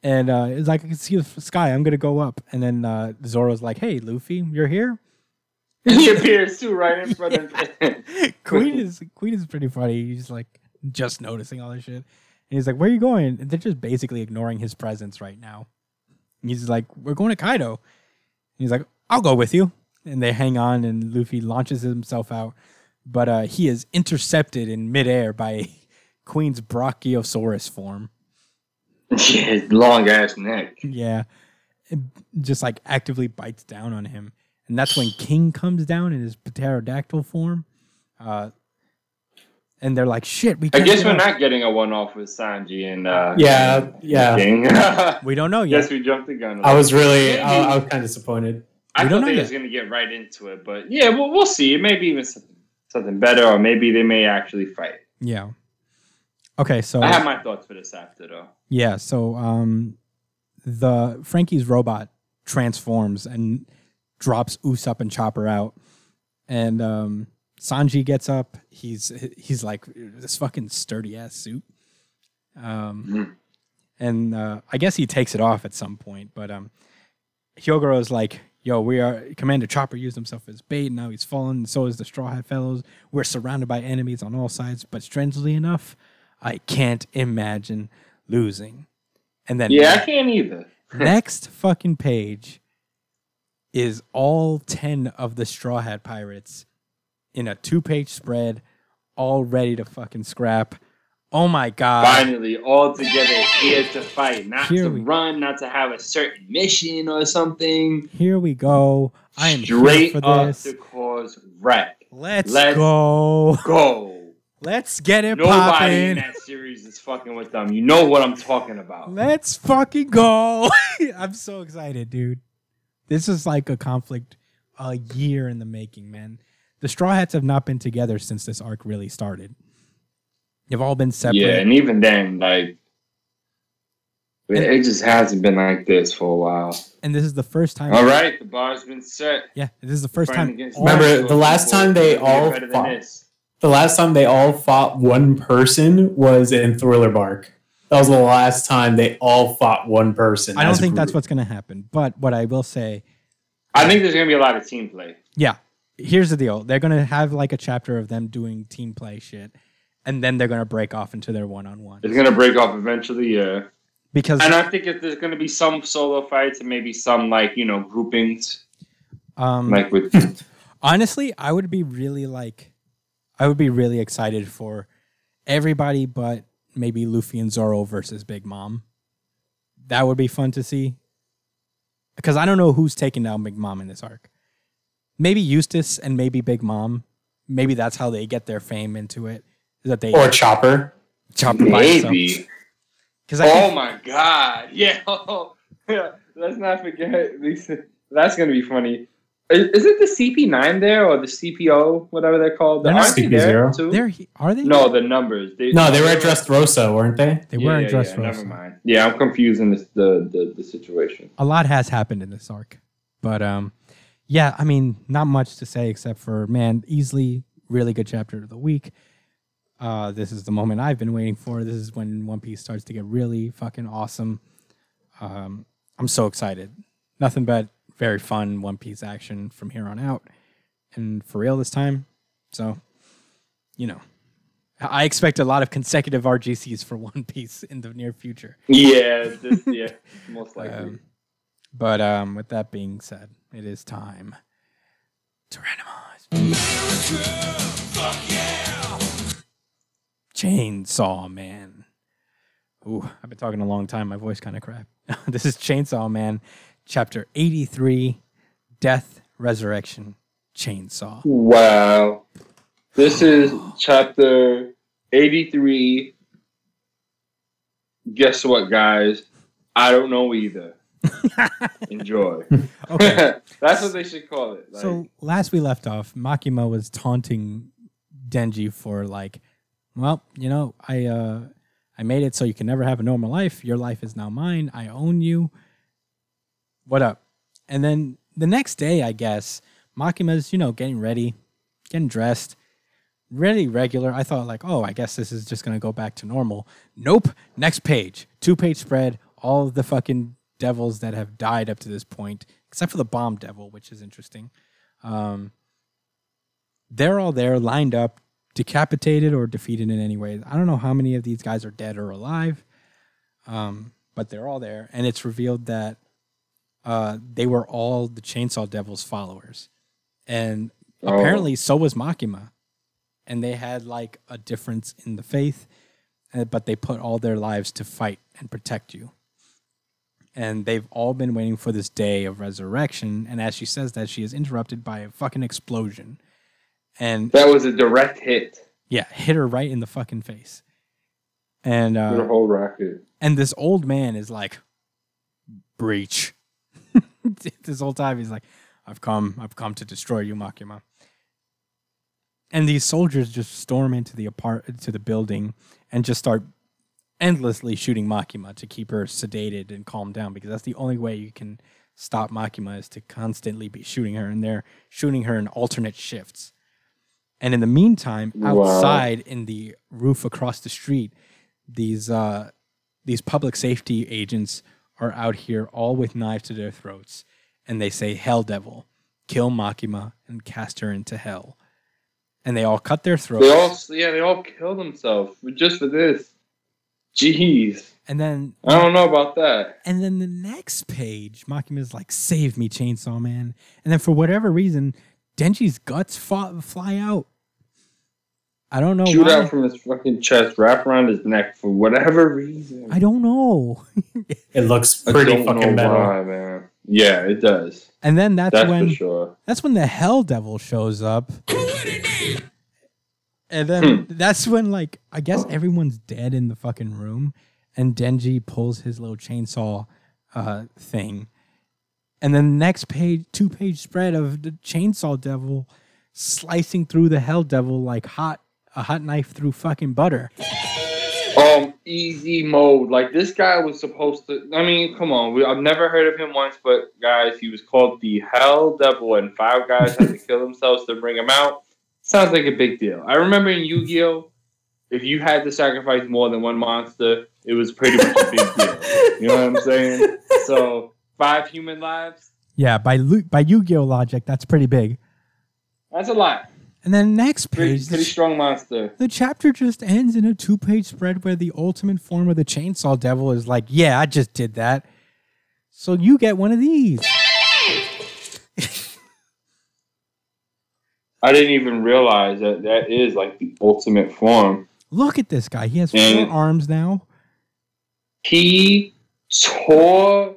And uh, it's like, "I can see the sky. I'm gonna go up." And then uh, Zoro's like, "Hey, Luffy, you're here." he appears too right in front of. Queen is Queen is pretty funny. He's like just noticing all this shit. And he's like, Where are you going? And they're just basically ignoring his presence right now. And he's like, We're going to Kaido. And he's like, I'll go with you. And they hang on and Luffy launches himself out. But uh, he is intercepted in midair by Queen's Brachiosaurus form. yeah, his long ass neck. Yeah. It just like actively bites down on him. And that's when King comes down in his pterodactyl form. Uh, and they're like, shit, we I can't guess we're not getting a one off with Sanji and uh Yeah, yeah. King. We don't know yet. guess we jumped the gun. I was really, I, I was kind of disappointed. I don't thought they yet. was gonna get right into it, but yeah, we'll, we'll see. It may be even something, something better, or maybe they may actually fight. Yeah. Okay, so I have my thoughts for this after though. yeah, so um, the Franky's robot transforms and drops Usopp and Chopper out, and um, Sanji gets up. He's he's like this fucking sturdy ass suit, um, Mhm. and uh, I guess he takes it off at some point. But um, Hyogoro is like, "Yo, we are Commander Chopper used himself as bait. and Now he's fallen. And so is the Straw Hat Fellows. We're surrounded by enemies on all sides. But strangely enough, I can't imagine losing." And then Yeah, I can't either. next fucking page is all 10 of the Straw Hat Pirates in a two page spread, all ready to fucking scrap. Oh my God. Finally, all together here to fight, not Here to we- run, not to have a certain mission or something. Here we go. I am Straight here for up this. to cause wreck. Let's, Let's go. Go. Let's get it Nobody in popping. that series is fucking with them. You know what I'm talking about. Let's fucking go. I'm so excited, dude. This is like a conflict a year in the making, man. The Straw Hats have not been together since this arc really started. They've all been separate. Yeah, and even then, like, it, it just hasn't been like this for a while. and this is the first time. All right, the bar's been set. Yeah, this is the first Fighting time. Remember, the last time they all fought- The last time they all fought one person was in Thriller Bark. That was the last time they all fought one person. I don't think that's what's going to happen. But what I will say, I think there's gonna be a lot of team play. yeah, here's the deal: they're going to have like a chapter of them doing team play shit, and then they're going to break off into their one on one It's gonna break off eventually, yeah. because And I think if there's gonna be some solo fights and maybe some like you know groupings, um, like with honestly, I would be really like, I would be really excited for everybody but maybe Luffy and Zoro versus Big Mom. That would be fun to see. Because I don't know who's taking down Big Mom in this arc. Maybe Eustass and maybe Big Mom. Maybe that's how they get their fame into it. Is that they or Chopper. Chopper by himself. maybe. Because I Oh think, my god! Yeah, yeah. Let's not forget. these- That's gonna be funny. Is, is it the CP9 there or the CPO, whatever they're called? They're not Aren't they there CP0. too? they're are they? No, the numbers. They, No, they were at Dressrosa, weren't they? they were in Dress yeah, Rosa. Never mind. Yeah, I'm confusing this, the, the the situation. a lot has happened in this arc. But um yeah, I mean, not much to say except for man, easily really good chapter of the week. Uh this is the moment I've been waiting for. This is when One Piece starts to get really fucking awesome. Um I'm so excited. Nothing but very fun One Piece action from here on out. And for real this time. So, you know, I expect a lot of consecutive RGCs for One Piece in the near future. Yeah, this, yeah, most likely. Um, but um, with that being said, it is time to randomize. Chainsaw Man. Ooh, I've been talking a long time. My voice kind of crap. this is Chainsaw Man, chapter 83 Death, Resurrection, Chainsaw. Wow. This is chapter 83. Guess what, guys? I don't know either. Enjoy. Okay. That's what they should call it. Like, So last we left off, Makima was taunting Denji for like, well, you know, I uh I made it so you can never have a normal life. Your life is now mine. I own you. What up? And then the next day, I guess, Makima's, you know, getting ready, getting dressed, really regular. I thought like, oh, I guess this is just gonna go back to normal. Nope. Next page, two page spread, all the fucking devils that have died up to this point, except for the bomb devil, which is interesting. Um, they're all there, lined up, decapitated or defeated in any way. I don't know how many of these guys are dead or alive, um, but they're all there, and it's revealed that uh, they were all the Chainsaw Devil's followers, and Oh. apparently so was Makima, and they had like a difference in the faith, uh, but they put all their lives to fight and protect you. And they've all been waiting for this day of resurrection. And as she says that, she is interrupted by a fucking explosion. And that was a direct hit yeah, hit her right in the fucking face. And uh, whole record. and this old man is like, breach. this whole time he's like, I've come, I've come to destroy you, Makima. And these soldiers just storm into the apart to the building and just start endlessly shooting Makima to keep her sedated and calmed down because that's the only way you can stop Makima is to constantly be shooting her and they're shooting her in alternate shifts. And in the meantime, Wow. outside in the roof across the street, these uh, these public safety agents are out here all with knives to their throats, and they say, "Hell, devil, kill Makima and cast her into hell." And they all cut their throats. They all, yeah, they all kill themselves just for this. Jeez, and then I don't know about that. And then the next page, Makima's like, "Save me, Chainsaw Man!" And then for whatever reason, Denji's guts fa- fly out. I don't know Shoot why. out from his fucking chest, wrap around his neck for whatever reason. I don't know. It looks pretty fucking know metal. why, man. Yeah, it does. and then that's, That's when for sure. that's when the Hell Devil shows up. And then that's when like I guess everyone's dead in the fucking room, and Denji pulls his little chainsaw uh, thing, and then the next page, two page spread of the chainsaw devil slicing through the Hell Devil like hot a hot knife through fucking butter. Um, easy mode. Like this guy was supposed to. I mean, come on. We, I've never heard of him once, but guys, he was called the Hell Devil, and five guys had to kill themselves to bring him out. Sounds like a big deal. I remember in Yu-Gi-Oh, if you had to sacrifice more than one monster, it was pretty much a big deal. You know what I'm saying? So five human lives. Yeah, by by Yu-Gi-Oh logic, that's pretty big. That's a lot. And then next Pretty, page, pretty the, strong monster. the chapter just ends in a two-page spread where the ultimate form of the chainsaw devil is like, "Yeah, I just did that." So you get one of these. I didn't even realize that that is like the ultimate form. Look at this guy. He has four Mm. arms now. He tore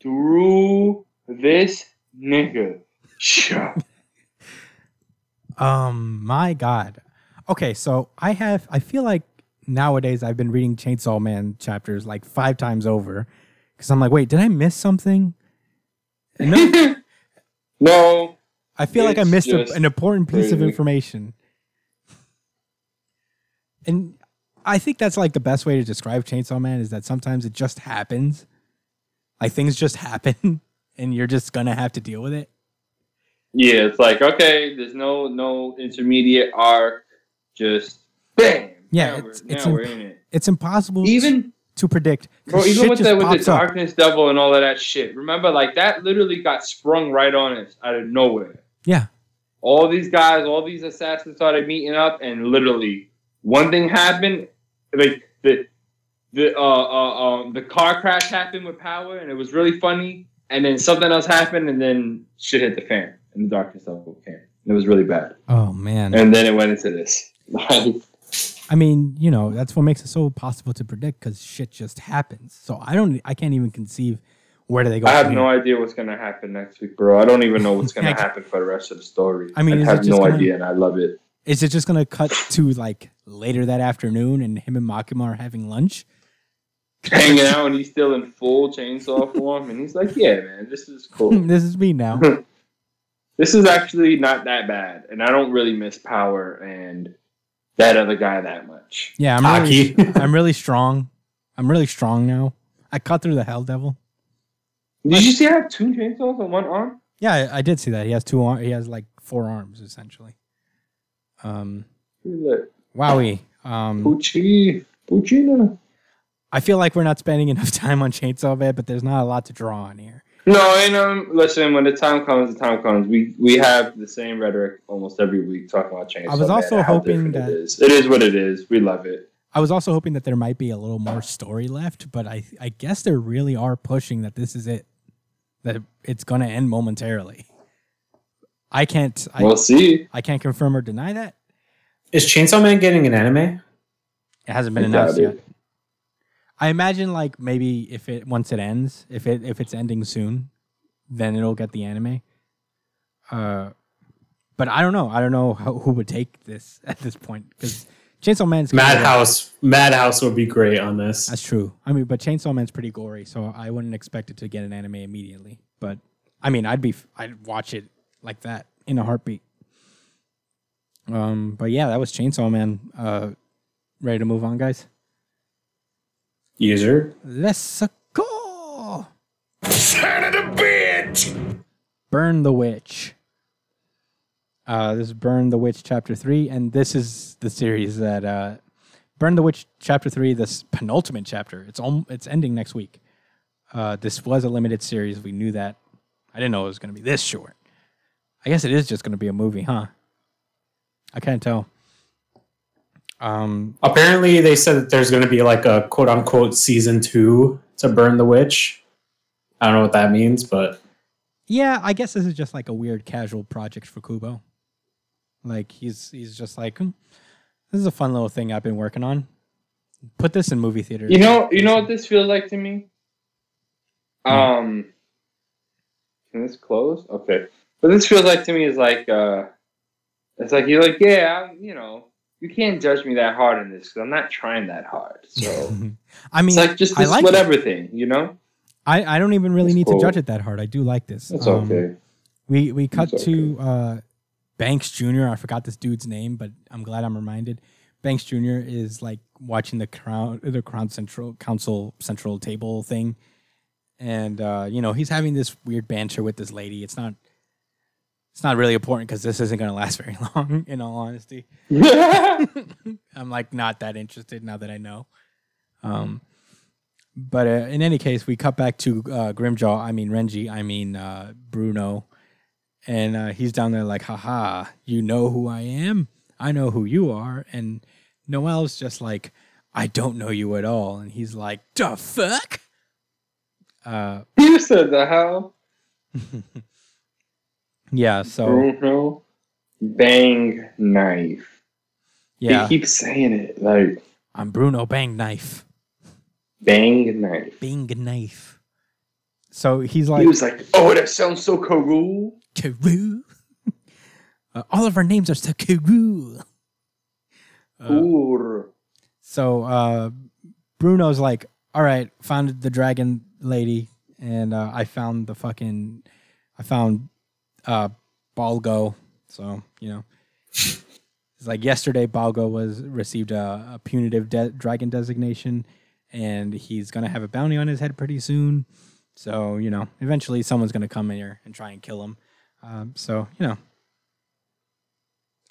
through this nigga. Sure. Um, my God. Okay, so I have. I feel like nowadays I've been reading Chainsaw Man chapters like five times over because I'm like, wait, did I miss something? No, no, I feel like I missed a, an important piece of information. And I think that's like the best way to describe Chainsaw Man is that sometimes it just happens. Like things just happen and you're just gonna have to deal with it. yeah, it's like okay, there's no no intermediate arc, just bam. Yeah, it's- we're, it's now imp- we're in it. It's impossible Even to predict. bro, even with the with the pops up. darkness devil and all of that shit. Remember, like that literally got sprung right on us out of nowhere. Yeah. All these guys, all these assassins started meeting up, and literally one thing happened, like the the uh, uh um the car crash happened with power, and it was really funny. And then something else happened, and then shit hit the fan, and the darkness level came. It was really bad. Oh man. And then it went into this. I mean, you know, that's what makes it so possible to predict because shit just happens. So I don't, I can't even conceive where do they go. I have no idea what's gonna happen next week, bro. I don't even know what's gonna happen for the rest of the story. I mean, I have no gonna- idea, and I love it. Is it just gonna cut to like later that afternoon and him and Makima are having lunch? Hanging out, and he's still in full chainsaw form, and he's like, "Yeah, man, this is cool. this is me now. this is actually not that bad, and I don't really miss Power and that other guy that much." Yeah, I'm really, I'm really strong. I'm really strong now. I cut through the Hell Devil. Did you see I have two chainsaws on one arm? Yeah, I, I did see that. He has two. Ar- he has like four arms essentially. Um, wowie. Um, Pucci, Puccina. I feel like we're not spending enough time on Chainsaw Man, but there's not a lot to draw on here. No, and um, listen, when the time comes, the time comes. We we have the same rhetoric almost every week talking about chainsaw. I was also and how hoping that- it is. It is what it is. We love it. I was also hoping that there might be a little more story left, but I I guess they really are pushing that this is it, that it's gonna end momentarily. I can't I, we'll see. I can't confirm or deny that. Is Chainsaw Man getting an anime? It hasn't been announced yet. it. I imagine like maybe if it once it ends, if it if it's ending soon, then it'll get the anime. Uh, but I don't know. I don't know how, who would take this at this point because Chainsaw Man's Madhouse. Madhouse would be great on this. That's true. I mean, but Chainsaw Man's pretty gory, so I wouldn't expect it to get an anime immediately. But I mean, I'd be I'd watch it like that in a heartbeat. Um, but yeah, that was Chainsaw Man. Uh, ready to move on, guys? User. Let's go. Son of a bitch. Burn the Witch. Uh, this is Burn the Witch Chapter 3, and this is the series that uh, Burn the Witch Chapter 3, this penultimate chapter. It's om- it's ending next week. Uh, this was a limited series. We knew that. I didn't know it was going to be this short. I guess it is just going to be a movie, huh? I can't tell. Um, Apparently, they said that there's going to be like a quote unquote season two to Burn the Witch. I don't know what that means, but Yeah, I guess this is just like a weird casual project for Kubo. Like he's he's just like, "Hmm, this is a fun little thing I've been working on. Put this in movie theaters. You know, you know what this feels like to me. Um, can this close? Okay, but this feels like to me is like, uh, it's like you're like, yeah, I'm, you know, you can't judge me that hard in this because I'm not trying that hard. So I mean, it's like just I this like it. whatever thing, you know. I, I don't even really It's need cool. to judge it that hard. I do like this. That's Um, okay. We we cut to uh, Banks Jr. I forgot this dude's name, but I'm glad I'm reminded. Banks Jr. is like watching the crown the Crown Central Council Central table thing, and uh, you know he's having this weird banter with this lady. It's not it's not really important because this isn't going to last very long. In all honesty, I'm like not that interested now that I know. Um, but uh, in any case, we cut back to uh, Grimmjow. I mean Renji. I mean uh, Bruno, and uh, he's down there like, "Haha, you know who I am. I know who you are." And Noel's just like, "I don't know you at all." And he's like, "The fuck." Uh, you said the hell, yeah. So Bruno. Bang knife. yeah, He keeps saying it like I'm Bruno Bang Knife. bang knife. Bang Knife. So he's like He was like, "Oh, that sounds so cool." Karoo. uh, all of our names are so Karoo. Uh, Cool. So uh, Bruno's like, all right, found the dragon lady, and uh, I found the fucking, I found uh, Balgo. So you know, it's like yesterday, Balgo was received a, a punitive de- dragon designation, and he's gonna have a bounty on his head pretty soon. So you know, eventually someone's gonna come in here and try and kill him. Um, so you know,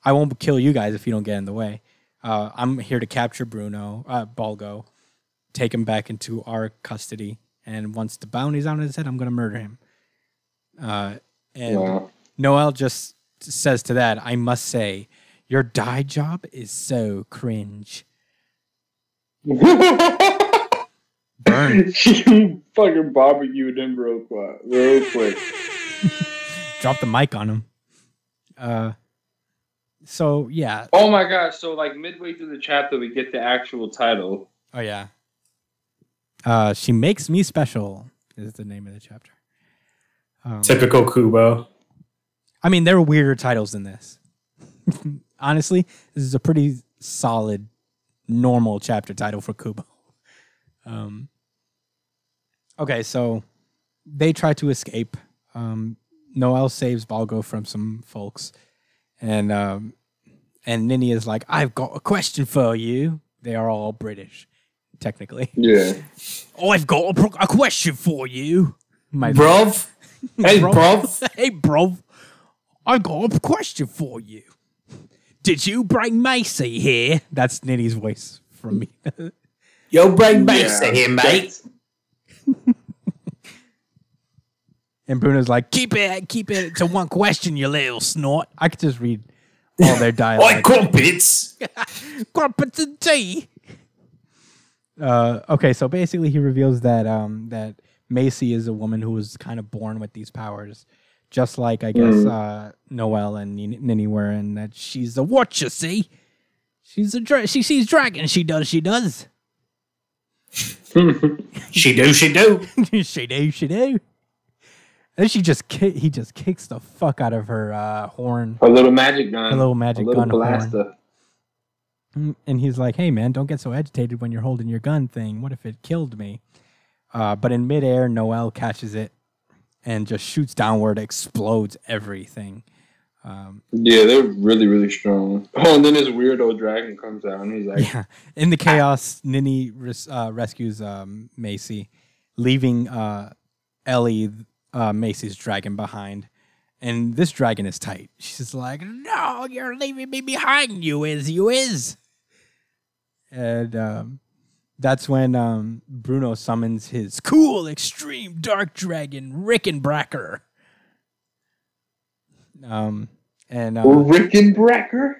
I won't kill you guys if you don't get in the way. Uh, I'm here to capture Bruno, uh, Balgo, take him back into our custody, and once the bounty's on his head, I'm gonna murder him. Uh, and Wow. Noel just says to that, I must say, Your dye job is so cringe. Burn. you fucking barbecued him real quick. Real quick. Drop the mic on him. Uh, so yeah. Oh my gosh! So like midway through the chapter, we get the actual title. Oh yeah. Uh, she makes me special is the name of the chapter. Um, Typical Kubo. I mean, there are weirder titles than this. Honestly, this is a pretty solid, normal chapter title for Kubo. Um, okay, so they try to escape. Um, Noel saves Balgo from some folks, and um, and Ninny is like, "I've got a question for you." They are all British, technically. Yeah. Oh, I've got a, pro- a question for you, my Bruv. Hey, Bro- bruv. hey, bro. I got a question for you. Did you bring Macy here? That's Ninny's voice from me. Yo, bring Yeah. here, mate. and Bruno's like, keep it, keep it to one question, you little snort. I could just read all their Oi, dialogue. crumpets. Crumpets and tea. Uh, okay, so basically, he reveals that um, that Macy is a woman who was kind of born with these powers, just like I guess uh, Noelle and Nin- Ninny were, and that she's a what you see. She's a dra- she sees dragons. She does. She does. She do, she do. she do. She do. And she just ki- he just kicks the fuck out of her uh, horn, A little magic gun. a little magic a little gun horn. blaster. Mm, And he's like, "Hey, man, don't get so agitated when you're holding your gun thing. What if it killed me?" Uh, but in midair, Noel catches it and just shoots downward, explodes everything. Um, Yeah, they're really, really strong. Oh, and then this weirdo dragon comes out and he's like, yeah. In the chaos, Ninny res- uh, rescues um, Macy, leaving uh, Ellie, uh, Macy's dragon, behind. And this dragon is tight. She's like, "No, you're leaving me behind. You is, you is." And um, that's when um, Bruno summons his cool, extreme dark dragon, Rickenbracker. Um, and uh, Rickenbracker?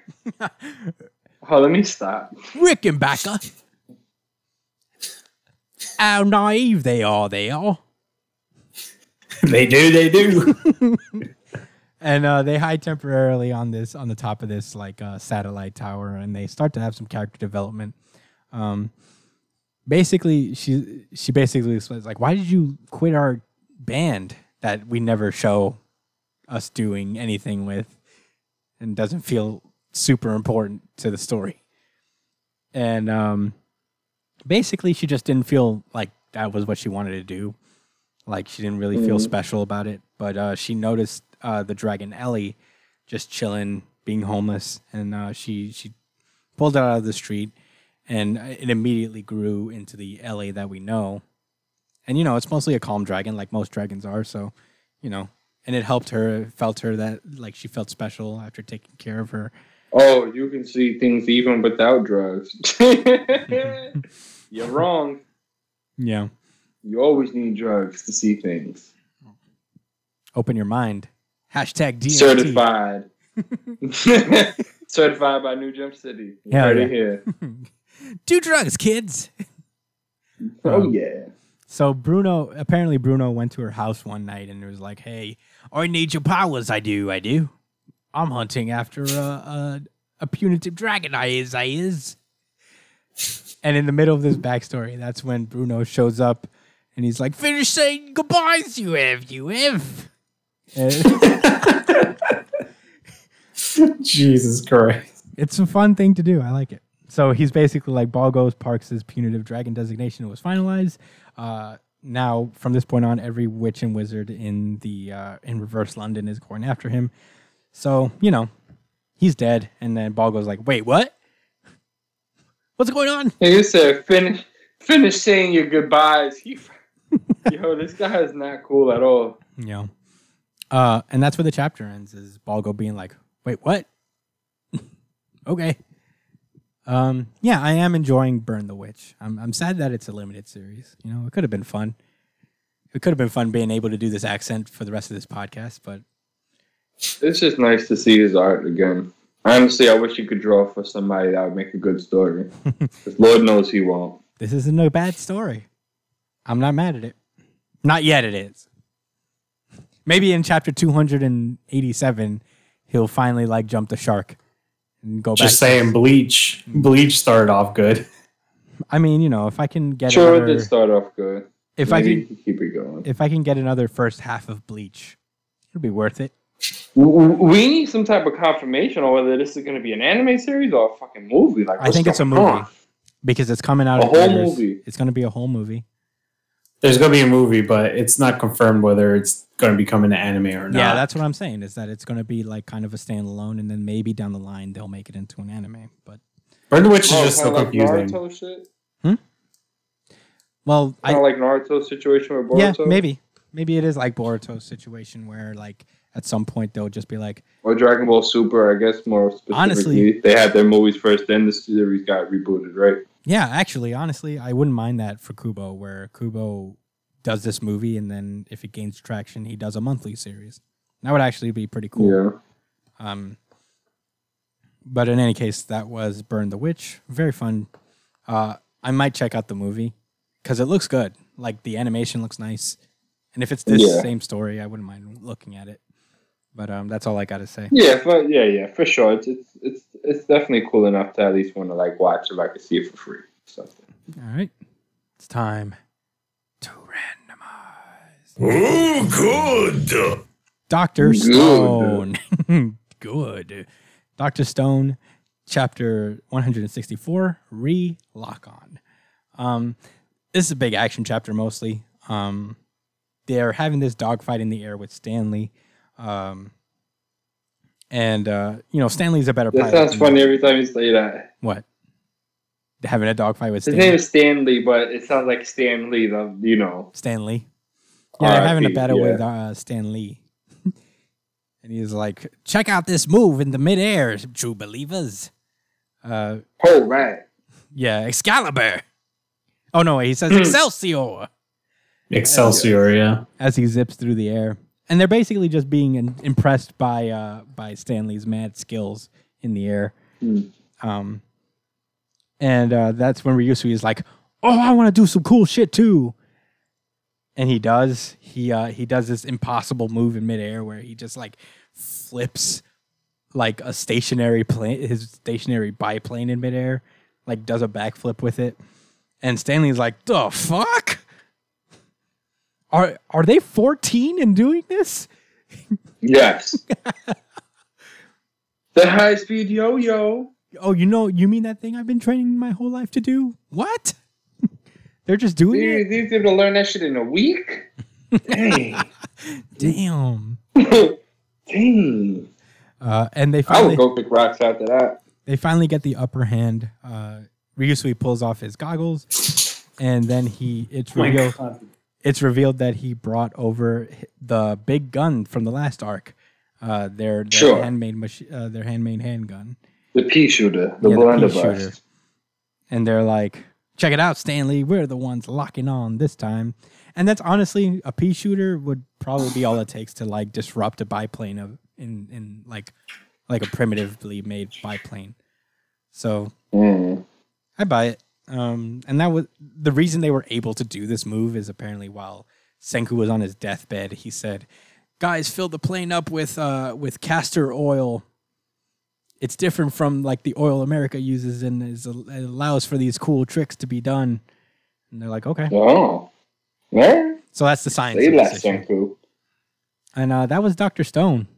oh, let me stop. Rickenbacker. How naive they are, they are. They do, they do. And uh, they hide temporarily on this on the top of this like uh, satellite tower, and they start to have some character development. Um, basically, she she basically explains like, "Why did you quit our band that we never show us doing anything with, and doesn't feel super important to the story?" And um, basically, she just didn't feel like that was what she wanted to do. Like she didn't really feel Mhm. special about it, but uh, she noticed uh, the dragon Ellie just chilling, being homeless, and uh, she she pulled it out of the street, and uh, it immediately grew into the Ellie that we know. And you know, it's mostly a calm dragon, like most dragons are. So, you know, and it helped her, it felt her that like she felt special after taking care of her. Oh, you can see things even without drugs. You're wrong. Yeah, You always need drugs to see things. open your mind. Hashtag DMT. Certified. Certified by New Jump City. You Hell heard yeah. it here. Do drugs, kids. Oh Um, yeah. So Bruno, apparently Bruno went to her house one night and it was like, "Hey, I need your powers. I do. I do. I'm hunting after a a, a punitive dragon. I is. I is." And in the middle of this backstory, that's when Bruno shows up, and he's like, "Finish saying goodbyes, you have, you have." Jesus Christ. it's a fun thing to do. I like it. So he's basically like Balgos Parks' punitive dragon designation was finalized. Uh, now, from this point on, every witch and wizard in the uh, in reverse London is going after him. So you know, he's dead. And then Balgo's like, "Wait, what? What's going on?" And you said finish finish saying your goodbyes. He, yo, this guy is not cool at all. Yeah. uh, and that's where the chapter ends. Is Balgo being like, "Wait, what? okay." Um, yeah, I am enjoying Burn the Witch. I'm I'm sad that it's a limited series. You know, it could have been fun. It could have been fun being able to do this accent for the rest of this podcast, but It's just nice to see his art again. Honestly, I wish he could draw for somebody that would make a good story. Lord knows he won't. This isn't a bad story. I'm not mad at it. Not yet. It is. Maybe in chapter 287, he'll finally like jump the shark and go back. Just to- saying, Bleach. Bleach started off good. I mean, you know, if I can get Sure, it another, did start off good. if I Maybe can can keep it going. if I can get another first half of Bleach, it'll be worth it. W- w- We need some type of confirmation on whether this is going to be an anime series or a fucking movie. Like, I think it's a movie. on? because it's coming out A whole theaters. movie. It's going to be a whole movie. There's gonna be a movie, but it's not confirmed whether it's gonna become an anime or not. Yeah, that's what I'm saying. Is that it's going to be like kind of a standalone, and then maybe down the line they'll make it into an anime. But Burn the Witch is Oh, just so kinda like confusing. Naruto shit. Hmm? well, I Kind of like Naruto situation with Boruto. yeah, maybe maybe it is like Boruto's situation where like at some point they'll just be like, Or Dragon Ball Super, I guess more specifically. Honestly- they had their movies first, then the series got rebooted, right? Yeah, actually, honestly, I wouldn't mind that for Kubo, where Kubo does this movie, and then if it gains traction, he does a monthly series. That would actually be pretty cool. Yeah. Um, but in any case, that was Burn the Witch. Very fun. Uh, I might check out the movie because it looks good. Like the animation looks nice, and if it's this Yeah. same story, I wouldn't mind looking at it. But um, that's all I got to say. Yeah, for, yeah, yeah, for sure. It's, it's it's it's definitely cool enough to at least want to like watch if I could see it for free. Something. All right, it's time to randomize. Oh, good. Doctor Stone. good. Doctor Stone, chapter 164, re lock on. Um, this is a big action chapter mostly. Um, they're having this dogfight in the air with Stanley. Um, and, uh, you know, Stanley's a better That pilot. sounds than- funny every time you say that. What? Having a dogfight with His Stanley. name is Stanley, but it sounds like Stan Lee, the you know. Stanley. Yeah, they're having a battle yeah. with uh, Stan Lee. and he's like, check out this move in the midair, true believers. Uh, Oh right. yeah, Excalibur. Oh, no, he Hmm. says Excelsior Excelsior, yeah. as he zips through the air. And they're basically just being in- impressed by uh, by Stanley's mad skills in the air. Hmm. Um, and uh, that's when Ryusui is like, "Oh, I want to do some cool shit too." And he does. He uh, he does this impossible move in midair where he just like flips like a stationary plane, his stationary biplane in midair, like does a backflip with it. And Stanley's like, "The fuck." Are are they 14 and doing this? Yes. the high speed yo yo. Oh, you know, you mean that thing I've been training my whole life to do? What? They're just doing These it? these people learn that shit in a week. Dang. Damn. Dang. Uh, and they I finally would go pick rocks after that. they finally get the upper hand. Uh, Ryusui pulls off his goggles, and then he it's My revealed God. It's revealed that he brought over the big gun from the last arc. Uh, their, their Sure. handmade machi- uh, their handmade handgun. The pea shooter, the Yeah, the pea shooter. and they're like, "Check it out, Stanley. We're the ones locking on this time." And that's honestly a pea shooter would probably be all it takes to like disrupt a biplane of in in like like a primitively made biplane. So Mm. I buy it. Um, and that was the reason they were able to do this move is apparently while Senku was on his deathbed, he said, "Guys, fill the plane up with uh with castor oil. It's different from like the oil America uses, and is, it allows for these cool tricks to be done." And they're like, "Okay." Oh. Yeah. So that's the science. Say of less, this issue. Senku. And uh, that was Doctor Stone.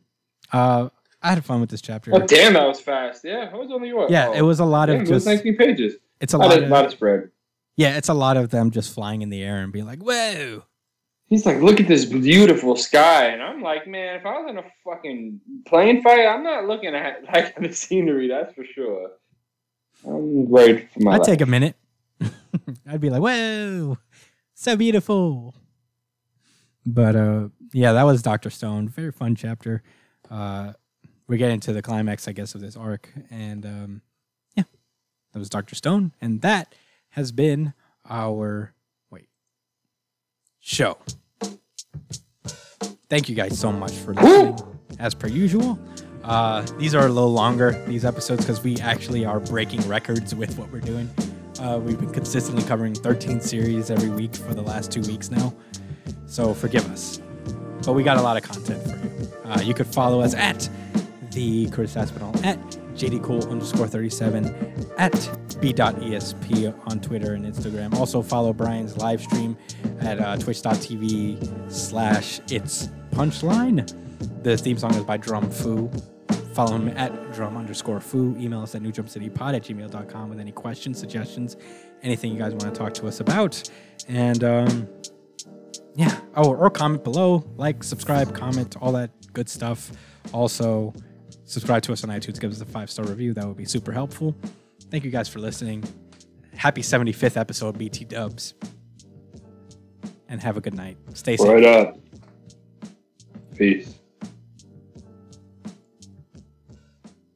Uh, I had fun with this chapter. Oh, damn, that was fast. Yeah, it was only what? Yeah, oh, it was a lot damn, of it was just. 19 pages. It's a A lot, lot of, of lot of spread. yeah, it's a lot of them just flying in the air and being like, "Whoa." He's like, look at this beautiful sky. And I'm like, man, if I was in a fucking plane fight, I'm not looking at like the scenery, that's for sure. I'm worried for my I'd life. take a minute. I'd be like, "Whoa, so beautiful." But uh, yeah, that was Doctor Stone. Very fun chapter. Uh, we're getting to the climax, I guess, of this arc, and um, that was Doctor Stone, and that has been our wait show. Thank you guys so much for listening, as per usual. Uh, these are a little longer, these episodes, because we actually are breaking records with what we're doing. Uh, we've been consistently covering 13 series every week for the last two weeks now. So forgive us. But we got a lot of content for you. Uh, you could follow us at the Curtis Espinal, at jdcool underscore 37, at b.esp on Twitter and Instagram. Also follow Brian's live stream at uh, twitch.tv slash it's punchline. The theme song is by Drum Foo. Follow him at drum underscore foo. Email us at newjumpcitypod at gmail.com with any questions, suggestions, anything you guys want to talk to us about. And um, yeah. Oh, or comment below, like, subscribe, comment, all that good stuff. Also, subscribe to us on iTunes. Give us a five star review. That would be super helpful. Thank you guys for listening. Happy 75th episode, BT Dubs. And have a good night. Stay safe. Right up. Peace.